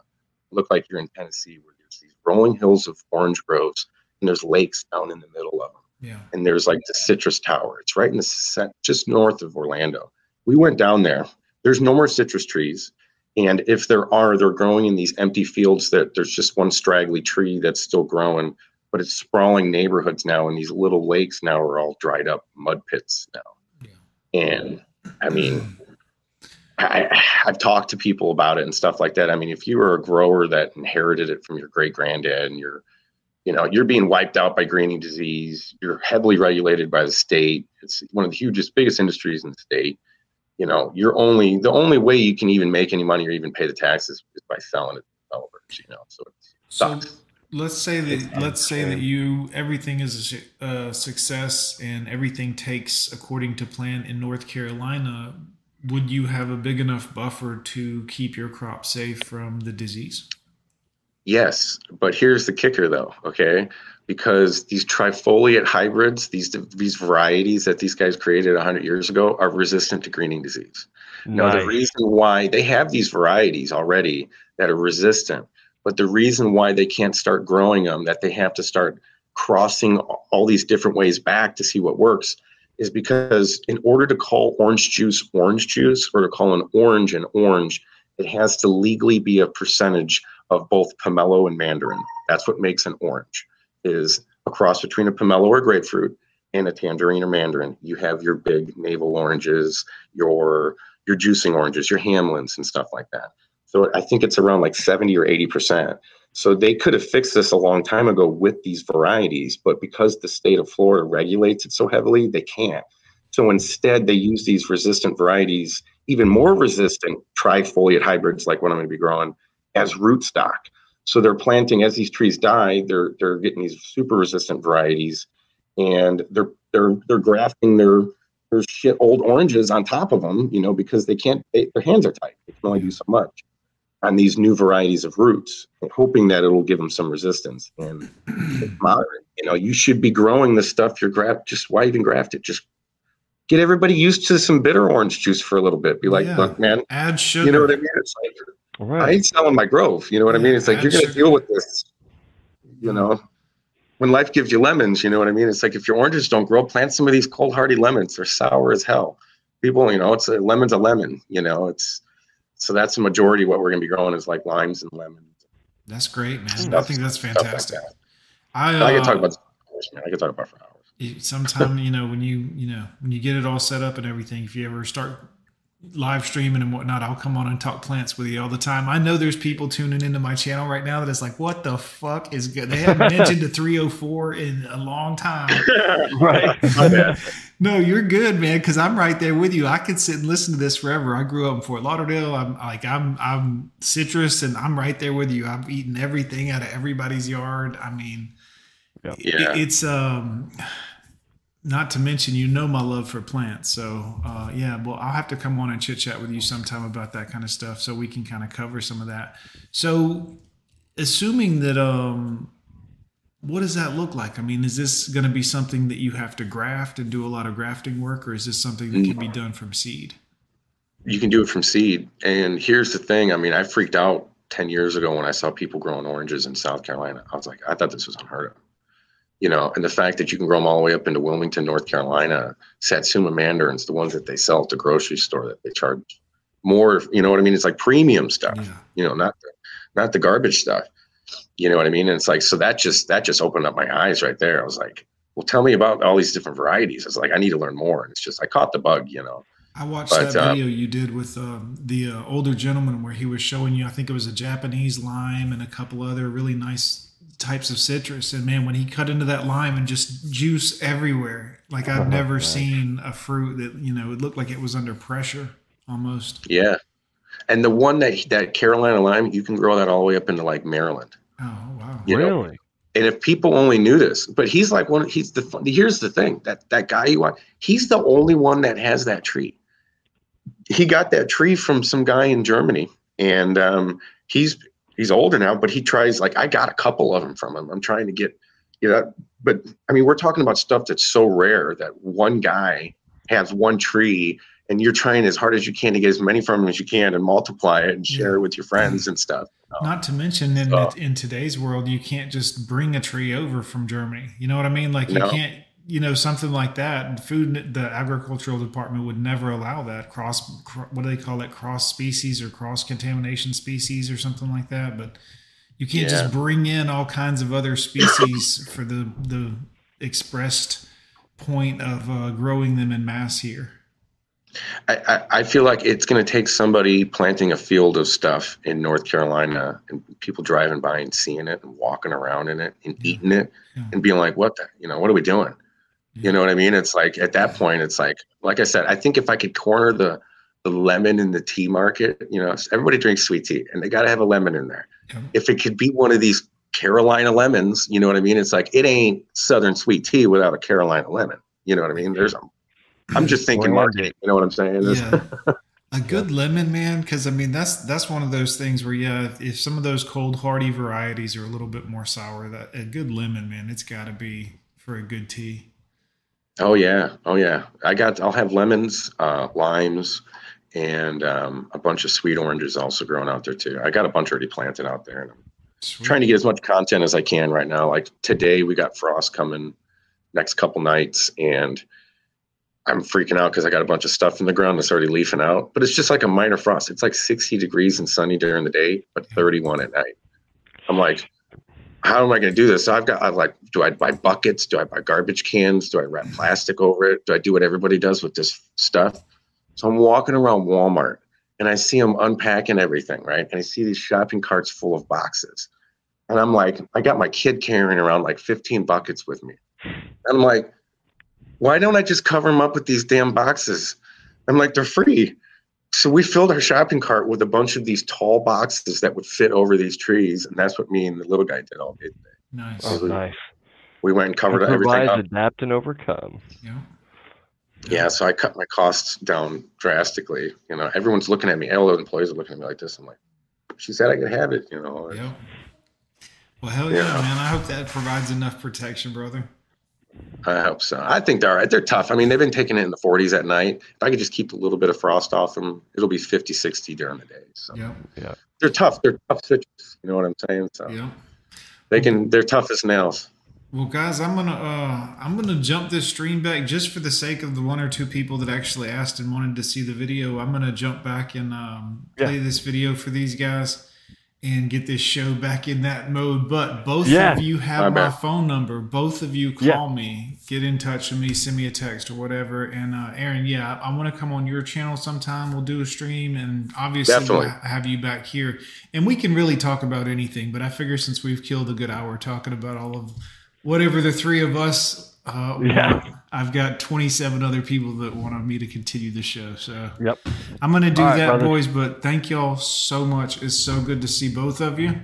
Look like you're in Tennessee, where there's these rolling hills of orange groves, and there's lakes down in the middle of them Yeah. and there's like the citrus tower it's right in the cent- just north of orlando we went down there there's no more citrus trees and if there are they're growing in these empty fields that there's just one straggly tree that's still growing but it's sprawling neighborhoods now and these little lakes now are all dried up mud pits now and i mean I, I've talked to people about it and stuff like that. I mean, if you were a grower that inherited it from your great granddad and you're, you know, you're being wiped out by greening disease, you're heavily regulated by the state. It's one of the hugest, biggest industries in the state. You know, you're only the only way you can even make any money or even pay the taxes is by selling it to developers. You know, so it sucks. So let's say that let's say that you everything is a su- a success and everything takes according to plan in North Carolina. Would you have a big enough buffer to keep your crop safe from the disease? Yes, but here's the kicker though, okay? Because these trifoliate hybrids, these these varieties that these guys created 100 years ago are resistant to greening disease. Now, the reason why they have these varieties already that are resistant, but the reason why they can't start growing them, that they have to start crossing all these different ways back to see what works, is because in order to call orange juice orange juice or to call an orange an orange, it has to legally be a percentage of both pomelo and mandarin. That's what makes an orange, is a cross between a pomelo or grapefruit and a tangerine or mandarin. You have your big navel oranges, your your juicing oranges, your Hamlins and stuff like that. So I think it's around like 70 or 80%. So they could have fixed this a long time ago with these varieties, but because the state of Florida regulates it so heavily, they can't. So instead, they use these resistant varieties, even more resistant trifoliate hybrids like what I'm going to be growing, as rootstock. So they're planting as these trees die, they're they're getting these super resistant varieties, and they're they're they're grafting their their shit old oranges on top of them, you know, because they can't they, their hands are tight. They can only do so much on these new varieties of roots, hoping that it'll give them some resistance. And it's moderate. You know, you should be growing the stuff you're graft. Just why even graft it? Just get everybody used to some bitter orange juice for a little bit. Be like, Yeah. look, man, Add sugar. you know what I mean? It's like I ain't selling my grove. You know what I mean? It's like you're gonna sugar. deal with this. You know, when life gives you lemons, you know what I mean? It's like if your oranges don't grow, plant some of these cold hardy lemons. They're sour as hell. People, you know, it's a lemon's a lemon. You know, it's so that's the majority of what we're gonna be growing is like limes and lemons. That's great, man. I think that's stuff like fantastic. that. I, I can uh, talk about hours, man. I can talk about for hours. you- sometime you know when you you know when you get it all set up and everything if you ever start live streaming and whatnot i'll come on and talk plants with you all the time. I know there's people tuning into my channel right now that is like what the fuck is good? They haven't mentioned the 304 in a long time. Right. No you're good man because i'm right there with you. I could sit and listen to this forever. I grew up in fort lauderdale. I'm like i'm i'm citrus and i'm right there with you. I've eaten everything out of everybody's yard. I mean Yeah. it- it's um not to mention you know my love for plants so uh yeah well i'll have to come on and chit chat with you sometime about that kind of stuff so we can kind of cover some of that so assuming that um what does that look like i mean is this going to be something that you have to graft and do a lot of grafting work or is this something that can be done from seed you can do it from seed. And here's the thing. I mean, I freaked out 10 years ago when I saw people growing oranges in South Carolina. I was like, I thought this was unheard of. You know, and the fact that you can grow them all the way up into Wilmington, North Carolina, Satsuma mandarins, the ones that they sell at the grocery store that they charge more, you know what I mean? It's like premium stuff, you know, not the, not the garbage stuff. You know what I mean? And it's like, so that just, that just opened up my eyes right there. I was like, well, tell me about all these different varieties. I was like, I need to learn more. And it's just, I caught the bug, you know. I watched But, that uh, video you did with um, the uh, older gentleman where he was showing you, I think it was a Japanese lime and a couple other really nice types of citrus. And man, when he cut into that lime and just juice everywhere, like I've never seen a fruit that, you know, it looked like it was under pressure almost. Yeah. And the one that that Carolina lime, you can grow that all the way up into like Maryland. Oh, wow. You know? Really? And if people only knew this, but he's like one. He's the. Here's the thing that that guy you want. He's the only one that has that tree. He got that tree from some guy in Germany, and um, he's he's older now, but he tries. Like I got a couple of them from him. I'm trying to get, you know. But I mean, we're talking about stuff that's so rare that one guy has one tree, and you're trying as hard as you can to get as many from him as you can, and multiply it and share it with your friends and stuff. Not to mention in, uh, So- in today's world, you can't just bring a tree over from Germany. You know what I mean? Like you No. can't, you know, something like that. Food, the agricultural department would never allow that cross. cro- What do they call it? Cross species or cross contamination species or something like that. But you can't Yeah. just bring in all kinds of other species for the the expressed point of uh, growing them in mass here. I, I, I feel like it's going to take somebody planting a field of stuff in North Carolina and people driving by and seeing it and walking around in it and eating it and being like, what the, you know, what are we doing? You know what I mean? It's like at that point, it's like, like I said, I think if I could corner the, the lemon in the tea market, you know, everybody drinks sweet tea and they got to have a lemon in there. If it could be one of these Carolina lemons, you know what I mean? It's like, it ain't Southern sweet tea without a Carolina lemon. You know what I mean? There's a, I'm just thinking marketing. You know what I'm saying? Yeah. A good lemon, man, because I mean that's that's one of those things where yeah, if, if some of those cold hardy varieties are a little bit more sour, that a good lemon, man, it's got to be for a good tea. Oh yeah, oh yeah. I got. I'll have lemons, uh, limes, and um, a bunch of sweet oranges also growing out there too. I got a bunch already planted out there, and I'm trying to get as much content as I can right now. Like today, we got frost coming next couple nights, and I'm freaking out because I got a bunch of stuff in the ground that's already leafing out. But it's just like a minor frost. It's like 60 degrees and sunny during the day, but 31 at night. I'm like, how am I going to do this? So I've got, I'm like, do I buy buckets? Do I buy garbage cans? Do I wrap mm-hmm. plastic over it? Do I do what everybody does with this stuff? So I'm walking around Walmart and I see them unpacking everything, right? And I see these shopping carts full of boxes. And I'm like, I got my kid carrying around like 15 buckets with me. And I'm like, why don't I just cover them up with these damn boxes? I'm like, they're free. So we filled our shopping cart with a bunch of these tall boxes that would fit over these trees. And that's what me and the little guy did all day today. Nice. Oh, we, nice. we went and covered everything Improvise, up. adapt, and overcome. Yeah, so I cut my costs down drastically. You know, everyone's looking at me. All the employees are looking at me like this. I'm like, she said I could have it. You know. Yeah. Well, hell yeah, Yeah. man. I hope that provides enough protection, brother. I hope so. I think they're all right. They're tough. I mean, they've been taking it in the 40s at night. If I could just keep a little bit of frost off them, it'll be 50, 60 during the day. So Yeah. Yeah. they're tough. They're tough citrus. You know what I'm saying? So Yeah. they can. They're tough as nails. Well, guys, I'm gonna uh, I'm gonna jump this stream back just for the sake of the one or two people that actually asked and wanted to see the video. I'm gonna jump back and um, play this video for these guys and get this show back in that mode. But both Yeah. of you have my bad. phone number. Both of you call me, get in touch with me, send me a text or whatever. And uh, Aaron, yeah, I, I want to come on your channel sometime. We'll do a stream, and obviously Definitely. we'll have you back here, and we can really talk about anything. But I figure since we've killed a good hour talking about all of whatever the three of us. Uh, Yeah. want, I've got 27 other people that want me to continue the show. So Yep. I'm going to do All right, that, brother. boys. But thank y'all so much. It's so good to see both of you.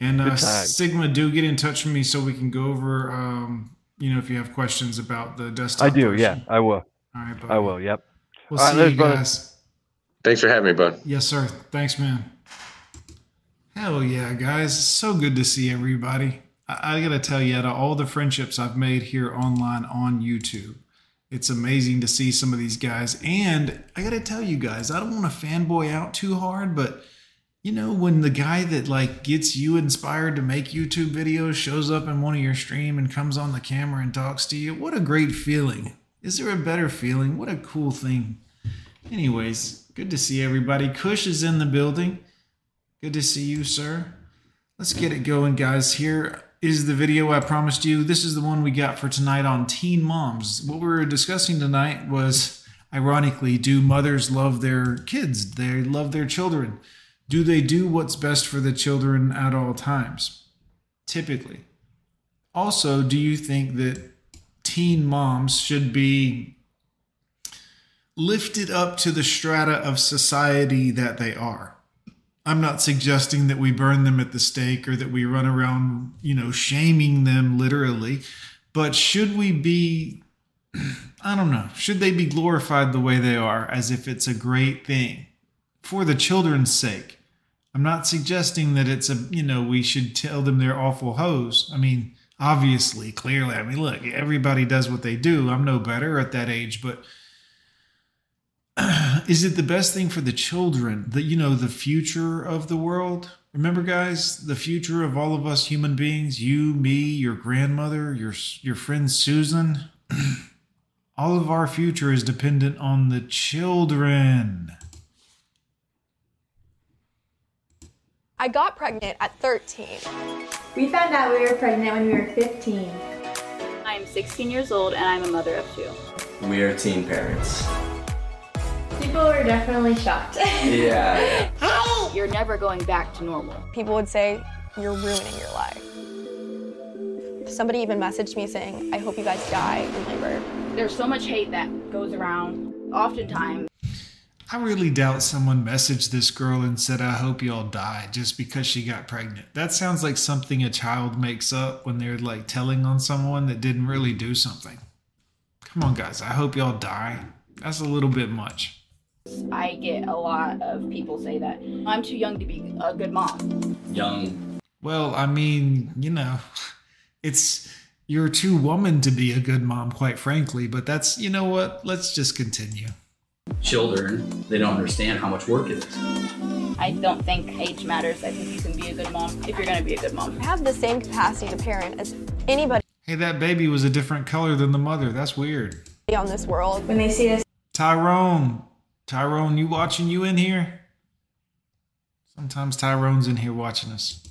And uh, Sigma, do get in touch with me so we can go over, um, you know, if you have questions about the desktop. I do. version. Yeah, I will. All right, buddy. I will. Yep. We'll All right, see later, you brother. guys. Thanks for having me, bud. Yes, sir. Thanks, man. Hell yeah, guys. It's so good to see everybody. I, got to tell you, out of all the friendships I've made here online on YouTube, it's amazing to see some of these guys. And I got to tell you guys, I don't want to fanboy out too hard, but you know, when the guy that like gets you inspired to make YouTube videos shows up in one of your stream and comes on the camera and talks to you, what a great feeling. Is there a better feeling? What a cool thing. Anyways, good to see everybody. Kush is in the building. Good to see you, sir. Let's get it going, guys. Here is the video I promised you. This is the one we got for tonight on teen moms. What we were discussing tonight was, ironically, do mothers love their kids? They love their children. Do they do what's best for the children at all times? Typically. Also, do you think that teen moms should be lifted up to the strata of society that they are? I'm not suggesting that we burn them at the stake or that we run around, you know, shaming them literally, but should we be, I don't know, should they be glorified the way they are as if it's a great thing for the children's sake? I'm not suggesting that it's a, you know, we should tell them they're awful hoes. I mean, obviously, clearly, I mean, look, everybody does what they do. I'm no better at that age, but is it the best thing for the children the you know the future of the world remember guys the future of all of us human beings you me your grandmother your your friend susan all of our future is dependent on the children I got pregnant at 13. We found out we were pregnant when we were 15. I am 16 years old and I'm a mother of two. We are teen parents. People were definitely shocked. Yeah. You're never going back to normal. People would say, You're ruining your life. Somebody even messaged me saying, I hope you guys die in labor. There's so much hate that goes around. Oftentimes, I really doubt someone messaged this girl and said, I hope you all die just because she got pregnant. That sounds like something a child makes up when they're like telling on someone that didn't really do something. Come on, guys. I hope y'all die. That's a little bit much. I get a lot of people say that I'm too young to be a good mom. Young. Well, I mean, you know, it's you're too woman to be a good mom, quite frankly, but that's, you know what? Let's just continue. Children, they don't understand how much work it is. I don't think age matters. I think you can be a good mom if you're going to be a good mom. I have the same capacity to parent as anybody Hey, that baby was a different color than the mother. That's weird. on this world. When they see us Tyrone, Tyrone, you watching? You in here? Sometimes Tyrone's in here watching us.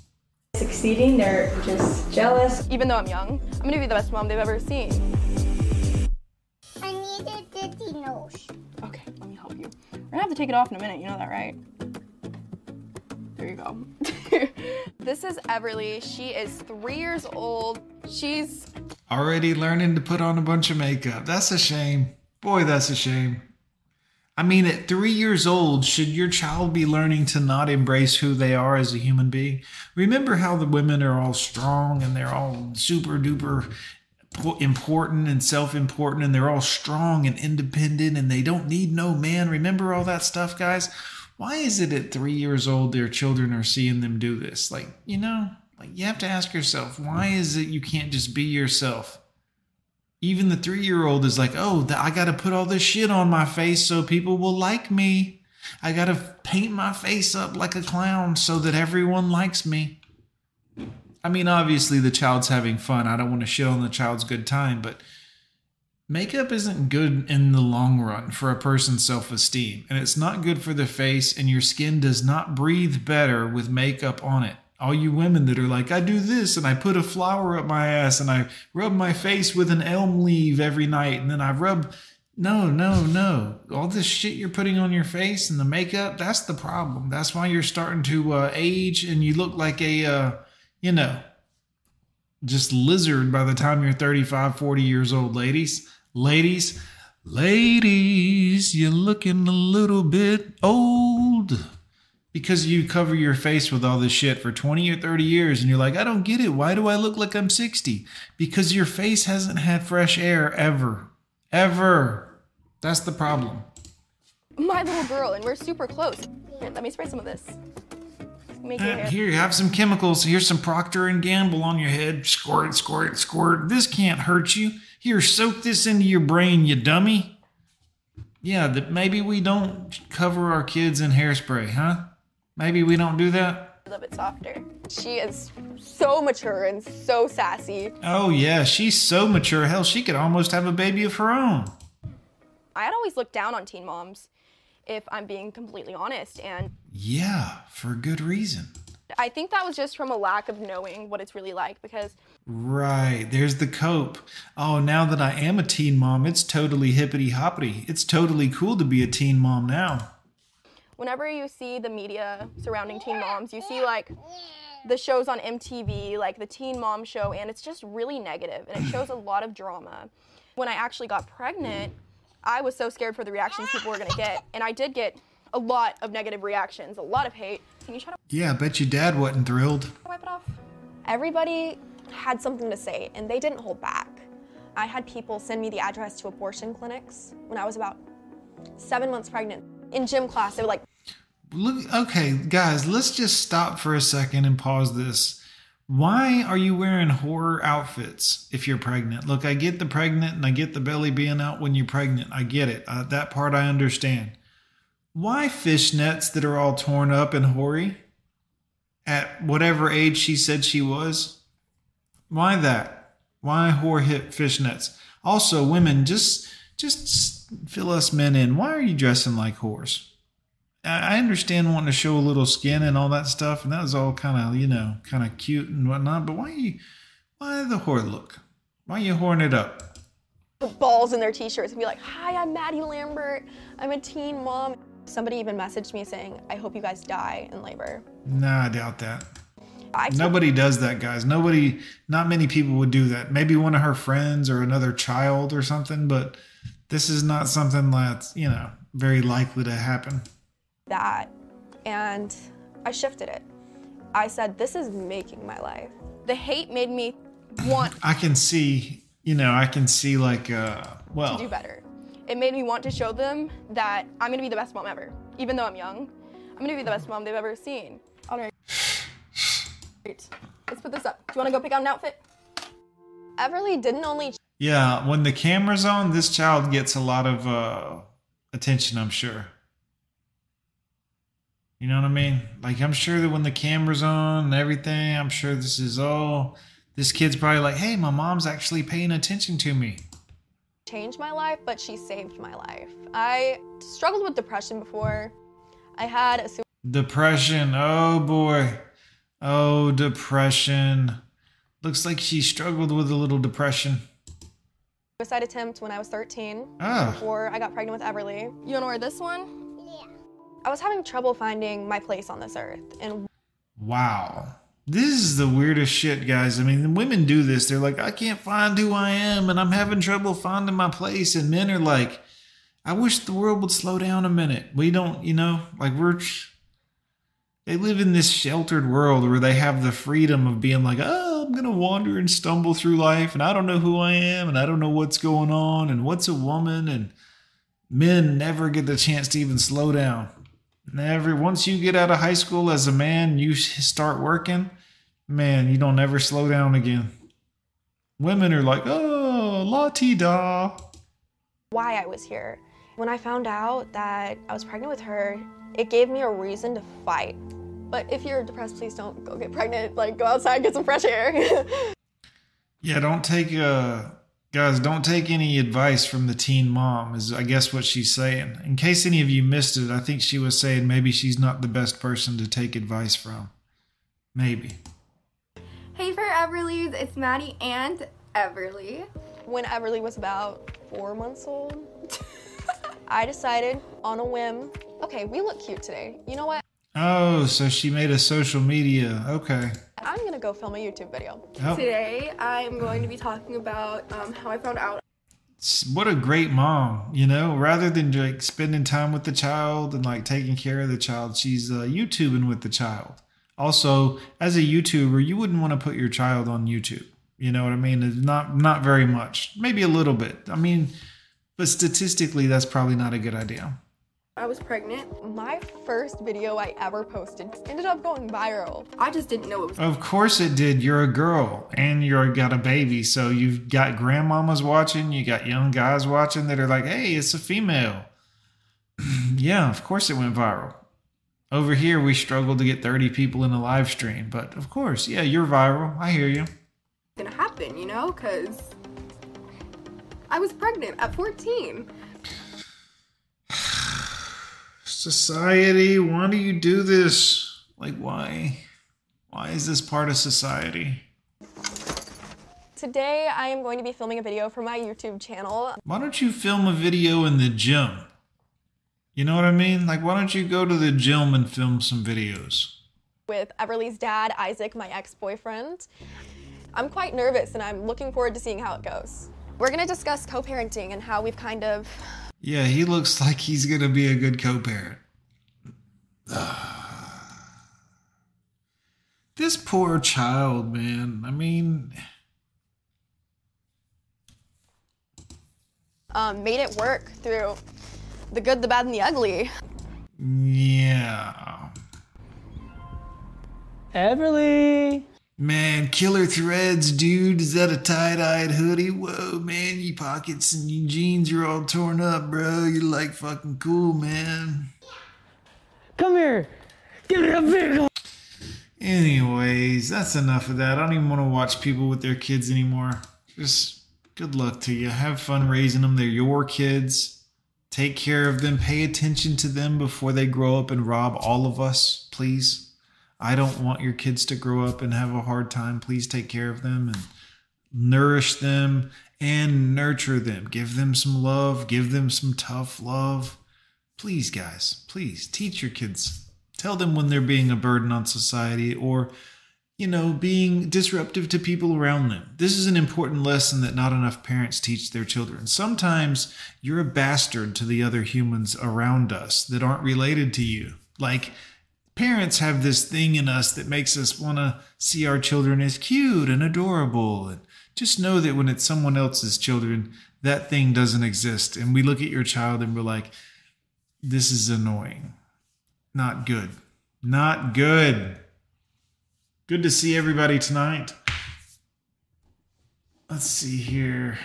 succeeding, they're just jealous. Even though I'm young, I'm gonna be the best mom they've ever seen. I need a dirty nose. Okay, let me help you. We're gonna have to take it off in a minute, you know that, right? There you go. this is Everly. She is three years old. She's Already learning to put on a bunch of makeup. That's a shame. Boy, that's a shame. I mean, at three years old, should your child be learning to not embrace who they are as a human being? Remember how the women are all strong and they're all super duper important and self important and they're all strong and independent and they don't need no man. Remember all that stuff, guys? Why is it at three years old their children are seeing them do this? Like, you know, like you have to ask yourself, why is it you can't just be yourself? Even the three year old is like, oh, I got to put all this shit on my face so people will like me. I got to paint my face up like a clown so that everyone likes me. I mean, obviously, the child's having fun. I don't want to shit on the child's good time, but makeup isn't good in the long run for a person's self esteem. And it's not good for the face, and your skin does not breathe better with makeup on it. All you women that are like, I do this and I put a flower up my ass and I rub my face with an elm leaf every night and then I rub. No, no, no. All this shit you're putting on your face and the makeup, that's the problem. That's why you're starting to uh, age and you look like a, uh, you know, just lizard by the time you're 35, 40 years old, ladies. Ladies, ladies, you're looking a little bit old because you cover your face with all this shit for 20 or 30 years and you're like, I don't get it. Why do I look like I'm 60? Because your face hasn't had fresh air ever. Ever. That's the problem. my little girl, and we're super close. Here, let me spray some of this. Make your hair. Eh, here, you have some chemicals. Here's some Procter and Gamble on your head. Squirt, squirt, squirt. This can't hurt you. Here, soak this into your brain, you dummy. Yeah, that maybe we don't cover our kids in hairspray, huh? Maybe we don't do that. A little bit softer. She is so mature and so sassy. Oh yeah, she's so mature. Hell, she could almost have a baby of her own. I had always looked down on teen moms, if I'm being completely honest, and Yeah, for good reason. I think that was just from a lack of knowing what it's really like because Right, there's the cope. Oh, now that I am a teen mom, it's totally hippity hoppity. It's totally cool to be a teen mom now. Whenever you see the media surrounding teen moms, you see like the shows on MTV, like the Teen Mom Show, and it's just really negative and it shows a lot of drama. When I actually got pregnant, I was so scared for the reactions people were gonna get, and I did get a lot of negative reactions, a lot of hate. Can you try to Yeah, I bet your dad wasn't thrilled. wipe it off? Everybody had something to say, and they didn't hold back. I had people send me the address to abortion clinics when I was about seven months pregnant. In gym class, they were like, Look, okay, guys, let's just stop for a second and pause this. Why are you wearing horror outfits if you're pregnant? Look, I get the pregnant and I get the belly being out when you're pregnant. I get it. Uh, that part I understand. Why fishnets that are all torn up and hoary at whatever age she said she was? Why that? Why whore hip fishnets? Also, women, just just fill us men in. Why are you dressing like whores? I I understand wanting to show a little skin and all that stuff, and that was all kind of, you know, kind of cute and whatnot. But why you, why the whore look? Why you whoring it up? balls in their t-shirts and be like, hi, I'm Maddie Lambert. I'm a teen mom. Somebody even messaged me saying, I hope you guys die in labor. Nah, I doubt that. I Nobody does that, guys. Nobody, not many people would do that. Maybe one of her friends or another child or something, but this is not something that's, you know, very likely to happen. that and I shifted it. I said, this is making my life. The hate made me want I can see, you know, I can see like, uh, well, to do better. It made me want to show them that I'm gonna be the best mom ever. Even though I'm young, I'm gonna be the best mom they've ever seen. All right. Great. Let's put this up. Do you wanna go pick out an outfit? Everly didn't only yeah, when the camera's on, this child gets a lot of uh, attention, I'm sure. You know what I mean? Like, I'm sure that when the camera's on and everything, I'm sure this is all. This kid's probably like, hey, my mom's actually paying attention to me. change my life, but she saved my life. I struggled with depression before. I had a Depression. Oh, boy. Oh, depression. Looks like she struggled with a little depression. Suicide attempt when I was 13 Ah. before I got pregnant with Everly. You wanna wear this one? Yeah. I was having trouble finding my place on this earth and Wow. This is the weirdest shit, guys. I mean, women do this. They're like, I can't find who I am and I'm having trouble finding my place. And men are like, I wish the world would slow down a minute. We don't, you know, like we're. They live in this sheltered world where they have the freedom of being like, oh, I'm going to wander and stumble through life and I don't know who I am and I don't know what's going on and what's a woman. And men never get the chance to even slow down. Never. Once you get out of high school as a man, you start working. Man, you don't ever slow down again. Women are like, oh, la ti da. why I was here. When I found out that I was pregnant with her, it gave me a reason to fight. But if you're depressed, please don't go get pregnant. Like, go outside, get some fresh air. Yeah, don't take uh guys, don't take any advice from the teen mom, is I guess what she's saying. In case any of you missed it, I think she was saying maybe she's not the best person to take advice from. Maybe. Hey for Everly's, it's Maddie and Everly. when Everly was about four months old, I decided on a whim, okay, we look cute today. You know what? Oh, so she made a social media. Okay. I'm gonna go film a YouTube video. Oh. Today I am going to be talking about um, how I found out What a great mom, you know, rather than like spending time with the child and like taking care of the child, she's uh, YouTubing with the child. Also, as a YouTuber, you wouldn't want to put your child on YouTube. You know what I mean? It's not not very much, maybe a little bit. I mean, but statistically, that's probably not a good idea. I was pregnant. My first video I ever posted ended up going viral. I just didn't know it was Of course it did. You're a girl and you're got a baby, so you've got grandmamas watching, you got young guys watching that are like, "Hey, it's a female." yeah, of course it went viral. Over here, we struggled to get 30 people in a live stream, but of course, yeah, you're viral. I hear you. It's gonna happen, you know, because I was pregnant at 14. Society, why do you do this? Like, why? Why is this part of society? Today I am going to be filming a video for my YouTube channel. Why don't you film a video in the gym? You know what I mean? Like, why don't you go to the gym and film some videos? with Everly's dad, Isaac, my ex boyfriend. I'm quite nervous and I'm looking forward to seeing how it goes. We're gonna discuss co parenting and how we've kind of. Yeah, he looks like he's gonna be a good co-parent. this poor child, man. I mean, Um, made it work through the good, the bad, and the ugly. yeah. Everly. Man, killer threads, dude. Is that a tie-dyed hoodie? Whoa, man, your pockets and your jeans are all torn up, bro. You're like fucking cool, man. Come here. Give me a big ol' Anyways, that's enough of that. I don't even want to watch people with their kids anymore. Just good luck to you. Have fun raising them. They're your kids. Take care of them. Pay attention to them before they grow up and rob all of us, please. I don't want your kids to grow up and have a hard time. Please take care of them and nourish them and nurture them. Give them some love, give them some tough love. Please, guys, please teach your kids. Tell them when they're being a burden on society or, you know, being disruptive to people around them. This is an important lesson that not enough parents teach their children. Sometimes you're a bastard to the other humans around us that aren't related to you. Like, parents have this thing in us that makes us want to see our children as cute and adorable. And just know that when it's someone else's children, that thing doesn't exist. And we look at your child and we're like, this is annoying. Not good. Not good. Good to see everybody tonight. Let's see here.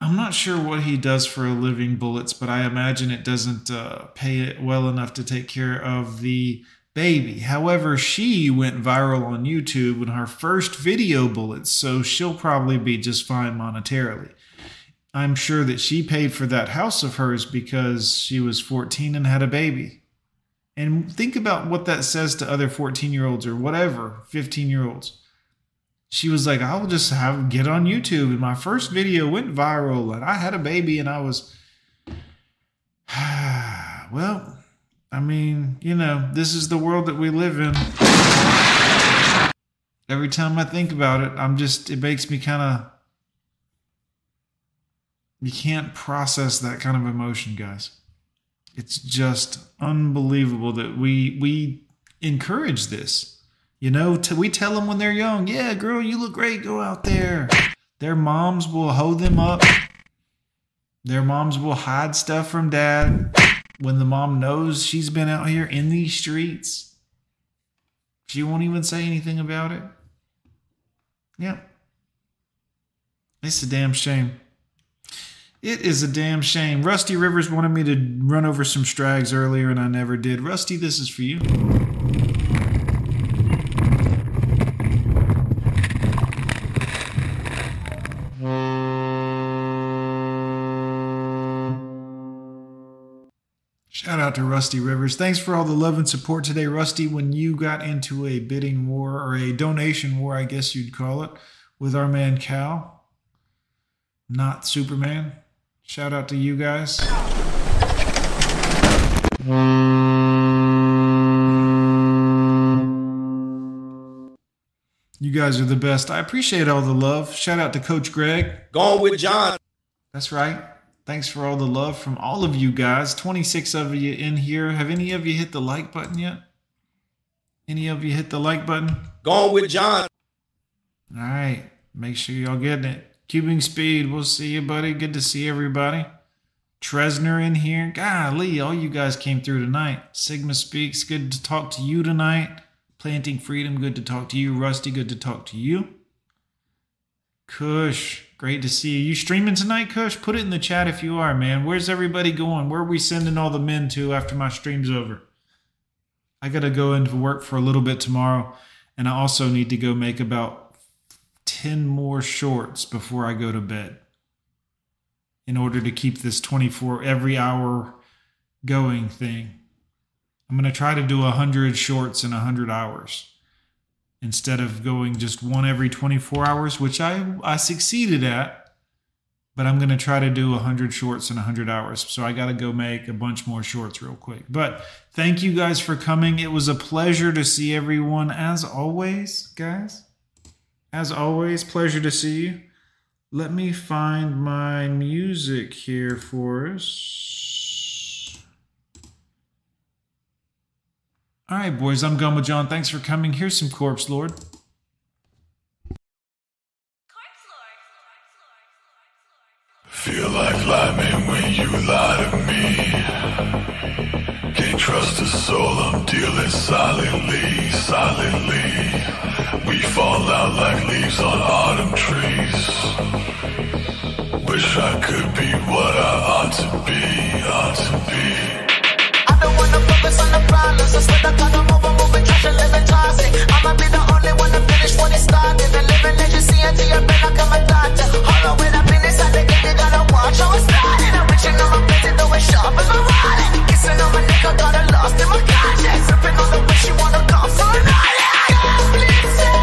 I'm not sure what he does for a living, Bullets, but I imagine it doesn't uh, pay it well enough to take care of the baby. However, she went viral on YouTube in her first video, Bullets, so she'll probably be just fine monetarily. I'm sure that she paid for that house of hers because she was 14 and had a baby. And think about what that says to other 14 year olds or whatever, 15 year olds. She was like, I'll just have get on YouTube. And my first video went viral, and I had a baby, and I was, well, I mean, you know, this is the world that we live in. Every time I think about it, I'm just, it makes me kind of, you can't process that kind of emotion, guys. It's just unbelievable that we we encourage this. You know, t- we tell them when they're young, "Yeah, girl, you look great. Go out there." Their moms will hold them up. Their moms will hide stuff from dad when the mom knows she's been out here in these streets. She won't even say anything about it. Yeah. It's a damn shame. It is a damn shame. Rusty Rivers wanted me to run over some strags earlier and I never did. Rusty, this is for you. Out to Rusty Rivers. Thanks for all the love and support today, Rusty. When you got into a bidding war or a donation war, I guess you'd call it, with our man Cal, not Superman. Shout out to you guys. You guys are the best. I appreciate all the love. Shout out to Coach Greg. Gone with Jon. That's right. Thanks for all the love from all of you guys. 26 of you in here. Have any of you hit the like button yet? Any of you hit the like button? Gone with Jon. All right. Make sure y'all getting it. Cubing Speed, we'll see you, buddy. Good to see everybody. Tresner in here. Golly, all you guys came through tonight. Sigma Speaks, good to talk to you tonight. Planet Freedom, good to talk to you. Rusty, good to talk to you. Kush, great to see you. You streaming tonight, Kush? Put it in the chat if you are, man. Where's everybody going? Where are we sending all the men to after my stream's over? I got to go into work for a little bit tomorrow, and I also need to go make about 10 more shorts before I go to bed in order to keep this 24 every hour going thing. I'm going to try to do 100 shorts in 100 hours instead of going just one every 24 hours, which I, I succeeded at. But I'm going to try to do 100 shorts in 100 hours. So I got to go make a bunch more shorts real quick. But thank you guys for coming. It was a pleasure to see everyone, as always, guys. As always, pleasure to see you. Let me find my music here for us. All right, boys, I'm Gone with Jon. Thanks for coming. Here's some Corpse Lord. Feel like lying when you lie to me. Can't trust a soul, I'm dealing silently, silently. We fall out like leaves on autumn trees. Wish I could be what I ought to be, ought to be. Conscience. I'm gonna lost in my cash. Tripping on the way she wanna come for a night. God, please take